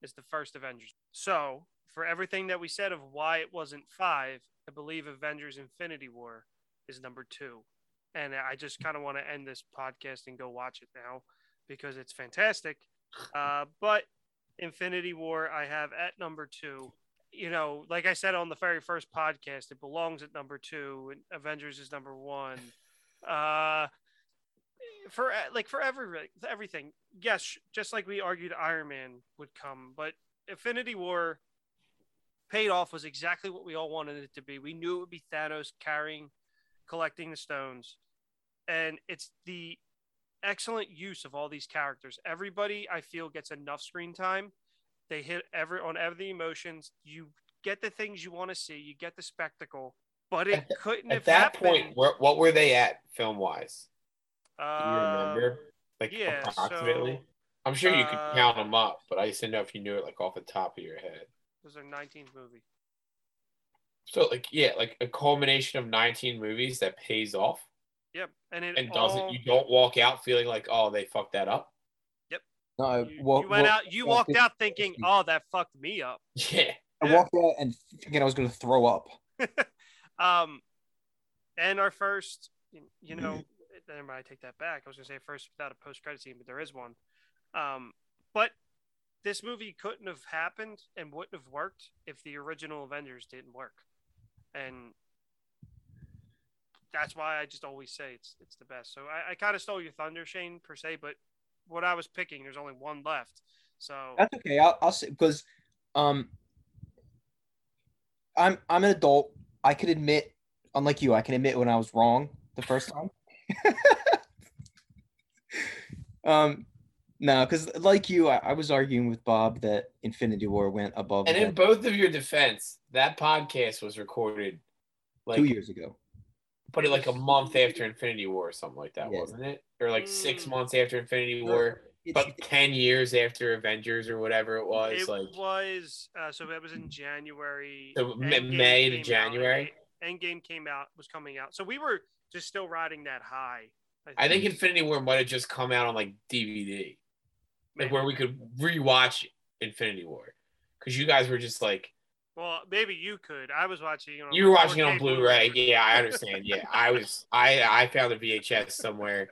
is the first Avengers. So for everything that we said of why it wasn't five, I believe Avengers Infinity War is number two and I just kind of want to end this podcast and go watch it now because it's fantastic. Uh, but Infinity War, I have at number two. You know, like I said on the very first podcast, it belongs at number two, and Avengers is number one. Uh, for like for every everything. Yes, just like we argued, Iron Man would come, but Infinity War paid off was exactly what we all wanted it to be. We knew it would be Thanos carrying, collecting the stones, and it's the excellent use of all these characters. Everybody, I feel, gets enough screen time. They hit every on every emotions. You get the things you want to see. You get the spectacle, but it At couldn't At have that happened. point, where, what were they at film wise? Do you Uh, remember? Like yeah, approximately? so, I'm sure you could uh, count them up, but I just didn't know if you knew it like off the top of your head. It was their 19th movie. So like yeah, like a culmination of 19 movies that pays off Yep, and it and doesn't all, you don't walk out feeling like oh they fucked that up. Yep. No, you, well, you went well, out. You well, walked this- out thinking, "Oh, that fucked me up." Yeah. I walked out and thinking I was going to throw up. Um, and our first, you know, never mind. I take that back. I was gonna say first without a post credit scene, but there is one. Um, but this movie couldn't have happened and wouldn't have worked if the original Avengers didn't work, and that's why I just always say it's it's the best. So I, I kind of stole your thunder, Shane, per se, but what I was picking, there's only one left. So That's okay. I'll, I'll say because um, I'm I'm an adult. I could admit, unlike you, I can admit when I was wrong the first time. um, no, because like you, I, I was arguing with Bob that Infinity War went above And in both of your defense, that podcast was recorded like two years ago. Put it like a month after Infinity War or something like that, Yeah. wasn't it? Or like six Mm. months after Infinity War, It's- but ten years after Avengers or whatever it was. it like was uh, so it was in January. So Endgame May to came out, January? Endgame came out was coming out, so we were just still riding that high. I think Infinity War might have just come out on like DVD, like where we could rewatch Infinity War, because you guys were just like Well, maybe you could. I was watching. it on you were watching it on Blu-ray. Yeah, I understand. Yeah, I was. I I found a VHS somewhere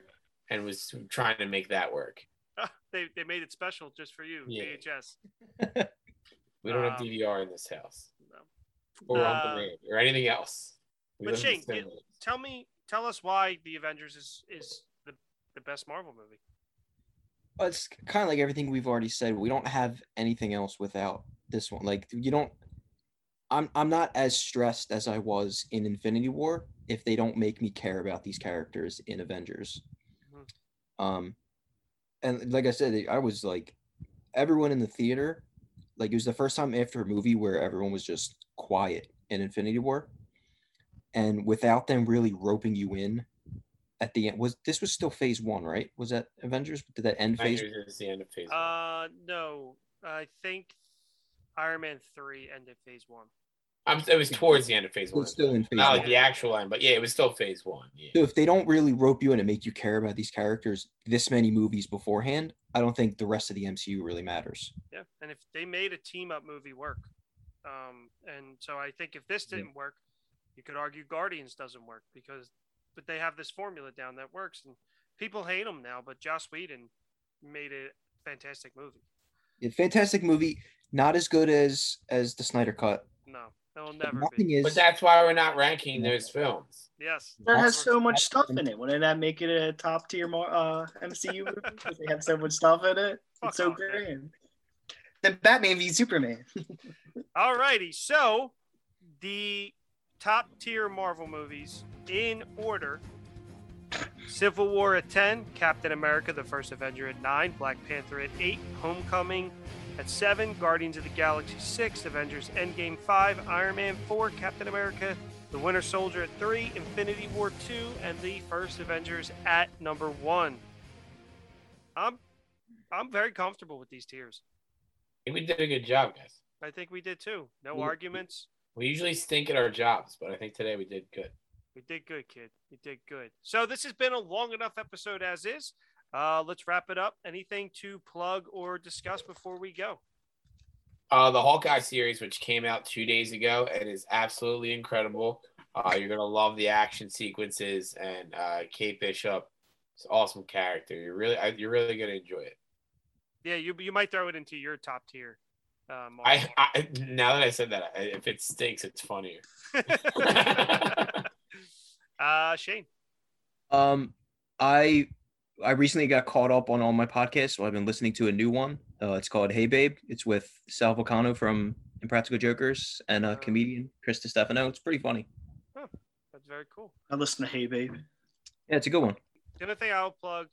and was trying to make that work. they they made it special just for you, Yeah. VHS. We don't have Um, DVR in this house No. or Uh, on demand or anything else. We but Shane, get- Tell me, tell us why the Avengers is is the the best Marvel movie. Well, it's kind of like everything we've already said. We don't have anything else without this one. Like you don't. I'm I'm not as stressed as I was in Infinity War if they don't make me care about these characters in Avengers. Mhm. Um, and like I said, I was like, everyone in the theater, like it was the first time after a movie where everyone was just quiet in Infinity War, and without them really roping you in. At the end, was this was still Phase One, right? Was that Avengers? Did that end Phase? Avengers is the end of Phase. one. Uh, no, I think Iron Man three ended Phase One. I'm, it was towards the end of Phase It One. was still in Phase Not One. like the actual end, but yeah, it was still Phase One. Yeah. So if they don't really rope you in and make you care about these characters this many movies beforehand, I don't think the rest of the MCU really matters. Yeah, and if they made a team up movie work, um, and so I think if this didn't work, you could argue Guardians doesn't work because, but they have this formula down that works, and people hate them now. But Joss Whedon made a fantastic movie. A fantastic movie, not as good as as the Snyder Cut. No, it'll but never Nothing be. is. But that's why we're not ranking those films. Yes, That has so much stuff in it. Wouldn't that make it a top tier uh, MCU movie? Because they have so much stuff in it. Fuck It's so off, man. grand. Then Batman v Superman. All righty. So, the top tier Marvel movies in order Civil War at 10, Captain America, the first Avenger at 9, Black Panther at 8, Homecoming at 7, Guardians of the Galaxy 6, Avengers Endgame 5, Iron Man 4, Captain America, The Winter Soldier at 3, Infinity War 2, and the first Avengers at number 1. I'm I'm very comfortable with these tiers. I think we did a good job, guys. I think we did too. No Yeah. arguments. We usually stink at our jobs, but I think today we did good. We did good, kid. We did good. So this has been a long enough episode as is. Uh, let's wrap it up. Anything to plug or discuss before we go? Uh, the Hawkeye series, which came out two days ago, and is absolutely incredible. Uh, you're gonna love the action sequences, and uh, Kate Bishop is an awesome character. You're really, you're really gonna enjoy it. Yeah, you you might throw it into your top tier. Uh, Marvel. I, I now that I said that, if it stinks, it's funnier. uh, Shane. Um, I I recently got caught up on all my podcasts, so I've been listening to a new one. Uh, it's called Hey Babe. It's with Sal Vulcano from Impractical Jokers and a Oh. comedian, Chris Distefano. It's pretty funny. That's very cool. I listen to Hey Babe. Yeah, it's a good one. The other thing I'll plug,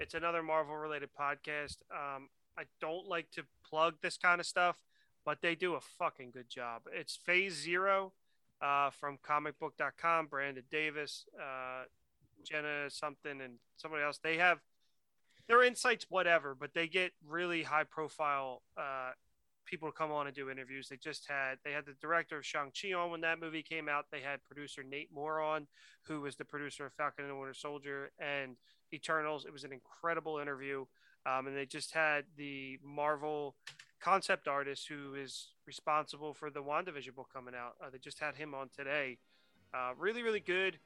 it's another Marvel related podcast. Um, I don't like to plug this kind of stuff, but they do a fucking good job. It's Phase Zero uh, from comicbook.com, Brandon Davis, uh, Jenna something, and somebody else. They have their insights, whatever, but they get really high profile uh, people to come on and do interviews. They just had they had the director of Shang Chi on when that movie came out. They had producer Nate Moore on, who was the producer of Falcon and the Winter Soldier and Eternals. It was an incredible interview, um, and they just had the Marvel concept artist who is responsible for the WandaVision book coming out. Uh, they just had him on today. Uh, really, really good.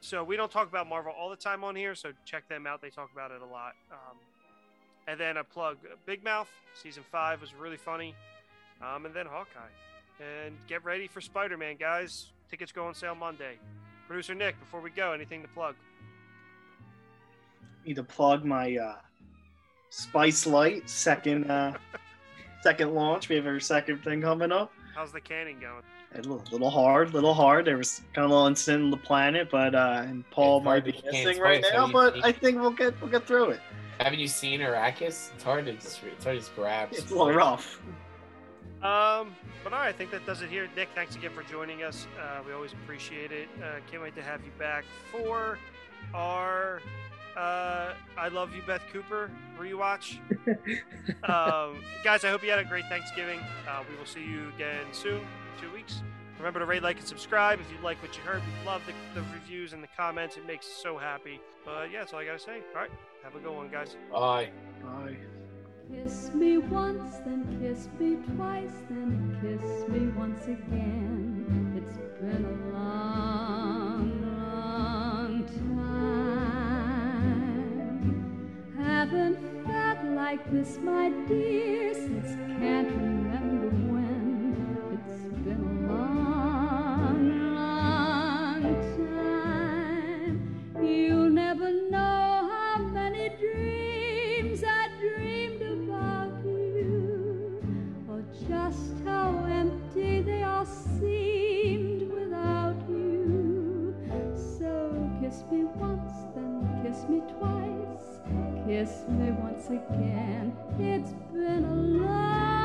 So we don't talk about Marvel all the time on here, so check them out. They talk about it a lot. Um, and then a plug Big Mouth season five was really funny. Um, and then Hawkeye. And get ready for Spider Man, guys. Tickets go on sale Monday. Producer Nick, before we go, anything to plug? Need to plug my uh, Spice Light second uh, second launch. We have our second thing coming up. How's the canning going? A little, little hard, little hard. There was kind of a little incident on the planet, but uh, and Paul It's might be to missing right now. But seen- I think we'll get we'll get through it. Haven't you seen Arrakis? It's hard to just it's hard to just grab. It's a little rough. Um, but all right, I think that does it here. Nick, thanks again for joining us. Uh, we always appreciate it. Uh, can't wait to have you back for our uh, I Love You, Beth Cooper rewatch. um, guys, I hope you had a great Thanksgiving. Uh, we will see you again soon, two weeks. Remember to rate, like, and subscribe if you like what you heard. We love the, the reviews and the comments. It makes us so happy. But yeah, that's all I got to say. All right, have a good one, guys. Bye. Bye. Kiss me once, then kiss me twice, then kiss me once again. It's been a long, Haven't felt like this, my dear, since can't remember when. It's been a long, long time. You'll never know how many dreams I dreamed about you, or just how empty they all seemed without you. So kiss me once, then kiss me twice, kiss me once again. It's been a long